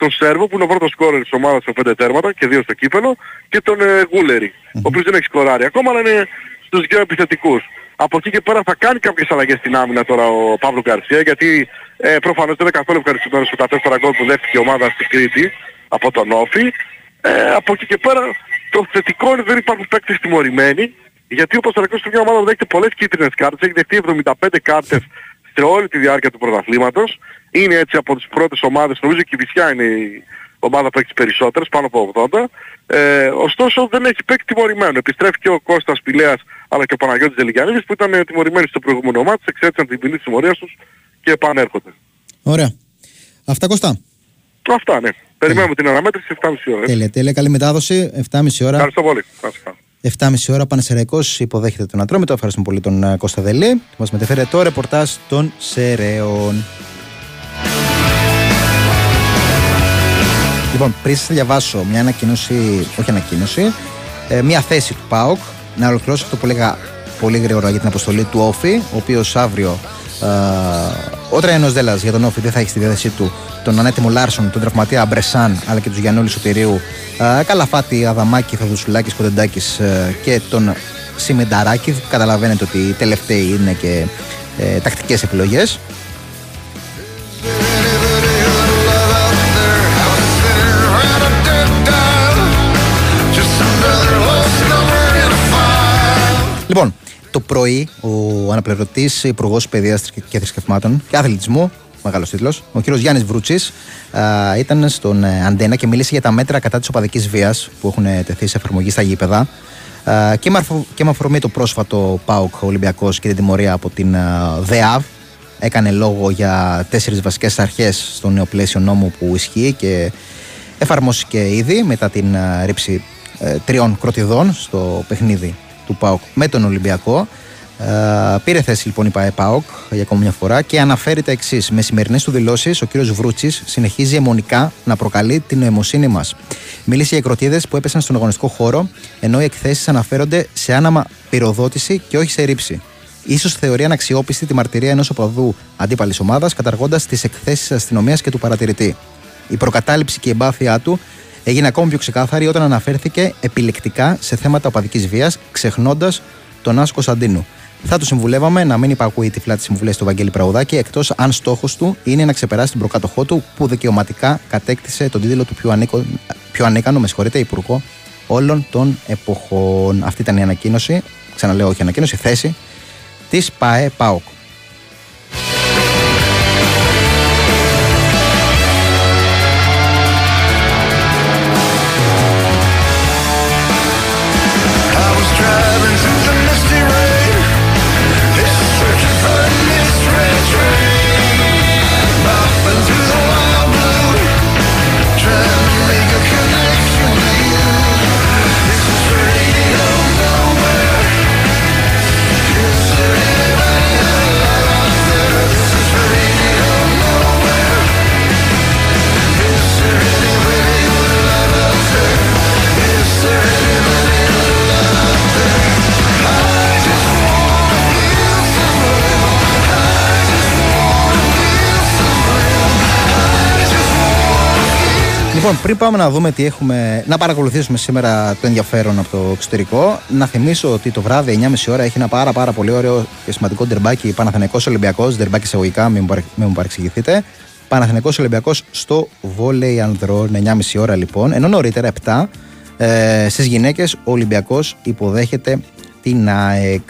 τον Σέρβο που είναι ο πρώτος σκόρερ της ομάδας με πέντε τέρματα και δύο στο κύπελο και τον ε, Γούλερη, ο οποίος δεν έχει σκοράρει ακόμα αλλά είναι στους δύο επιθετικούς. Από εκεί και πέρα θα κάνει κάποιες αλλαγές στην άμυνα τώρα ο Παύλο Γκαρσία γιατί ε, προφανώς δεν είναι καθόλου ευχαριστημένος με τα τέσσερα γκολ που δέχτηκε η ομάδα στην Κρήτη από τον Όφη. Ε, από εκεί και πέρα το θετικό είναι ότι δεν υπάρχουν παίκτες τιμωρημένοι γιατί ο Πασταρακός είναι μια ομάδα που δέχεται πολλές κίτρινες κάρτες, έχει δεχτεί 75 κάρτες σε όλη τη διάρκεια του πρωταθλήματος. Είναι έτσι από τις πρώτες ομάδες, νομίζω και η Βυσιά είναι η ομάδα που έχει τις περισσότερες, πάνω από 80. Ε, ωστόσο δεν έχει παίκτη τιμωρημένο. Επιστρέφει και ο Κώστας Πηλέας αλλά και ο Παναγιώτης Δελικιανίδης που ήταν ε, τιμωρημένοι στο προηγούμενο μάτς, εξέτησαν την ποινή της τιμωρίας τους και επανέρχονται. Ωραία. Αυτά κοστά. Αυτά ναι. Περιμένουμε την αναμέτρηση 7.30 ώρα. έτσι. Τέλεια, τέλεια. Καλή μετάδοση. 7.30 ώρα. Ευχαριστώ πολύ. Να είστε καλά. 7.30 ώρα Πανεσαιραϊκό υποδέχεται τον Ατρόμητο. Ευχαριστούμε πολύ τον ε, Κώστα Δελή που μας μετέφερε το ρεπορτάζ των Σεραίων. Λοιπόν, πριν σας διαβάσω μια ανακοίνωση, όχι ανακοίνωση, ε, μια θέση του ΠΑΟΚ, να ολοκληρώσω αυτό που έλεγα πολύ γρήγορα για την αποστολή του Όφη, ο οποίος αύριο ε, ο Τραϊνό Δέλλα για τον Όφη δεν θα έχει στη διάθεσή του τον ανέτοιμο Λάρσον, τον τραυματία Μπρεσάν αλλά και τους Γιαννούλης Σωτηρίου, ε, Καλαφάτη, Αδαμάκη, Θαδουσουλάκη, Κοντεντάκης ε, και τον Σιμενταράκη. Καταλαβαίνετε ότι οι τελευταίοι είναι και ε, τακτικές επιλογές. Λοιπόν, το πρωί ο αναπληρωτής Υπουργός Παιδείας και Θρησκευμάτων και Αθλητισμού, μεγάλος τίτλος, ο κ. Γιάννης Βρούτσης, ήταν στον ε, Αντένα και μίλησε για τα μέτρα κατά της οπαδικής βίας που έχουν ε, τεθεί σε εφαρμογή στα γήπεδα. Α, και, με αφο- και με αφορμή το πρόσφατο ΠΑΟΚ Ολυμπιακός και την τιμωρία από την α, ΔΕΑΒ, έκανε λόγο για τέσσερις βασικές αρχές στο νέο πλαίσιο νόμου που ισχύει και εφαρμόστηκε ήδη μετά την α, ρήψη ε, τριών κροτιδών στο παιχνίδι του ΠΑΟΚ με τον Ολυμπιακό. Ε, πήρε θέση λοιπόν η ΠΑΕ ΠΑΟΚ για ακόμη μια φορά και αναφέρει τα εξής. Με σημερινές του δηλώσεις, ο κ. Βρούτσης συνεχίζει αιμονικά να προκαλεί την νοημοσύνη μας. Μίλησε για κροτίδε που έπεσαν στον αγωνιστικό χώρο, ενώ οι εκθέσεις αναφέρονται σε άναμα πυροδότηση και όχι σε ρήψη. σω θεωρεί αναξιόπιστη τη μαρτυρία ενός οπαδού αντίπαλης ομάδας, καταργώντας τις εκθέσεις της αστυνομίας και του παρατηρητή. Η προκατάληψη και η εμπάθειά του έγινε ακόμη πιο ξεκάθαρη όταν αναφέρθηκε επιλεκτικά σε θέματα οπαδικής βίας, ξεχνώντας τον Άσο Κωνσταντίνου. Θα του συμβουλεύαμε να μην υπακούει τυφλά τις συμβουλές του Βαγγέλη Πραγουδάκη, εκτός αν στόχος του είναι να ξεπεράσει την προκάτοχό του, που δικαιωματικά κατέκτησε τον τίτλο του πιο, ανίκο, πιο ανίκανο, με συγχωρείτε, υπουργό όλων των εποχών. Αυτή ήταν η ανακοίνωση, ξαναλέω όχι ανακοίνωση, θέση της ΠΑΕ ΠΑΟΚ. Πριν πάμε να δούμε τι έχουμε, να παρακολουθήσουμε σήμερα το ενδιαφέρον από το εξωτερικό, να θυμίσω ότι το βράδυ 9.30 ώρα έχει ένα πάρα, πάρα πολύ ωραίο και σημαντικό ντερμπάκι Παναθηναϊκός Ολυμπιακός, ντερμπάκι εισαγωγικά, μην μου, παρε- μην μου παρεξηγηθείτε. Παναθηναϊκός Ολυμπιακός στο βόλεϊ ανδρών, 9.30 ώρα λοιπόν, ενώ νωρίτερα 7 ε, στις γυναίκες ο Ολυμπιακός υποδέχεται την ΑΕΚ.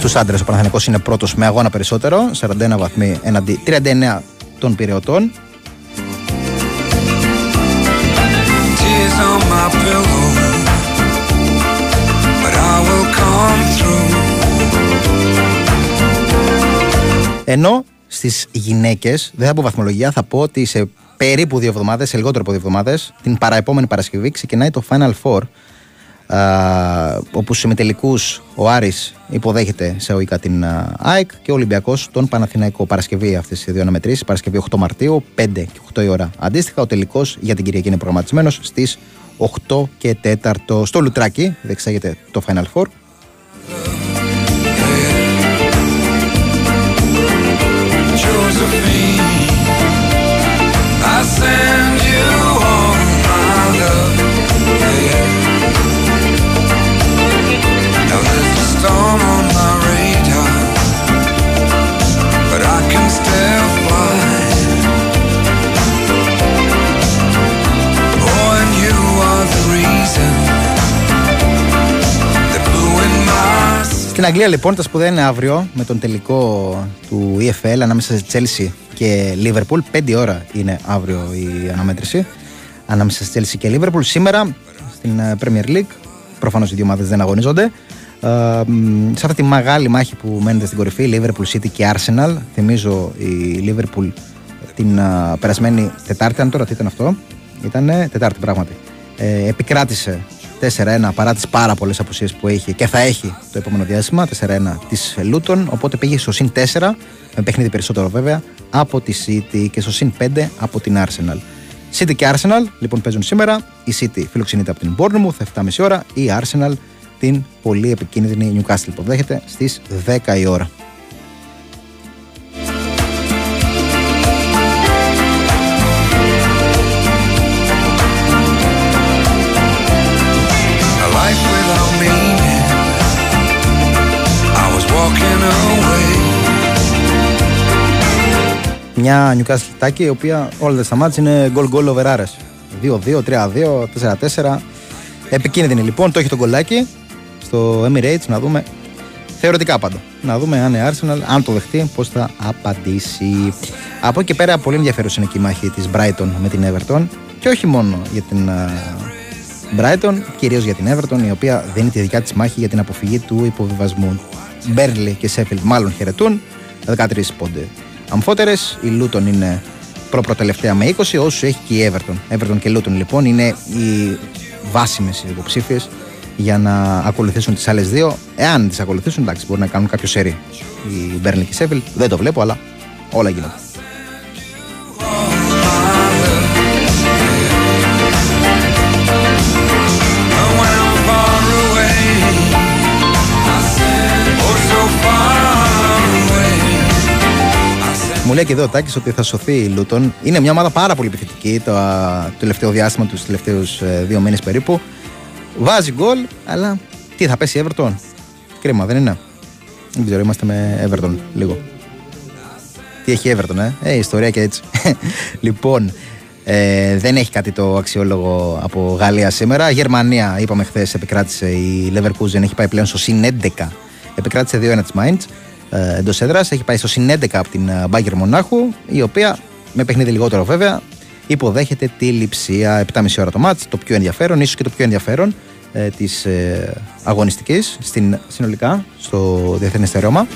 Στους άντρες ο Παναθηναϊκός είναι πρώτος με αγώνα περισσότερο, 41 βαθμοί έναντι 39 των πυρεωτών. Tears on my pillow, but I will come through. Ενώ στις γυναίκες, δεν θα πω βαθμολογία, θα πω ότι σε περίπου δύο εβδομάδες, σε λιγότερο από δύο εβδομάδες, την παραεπόμενη Παρασκευή ξεκινάει το Final Four α, όπου στους ημιτελικούς ο Άρης υποδέχεται σε οικά την α, ΑΕΚ και ο Ολυμπιακός τον Παναθηναϊκό Παρασκευή αυτές οι δύο αναμετρήσεις, Παρασκευή 8 Μαρτίου, 5 και 8 η ώρα αντίστοιχα. Ο τελικός για την Κυριακή είναι προγραμματισμένος στις 8 και 4 στο Λουτράκι, δεξάγεται το Final Four. Josephine, Στην Αγγλία λοιπόν τα σπουδαία είναι αύριο με τον τελικό του EFL ανάμεσα σε Chelsea και Liverpool. 5 ώρα είναι αύριο η αναμέτρηση ανάμεσα σε Chelsea και Liverpool. Σήμερα στην ε, Premier League, προφανώς οι δύο ομάδες δεν αγωνίζονται. Ε, μ, σε αυτή τη μεγάλη μάχη που μένετε στην κορυφή, Liverpool City και Arsenal. Θυμίζω η Liverpool την ε, περασμένη Τετάρτη, ήταν τώρα τι ήταν αυτό. Ήταν Τετάρτη πράγματι. Ε, επικράτησε 4-1 παρά τις πάρα πολλές απουσίες που έχει και θα έχει το επόμενο διάστημα. 4-1 της Λούτων. Οπότε πήγε στο συν 4, με παιχνίδι περισσότερο βέβαια, από τη City και στο συν 5 από την Arsenal. City και Arsenal λοιπόν παίζουν σήμερα. Η City φιλοξενείται από την Bournemouth 7.30 ώρα. Η Arsenal την πολύ επικίνδυνη Newcastle που δέχεται στις 10 η ώρα. Μια Newcastle τάκη η οποία όλα τα στα μάτς είναι goal goal over άρες. 2-2, 3-2, 4-4. Επικίνδυνη λοιπόν, το έχει το γκολάκι στο Emirates να δούμε θεωρητικά πάντα. Να δούμε αν η Arsenal, αν το δεχτεί, πώς θα απαντήσει. Από εκεί και πέρα πολύ ενδιαφέρουσα είναι και η μάχη της Brighton με την Everton και όχι μόνο για την α, Brighton, κυρίως για την Everton η οποία δίνει τη δικιά της μάχη για την αποφυγή του υποβιβασμού. Μπέρλι και Sheffield μάλλον χαιρετούν 13 πόντες. Αμφότερες, η Luton είναι προπροτελευταία με 20, όσους έχει και η Everton. Everton και Luton λοιπόν είναι οι βάσιμες υποψήφιες για να ακολουθήσουν τις άλλες δύο. Εάν τις ακολουθήσουν, εντάξει, μπορεί να κάνουν κάποιο σερί. Η Μπέρλι και η Sheffield δεν το βλέπω, αλλά όλα γίνονται. Μου λέει και εδώ ο Τάκης ότι θα σωθεί η Λούτον. Είναι μια ομάδα πάρα πολύ επιθετική το α, τελευταίο διάστημα, τους τελευταίους δύο μήνες περίπου. Βάζει γκολ, αλλά τι θα πέσει η Everton. Κρίμα, δεν είναι. Δεν ξέρω, είμαστε με Everton λίγο. Τι έχει η Everton, ε; Ε, ιστορία και έτσι. <laughs> λοιπόν, ε, δεν έχει κάτι το αξιόλογο από Γαλλία σήμερα. Γερμανία, είπαμε χθες, επικράτησε η Leverkusen, έχει πάει πλέον στο συν 11. Επικράτησε 2-1 της Mainz ε, εντός έδρας. Έχει πάει στο συν 11 από την ε, Bayern Μονάχου, η οποία με παιχνίδι λιγότερο βέβαια υποδέχεται τη λειψία 7,5 ώρα το μάτς, το πιο ενδιαφέρον, ίσως και το πιο ενδιαφέρον ε, της ε, αγωνιστικής στην, συνολικά στο Διεθνές Στερεώμα.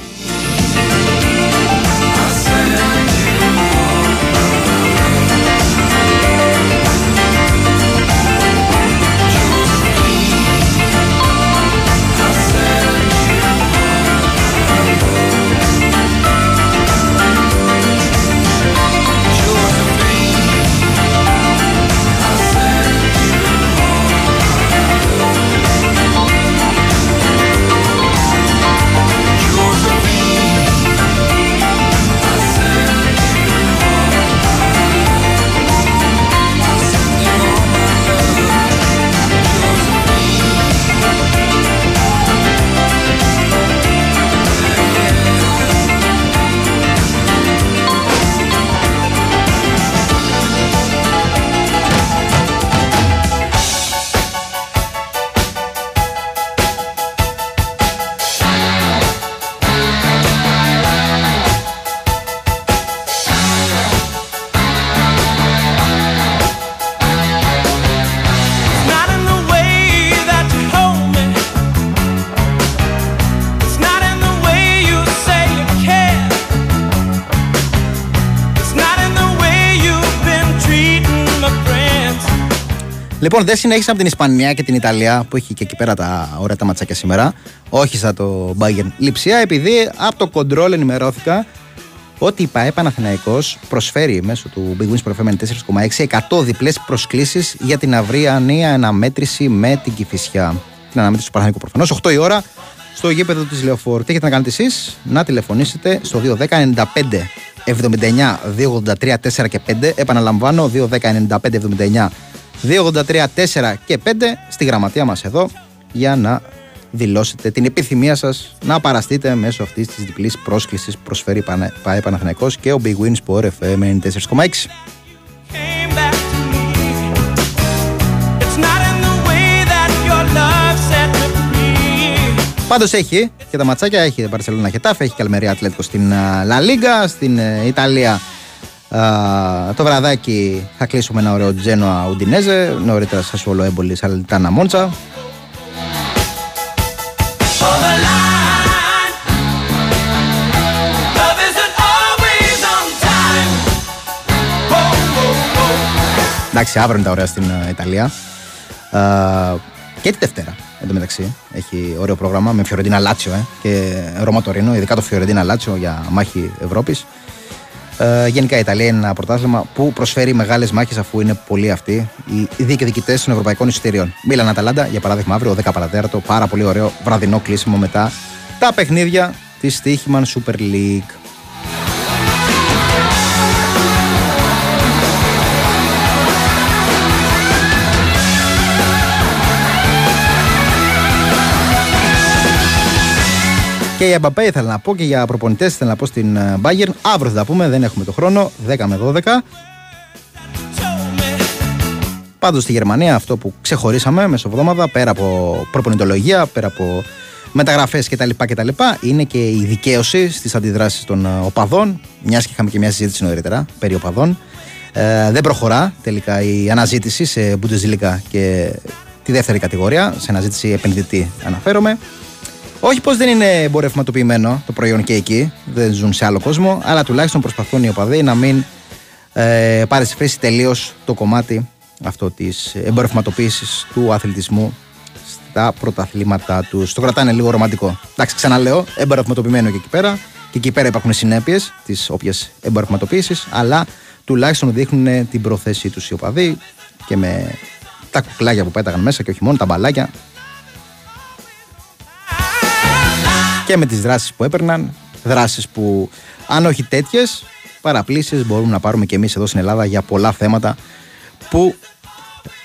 Λοιπόν, δεν συνέχισα από την Ισπανία και την Ιταλία που έχει και εκεί πέρα τα ωραία τα ματσάκια σήμερα. Όχι σαν το Bayern Λιψία, επειδή από το κοντρόλ ενημερώθηκα ότι η ΠαΕ Παναθηναϊκός προσφέρει μέσω του Big Wins Pro 4,6 100 διπλές προσκλήσεις για την αυριανή αναμέτρηση με την Κηφισιά. Την αναμέτρηση του Παναθηναϊκού προφανώς, 8 η ώρα στο γήπεδο της Λεωφόρου. Τι έχετε να κάνετε εσείς, να τηλεφωνήσετε στο 210 95 79 283 4 και 5. Επαναλαμβάνω, 210 95 79 283 4 και 5 στη γραμματεία μας εδώ για να δηλώσετε την επιθυμία σας να παραστείτε μέσω αυτής της διπλής πρόσκλησης που προσφέρει η ΠαΕ Παναθηναϊκός και ο Big Win Sport FM 94,6. Πάντως έχει και τα ματσάκια έχει η Μπαρσελόνα Χετάφ, έχει Καλμερία Ατλέτικο στην Λα Λίγκα, στην ε, Ιταλία το βραδάκι θα κλείσουμε ένα ωραίο Τζένοα Ουντινέζε, νωρίτερα Σασουόλο Έμπολη Σαλτάνα Μόντσα. Εντάξει, αύριο είναι τα ωραία στην ε, Ιταλία. και τη Δευτέρα, εν τω μεταξύ. Έχει ωραίο πρόγραμμα με Φιωρεντίνα Λάτσιο ε, και Ρώμα Τωρίνο, ειδικά το Φιωρεντίνα Λάτσιο για μάχη Ευρώπης. Ε, γενικά η Ιταλία είναι ένα πρωτάθλημα που προσφέρει μεγάλες μάχες αφού είναι πολλοί αυτοί οι διεκδικητέ των ευρωπαϊκών εισιτηρίων. Μίλαν Αταλάντα, για παράδειγμα, αύριο 10 παρατέρατο, πάρα πολύ ωραίο βραδινό κλείσιμο μετά τα παιχνίδια της Stichman Super League. Και για Μπαπέ ήθελα να πω και για προπονητές ήθελα να πω στην ε, Bayern. Αύριο θα τα πούμε, δεν έχουμε το χρόνο. 10 με 12. Πάντως στη Γερμανία αυτό που ξεχωρίσαμε μεσοβδόμαδα πέρα από προπονητολογία, πέρα από μεταγραφές κτλ, κτλ. είναι και η δικαίωση στις αντιδράσεις των ε, οπαδών. Μιας και είχαμε και μια συζήτηση νωρίτερα περί οπαδών. Ε, δεν προχωρά τελικά η αναζήτηση σε Bundesliga και τη δεύτερη κατηγορία, σε αναζήτηση επενδυτή αναφέρομαι. Όχι πως δεν είναι εμπορευματοποιημένο το προϊόν και εκεί, δεν ζουν σε άλλο κόσμο, αλλά τουλάχιστον προσπαθούν οι οπαδοί να μην ε, παρεσφρήσει τελείως το κομμάτι αυτό της εμπορευματοποίησης του αθλητισμού στα πρωταθλήματά τους. Το κρατάνε λίγο ρομαντικό. Εντάξει, ξαναλέω, εμπορευματοποιημένο και εκεί πέρα. Και εκεί πέρα υπάρχουν συνέπειες της όποιας εμπορευματοποίησης, αλλά τουλάχιστον δείχνουν την προθέσή τους οι οπαδοί και με τα κουκλάκια που πέταγαν μέσα και όχι μόνο τα μπαλάκια και με τις δράσεις που έπαιρναν, δράσεις που αν όχι τέτοιες, παραπλήσεις μπορούμε να πάρουμε και εμείς εδώ στην Ελλάδα για πολλά θέματα που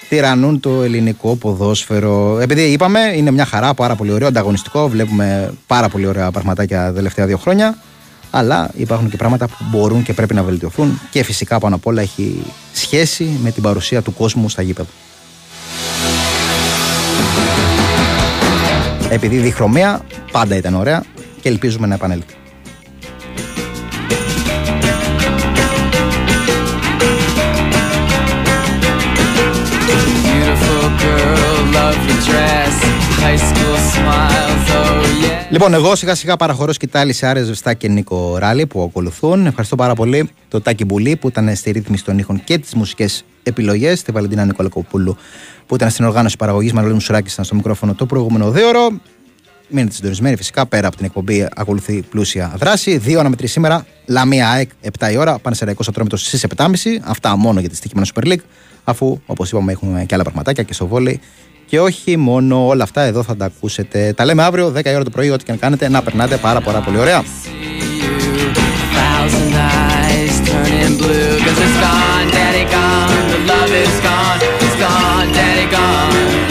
τυραννούν το ελληνικό ποδόσφαιρο. Επειδή είπαμε, είναι μια χαρά, πάρα πολύ ωραίο, ανταγωνιστικό, βλέπουμε πάρα πολύ ωραία πραγματάκια τα τελευταία δύο χρόνια, αλλά υπάρχουν και πράγματα που μπορούν και πρέπει να βελτιωθούν και φυσικά πάνω απ' όλα έχει σχέση με την παρουσία του κόσμου στα γήπεδα. Επειδή η διχρωμία πάντα ήταν ωραία και ελπίζουμε να επανέλθει. Λοιπόν, εγώ σιγά σιγά παραχωρώ σκητάλη σε Άρες Ζεστά και Νίκο Ράλι που ακολουθούν. Ευχαριστώ πάρα πολύ το Τάκη Μπουλή που ήταν στη ρύθμιση των ήχων και τις μουσικές επιλογές, τη Βαλεντίνα Νικολακοπούλου που ήταν στην οργάνωση παραγωγής. Μανώλη Μουσουράκη ήταν στο μικρόφωνο το προηγούμενο δέωρο. Μείνετε συντονισμένοι φυσικά. Πέρα από την εκπομπή ακολουθεί πλούσια δράση. Δύο αναμετρή σήμερα. Λαμία ΑΕΚ 7 η ώρα. Πανεσαιραϊκό Ατρόμητο στις 7.30. Αυτά μόνο για τη στοιχημένα Super League. Αφού όπως είπαμε έχουμε και άλλα πραγματάκια και στο βόλεϊ. Και όχι μόνο όλα αυτά εδώ θα τα ακούσετε. Τα λέμε αύριο 10 η ώρα το πρωί. Ό,τι και αν κάνετε να περνάτε πάρα, πάρα πολύ ωραία. blue Cause it's gone, daddy gone, the love is gone gone.